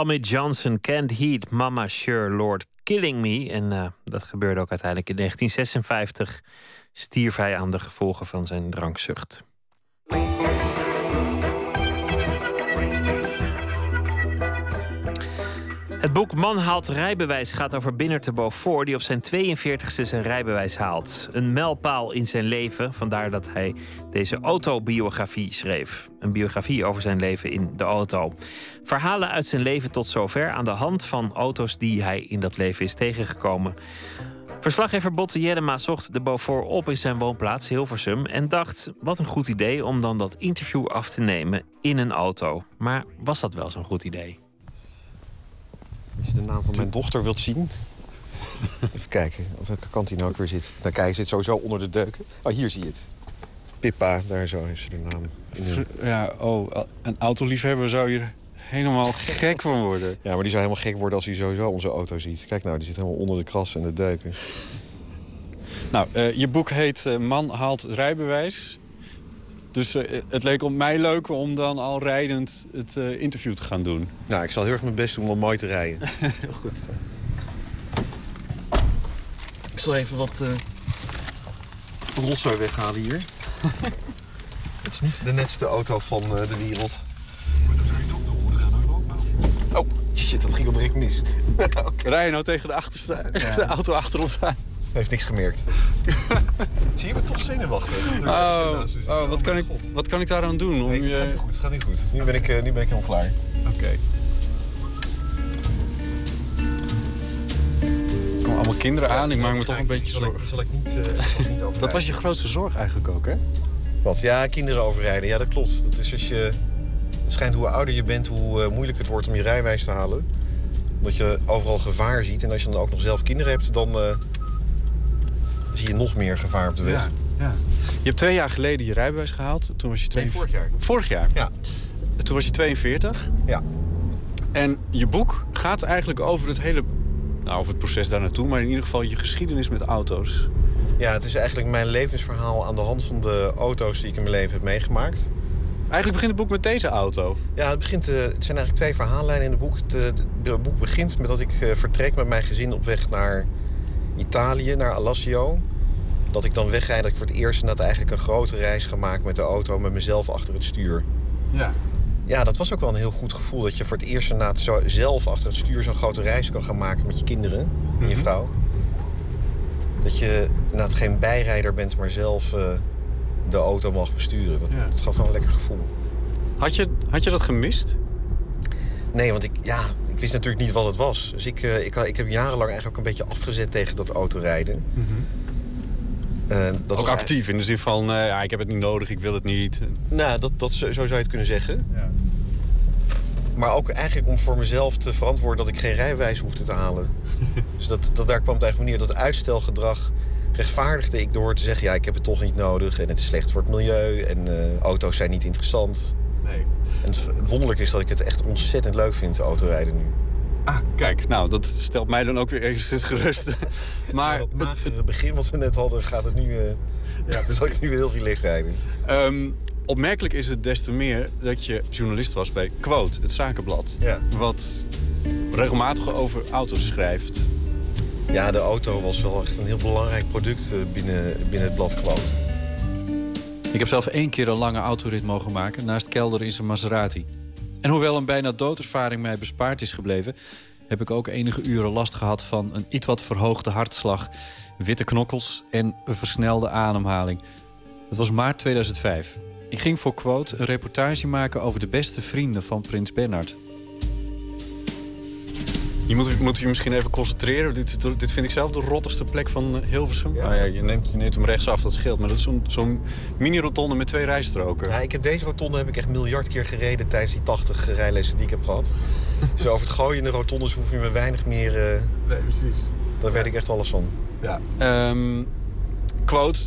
Tommy Johnson, Can't Heat, Mama Sure, Lord Killing Me. En eh, dat gebeurde ook uiteindelijk in 1956. Stierf hij aan de gevolgen van zijn drankzucht. Het boek Man haalt rijbewijs gaat over Binnert de Beaufort... die op zijn 42e zijn rijbewijs haalt. Een mijlpaal in zijn leven, vandaar dat hij deze autobiografie schreef. Een biografie over zijn leven in de auto. Verhalen uit zijn leven tot zover aan de hand van auto's die hij in dat leven is tegengekomen. Verslaggever Botte Jellema zocht de Beaufort op in zijn woonplaats Hilversum... en dacht, wat een goed idee om dan dat interview af te nemen in een auto. Maar was dat wel zo'n goed idee? Als je de naam van mijn dochter wilt zien. Even kijken of welke kant hij nou ook weer zit. Nou, kijk, hij zit sowieso onder de deuken. Oh, hier zie je het. Pippa, daar zo is de naam. In Ja, oh, een autoliefhebber zou hier helemaal gek van worden. Ja, maar die zou helemaal gek worden als hij sowieso onze auto ziet. Kijk nou, die zit helemaal onder de kras en de deuken. Nou, eh, je boek heet eh, Man haalt rijbewijs. Dus eh, het leek op mij leuk om dan al rijdend het eh, interview te gaan doen. Nou, ik zal heel erg mijn best doen om mooi te rijden. Heel goed. Ik zal even wat uh, rotzooi weghalen hier. Het is niet de netste auto van eh, de wereld. Oh, shit, dat ging al direct mis. Rij je nou tegen de, achterste, de auto achter ons aan? Heeft niks gemerkt. Zie je me toch zenuwachtig? Oh, oh wat, kan ik, wat kan ik daaraan doen? Om Nee, het je... gaat niet goed, het gaat niet goed. Nu ben ik, eh, nu ben ik helemaal klaar. Oké. Er komen allemaal kinderen aan. Ik maak me toch een beetje Zal ik, zorgen. zal ik niet, eh, zal ik niet over Dat was je grootste zorg eigenlijk ook, hè? Wat? Ja, kinderen overrijden. Ja, dat klopt. Dat is als je... Het schijnt hoe ouder je bent, hoe eh, moeilijk het wordt om je rijwijs te halen. Omdat je overal gevaar ziet. En als je dan ook nog zelf kinderen hebt, dan eh, zie je nog meer gevaar op de weg. Ja, ja. Je hebt twee jaar geleden je rijbewijs gehaald. Toen was je twee... Nee, vorig jaar. Vorig jaar? Ja. Toen was je 42. Ja. En je boek gaat eigenlijk over het hele... Nou, over het proces daar naartoe, maar in ieder geval je geschiedenis met auto's. Ja, het is eigenlijk mijn levensverhaal aan de hand van de auto's die ik in mijn leven heb meegemaakt. Eigenlijk begint het boek met deze auto. Ja, het, begint, eh, het zijn eigenlijk twee verhaallijnen in het boek. Het, eh, het boek begint met dat ik eh, vertrek met mijn gezin op weg naar Italië, naar Alassio. Dat ik dan wegrijd, dat ik voor het eerst inderdaad eigenlijk een grote reis ga maken met de auto... met mezelf achter het stuur. Ja. Ja, dat was ook wel een heel goed gevoel. Dat je voor het eerst inderdaad zo zelf achter het stuur zo'n grote reis kan gaan maken met je kinderen en je vrouw. Dat je inderdaad geen bijrijder bent, maar zelf eh, de auto mag besturen. Dat, Ja. dat gaf wel een lekker gevoel. Had je, had je dat gemist? Nee, want ik, ja, ik wist natuurlijk niet wat het was. Dus ik, eh, ik, ik heb jarenlang eigenlijk ook een beetje afgezet tegen dat autorijden. Eh, dat ook actief, in de zin van... eh, ja, ik heb het niet nodig, ik wil het niet. Nou, dat, dat, zo zo zou je het kunnen zeggen. Maar ook eigenlijk om voor mezelf te verantwoorden dat ik geen rijwijs hoefde te halen. dus dat, dat, daar kwam het eigenlijk neer. Dat uitstelgedrag rechtvaardigde ik door te zeggen... ja, ik heb het toch niet nodig en het is slecht voor het milieu... en auto's zijn niet interessant. Nee. En het, het wonderlijke is dat ik het echt ontzettend leuk vind, autorijden nu. Ah, kijk, nou, dat stelt mij dan ook weer enigszins gerust. maar dat magere begin wat we net hadden, gaat het nu... eh ja, zal ik nu weer heel relaxed rijden. Ehm, opmerkelijk is het des te meer dat je journalist was bij Quote, het zakenblad. Ja. Wat regelmatig over auto's schrijft. Ja, de auto was wel echt een heel belangrijk product eh, binnen, binnen het blad Quote. Ik heb zelf één keer een lange autorit mogen maken naast kelderen in zijn Maserati. En hoewel een bijna doodervaring mij bespaard is gebleven... heb ik ook enige uren last gehad van een iets wat verhoogde hartslag... witte knokkels en een versnelde ademhaling. Het was maart 2005. Ik ging voor Quote een reportage maken over de beste vrienden van Prins Bernhard. Je moet, moet je misschien even concentreren. Dit, dit vind ik zelf de rottigste plek van eh, Hilversum. Ja, nou ja, je, neemt, je neemt hem rechtsaf, dat scheelt. Maar dat is zo'n zo'n mini-rotonde met twee rijstroken. Ja, ik heb deze rotonde heb ik echt miljard keer gereden tijdens die 80 rijlessen die ik heb gehad. dus over het gooien in de rotondes hoef je me weinig meer... eh, Nee, precies. Daar weet ik echt alles van. Ja. Ehm, quote,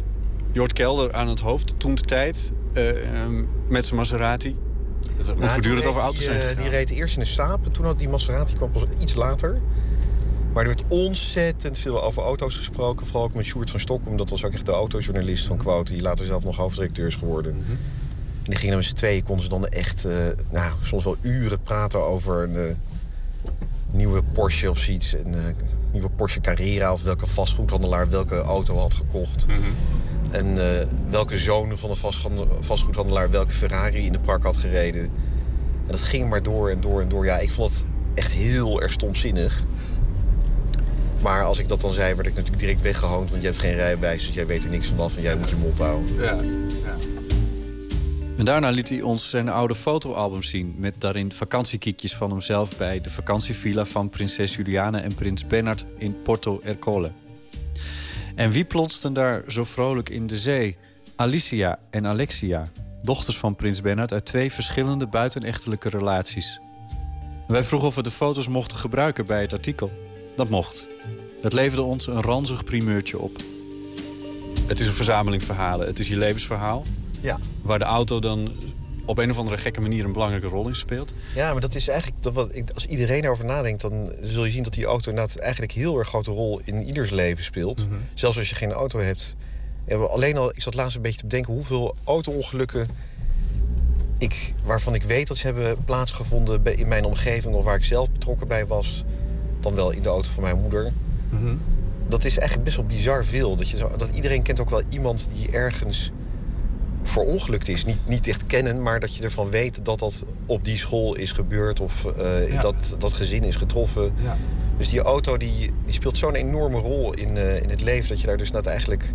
Jort Kelder aan het hoofd, toen de tijd, eh, ehm, met zijn Maserati. Het moet Nou, voortdurend over auto's zijn eh. Die reed eerst in een Saab en toen had die Maserati kwam pas iets later. Maar er werd ontzettend veel over auto's gesproken. Vooral ook met Sjoerd van Stockholm. Dat was ook echt de autojournalist van Quote. Die later zelf nog hoofdredacteur is geworden. Mhm. En die gingen met z'n tweeën. Konden ze dan echt, eh, nou, soms wel uren praten over een eh, nieuwe Porsche of zoiets. Een nieuwe Porsche Carrera of welke vastgoedhandelaar welke auto had gekocht. Mhm. En eh, welke zoon van de vastgoed- vastgoedhandelaar welke Ferrari in de prak had gereden. En dat ging maar door en door en door. Ja, ik vond het echt heel erg stomzinnig. Maar als ik dat dan zei, werd ik natuurlijk direct weggehoond. Want je hebt geen rijbewijs, dus jij weet er niks van af. En jij moet je mond houden. Ja, En daarna liet hij ons zijn oude fotoalbum zien... met daarin vakantiekiekjes van hemzelf... bij de vakantievilla van prinses Juliana en prins Bernhard in Porto Ercole. En wie plotsten daar zo vrolijk in de zee? Alicia en Alexia, dochters van prins Bernhard... uit twee verschillende buitenechtelijke relaties. Wij vroegen of we de foto's mochten gebruiken bij het artikel. Dat mocht. Het leverde ons een ranzig primeurtje op. Het is een verzameling verhalen. Het is je levensverhaal. Ja. Waar de auto dan op een of andere gekke manier een belangrijke rol in speelt. Ja, maar dat is eigenlijk... Dat wat ik, als iedereen erover nadenkt, dan zul je zien dat die auto inderdaad eigenlijk heel erg grote rol in ieders leven speelt. Mhm. Zelfs als je geen auto hebt. Alleen al, ik zat laatst een beetje te bedenken hoeveel auto-ongelukken ik, waarvan ik weet dat ze hebben plaatsgevonden in mijn omgeving of waar ik zelf betrokken bij was, dan wel in de auto van mijn moeder. Dat is eigenlijk best wel bizar veel. Dat, je zo, dat iedereen kent ook wel iemand die ergens verongelukt is. Niet, niet echt kennen, maar dat je ervan weet dat dat op die school is gebeurd of eh, Ja. dat dat gezin is getroffen. Ja. Dus die auto die, die speelt zo'n enorme rol in, eh, in het leven dat je daar dus net eigenlijk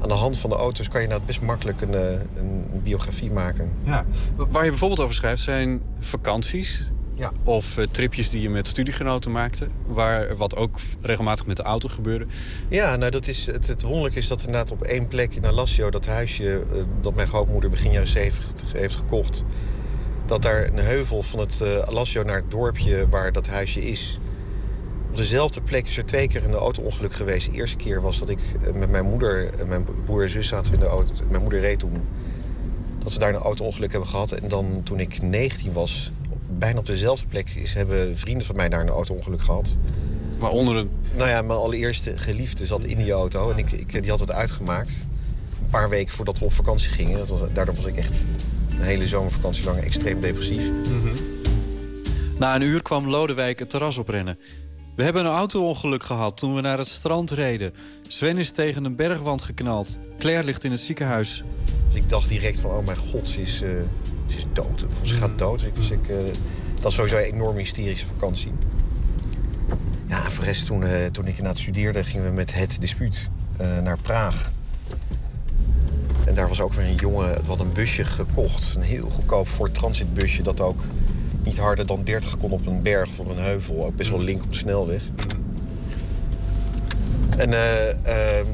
aan de hand van de auto's kan je nou best makkelijk een, eh, een, een biografie maken. Ja. Waar je bijvoorbeeld over schrijft zijn vakanties. Ja. Of eh, tripjes die je met studiegenoten maakte. Waar, wat ook regelmatig met de auto gebeurde. Ja, nou dat is, het, het wonderlijke is dat inderdaad op één plek in Alassio, dat huisje eh, dat mijn grootmoeder begin jaren 70 heeft gekocht, dat daar een heuvel van het eh Alassio naar het dorpje waar dat huisje is. Op dezelfde plek is er twee keer een auto-ongeluk geweest. De eerste keer was dat ik met mijn moeder en mijn broer en zus zaten in de auto. Mijn moeder reed toen. Dat we daar een auto-ongeluk hebben gehad. En dan toen ik 19 was, bijna op dezelfde plek, is, hebben vrienden van mij daar een auto-ongeluk gehad. Waaronder een... Nou ja, mijn allereerste geliefde zat in die auto. En ik, ik, die had het uitgemaakt. Een paar weken voordat we op vakantie gingen. Dat was, daardoor was ik echt een hele zomervakantie lang extreem depressief. Na een uur kwam Lodewijk het terras oprennen. We hebben een auto-ongeluk gehad toen we naar het strand reden. Sven is tegen een bergwand geknald. Claire ligt in het ziekenhuis. Dus ik dacht direct van, oh mijn god, ze is, eh, dood. Ze gaat dood. Dus ik, eh, dat was sowieso een enorm hysterische vakantie. Ja, voor rest, toen, eh, toen ik inderdaad studeerde, gingen we met het dispuut eh, naar Praag. En daar was ook weer een jongen, het had een busje gekocht. Een heel goedkoop Ford Transit busje dat ook niet harder dan 30 kon op een berg of op een heuvel. Ook best wel link op de snelweg. En eh, ehm,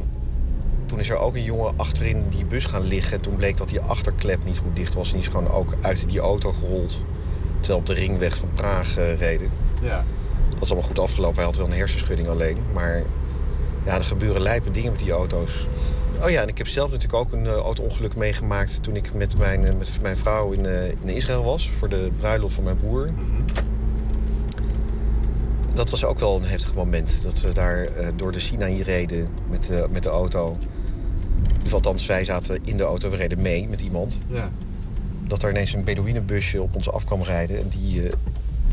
toen is er ook een jongen achterin die bus gaan liggen. En toen bleek dat die achterklep niet goed dicht was. En die is gewoon ook uit die auto gerold. Terwijl op de ringweg van Praag eh, reden. Ja. Dat is allemaal goed afgelopen. Hij had wel een hersenschudding alleen. Maar Ja, er gebeuren lijpe dingen met die auto's. Oh ja, en ik heb zelf natuurlijk ook een uh, auto-ongeluk meegemaakt... toen ik met mijn, uh, met mijn vrouw in, uh, in Israël was... voor de bruiloft van mijn broer. Mm -hmm. Dat was ook wel een heftig moment. Dat we daar door de Sinaï reden met, met de auto. Of althans, wij zaten in de auto, we reden mee met iemand. Ja. Dat er ineens een Bedouinenbusje op ons af kwam rijden. En die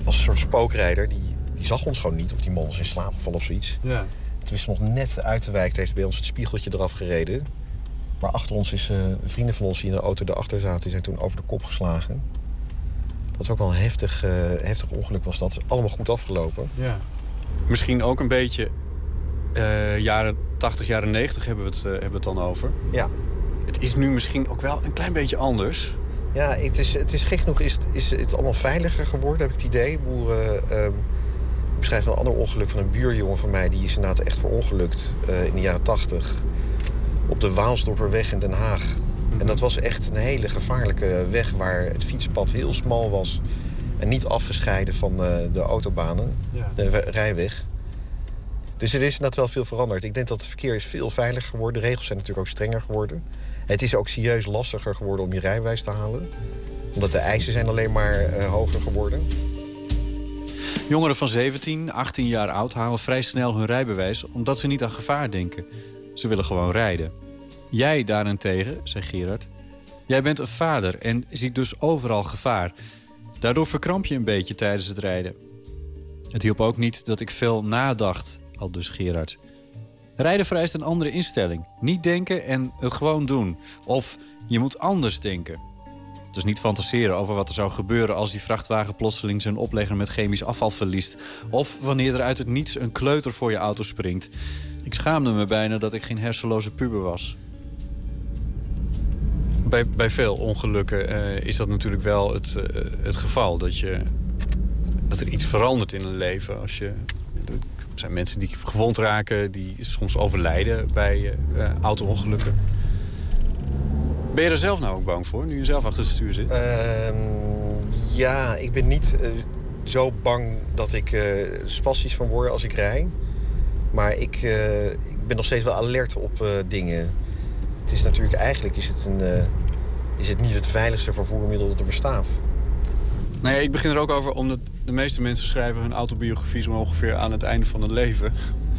was een soort spookrijder. Die, die zag ons gewoon niet. Of die man was in slaap gevallen of zoiets. Ja. Toen is nog net uit de wijk. heeft bij ons het spiegeltje eraf gereden. Maar achter ons is uh, vrienden van ons die in de auto erachter zaten... die zijn toen over de kop geslagen. Dat was ook wel een heftig, uh, heftig ongeluk was dat. Allemaal goed afgelopen. Ja. Misschien ook een beetje uh, jaren 80, jaren 90 hebben we, het, hebben we het dan over. Ja. Het is nu misschien ook wel een klein beetje anders. Ja, het is, het is gek genoeg is, is het allemaal veiliger geworden, heb ik het idee. Boeren... Uh, ik beschrijf een ander ongeluk van een buurjongen van mij. Die is inderdaad echt verongelukt uh, in de jaren 80. Op de Waalsdorperweg in Den Haag. Mm -hmm. En dat was echt een hele gevaarlijke weg waar het fietspad heel smal was. En niet afgescheiden van uh, de autobanen, ja. de rijweg. Dus er is inderdaad wel veel veranderd. Ik denk dat het verkeer is veel veiliger geworden. De regels zijn natuurlijk ook strenger geworden. Het is ook serieus lastiger geworden om je rijbewijs te halen. Omdat de eisen zijn alleen maar uh, hoger geworden. Jongeren van 17, 18 jaar oud halen vrij snel hun rijbewijs omdat ze niet aan gevaar denken. Ze willen gewoon rijden. Jij daarentegen, zei Gerard, jij bent een vader en ziet dus overal gevaar. Daardoor verkramp je een beetje tijdens het rijden. Het hielp ook niet dat ik veel nadacht, al dus Gerard. Rijden vereist een andere instelling. Niet denken en het gewoon doen. Of je moet anders denken. Dus niet fantaseren over wat er zou gebeuren als die vrachtwagen plotseling zijn oplegger met chemisch afval verliest. Of wanneer er uit het niets een kleuter voor je auto springt. Ik schaamde me bijna dat ik geen hersenloze puber was. Bij, bij veel ongelukken uh, is dat natuurlijk wel het, uh, het geval. Dat, je, dat er iets verandert in een leven. Als je, er zijn mensen die gewond raken, die soms overlijden bij uh, auto-ongelukken. Ben je er zelf nou ook bang voor, nu je zelf achter het stuur zit? Uh, ja, ik ben niet uh, zo bang dat ik uh, spastisch van word als ik rij. Maar ik, ik ben nog steeds wel alert op dingen. Het is natuurlijk, eigenlijk is het, een, is het niet het veiligste vervoermiddel dat er bestaat. Nou ja, ik begin er ook over omdat de meeste mensen schrijven hun autobiografie zo ongeveer aan het einde van hun leven.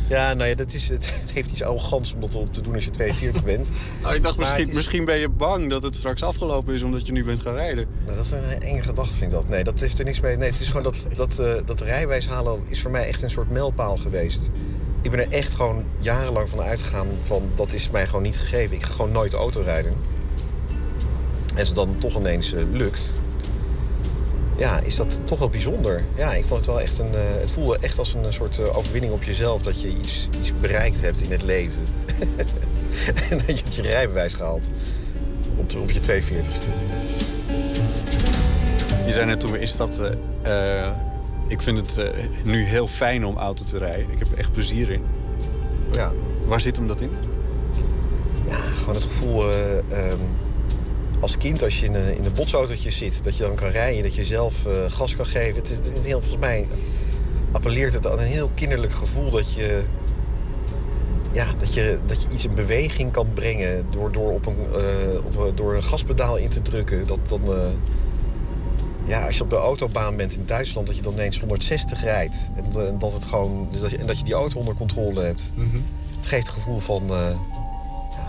Ja, nou ja, dat is, het, het heeft iets arrogants om dat op te doen als je 42 bent. nou, ik dacht, misschien, is... misschien ben je bang dat het straks afgelopen is omdat je nu bent gaan rijden. Nou, dat is een enge gedachte, vind ik dat. Nee, dat heeft er niks mee. Nee, het is gewoon dat, dat, uh, dat rijbewijs halen is voor mij echt een soort mijlpaal geweest. Ik ben er echt gewoon jarenlang van uitgegaan van dat is mij gewoon niet gegeven. Ik ga gewoon nooit auto rijden. En als het dan toch ineens uh, lukt, ja, is dat toch wel bijzonder. Ja, ik vond het wel echt een. Uh, het voelde echt als een soort uh, overwinning op jezelf dat je iets, iets bereikt hebt in het leven. en dat je hebt je rijbewijs gehaald. Op, op je 42ste. Je zei net toen we instapten. Uh, ik vind het nu heel fijn om auto te rijden. Ik heb er echt plezier in. Ja. Waar zit hem dat in? Ja, gewoon het gevoel. Um, als kind, als je in een, in een botsautootje zit, dat je dan kan rijden, dat je zelf uh, gas kan geven. Het, het, het, volgens mij appelleert het aan een heel kinderlijk gevoel dat je, ja, dat je, dat je iets in beweging kan brengen door, door, op een, uh, op, door een gaspedaal in te drukken. Dat dan, uh, ja, als je op de autobaan bent in Duitsland, dat je dan ineens 160 rijdt. En, dat, het gewoon, dat je, en dat je die auto onder controle hebt. Mm -hmm. Het geeft het gevoel van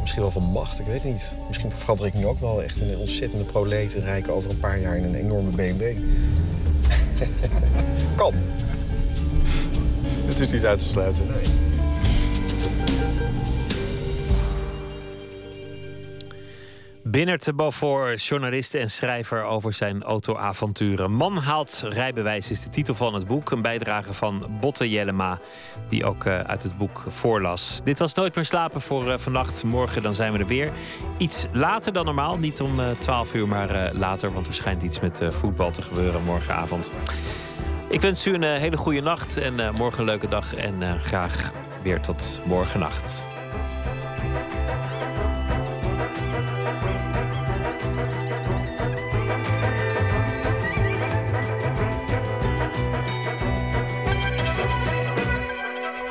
misschien wel van macht, ik weet het niet. Misschien verander ik nu ook wel echt een ontzettende proleet en over een paar jaar in een enorme BMW. kan. Het is niet uit te sluiten. Nee. Binnert de Beaufort, journalist en schrijver over zijn autoavonturen. Man haalt rijbewijs is de titel van het boek. Een bijdrage van Botte Jellema, die ook uh, uit het boek voorlas. Dit was Nooit meer slapen voor uh, vannacht. Morgen dan zijn we er weer. Iets later dan normaal. Niet om uh, 12 uur, maar later. Want er schijnt iets met voetbal te gebeuren morgenavond. Ik wens u een hele goede nacht en morgen een leuke dag. En graag weer tot morgen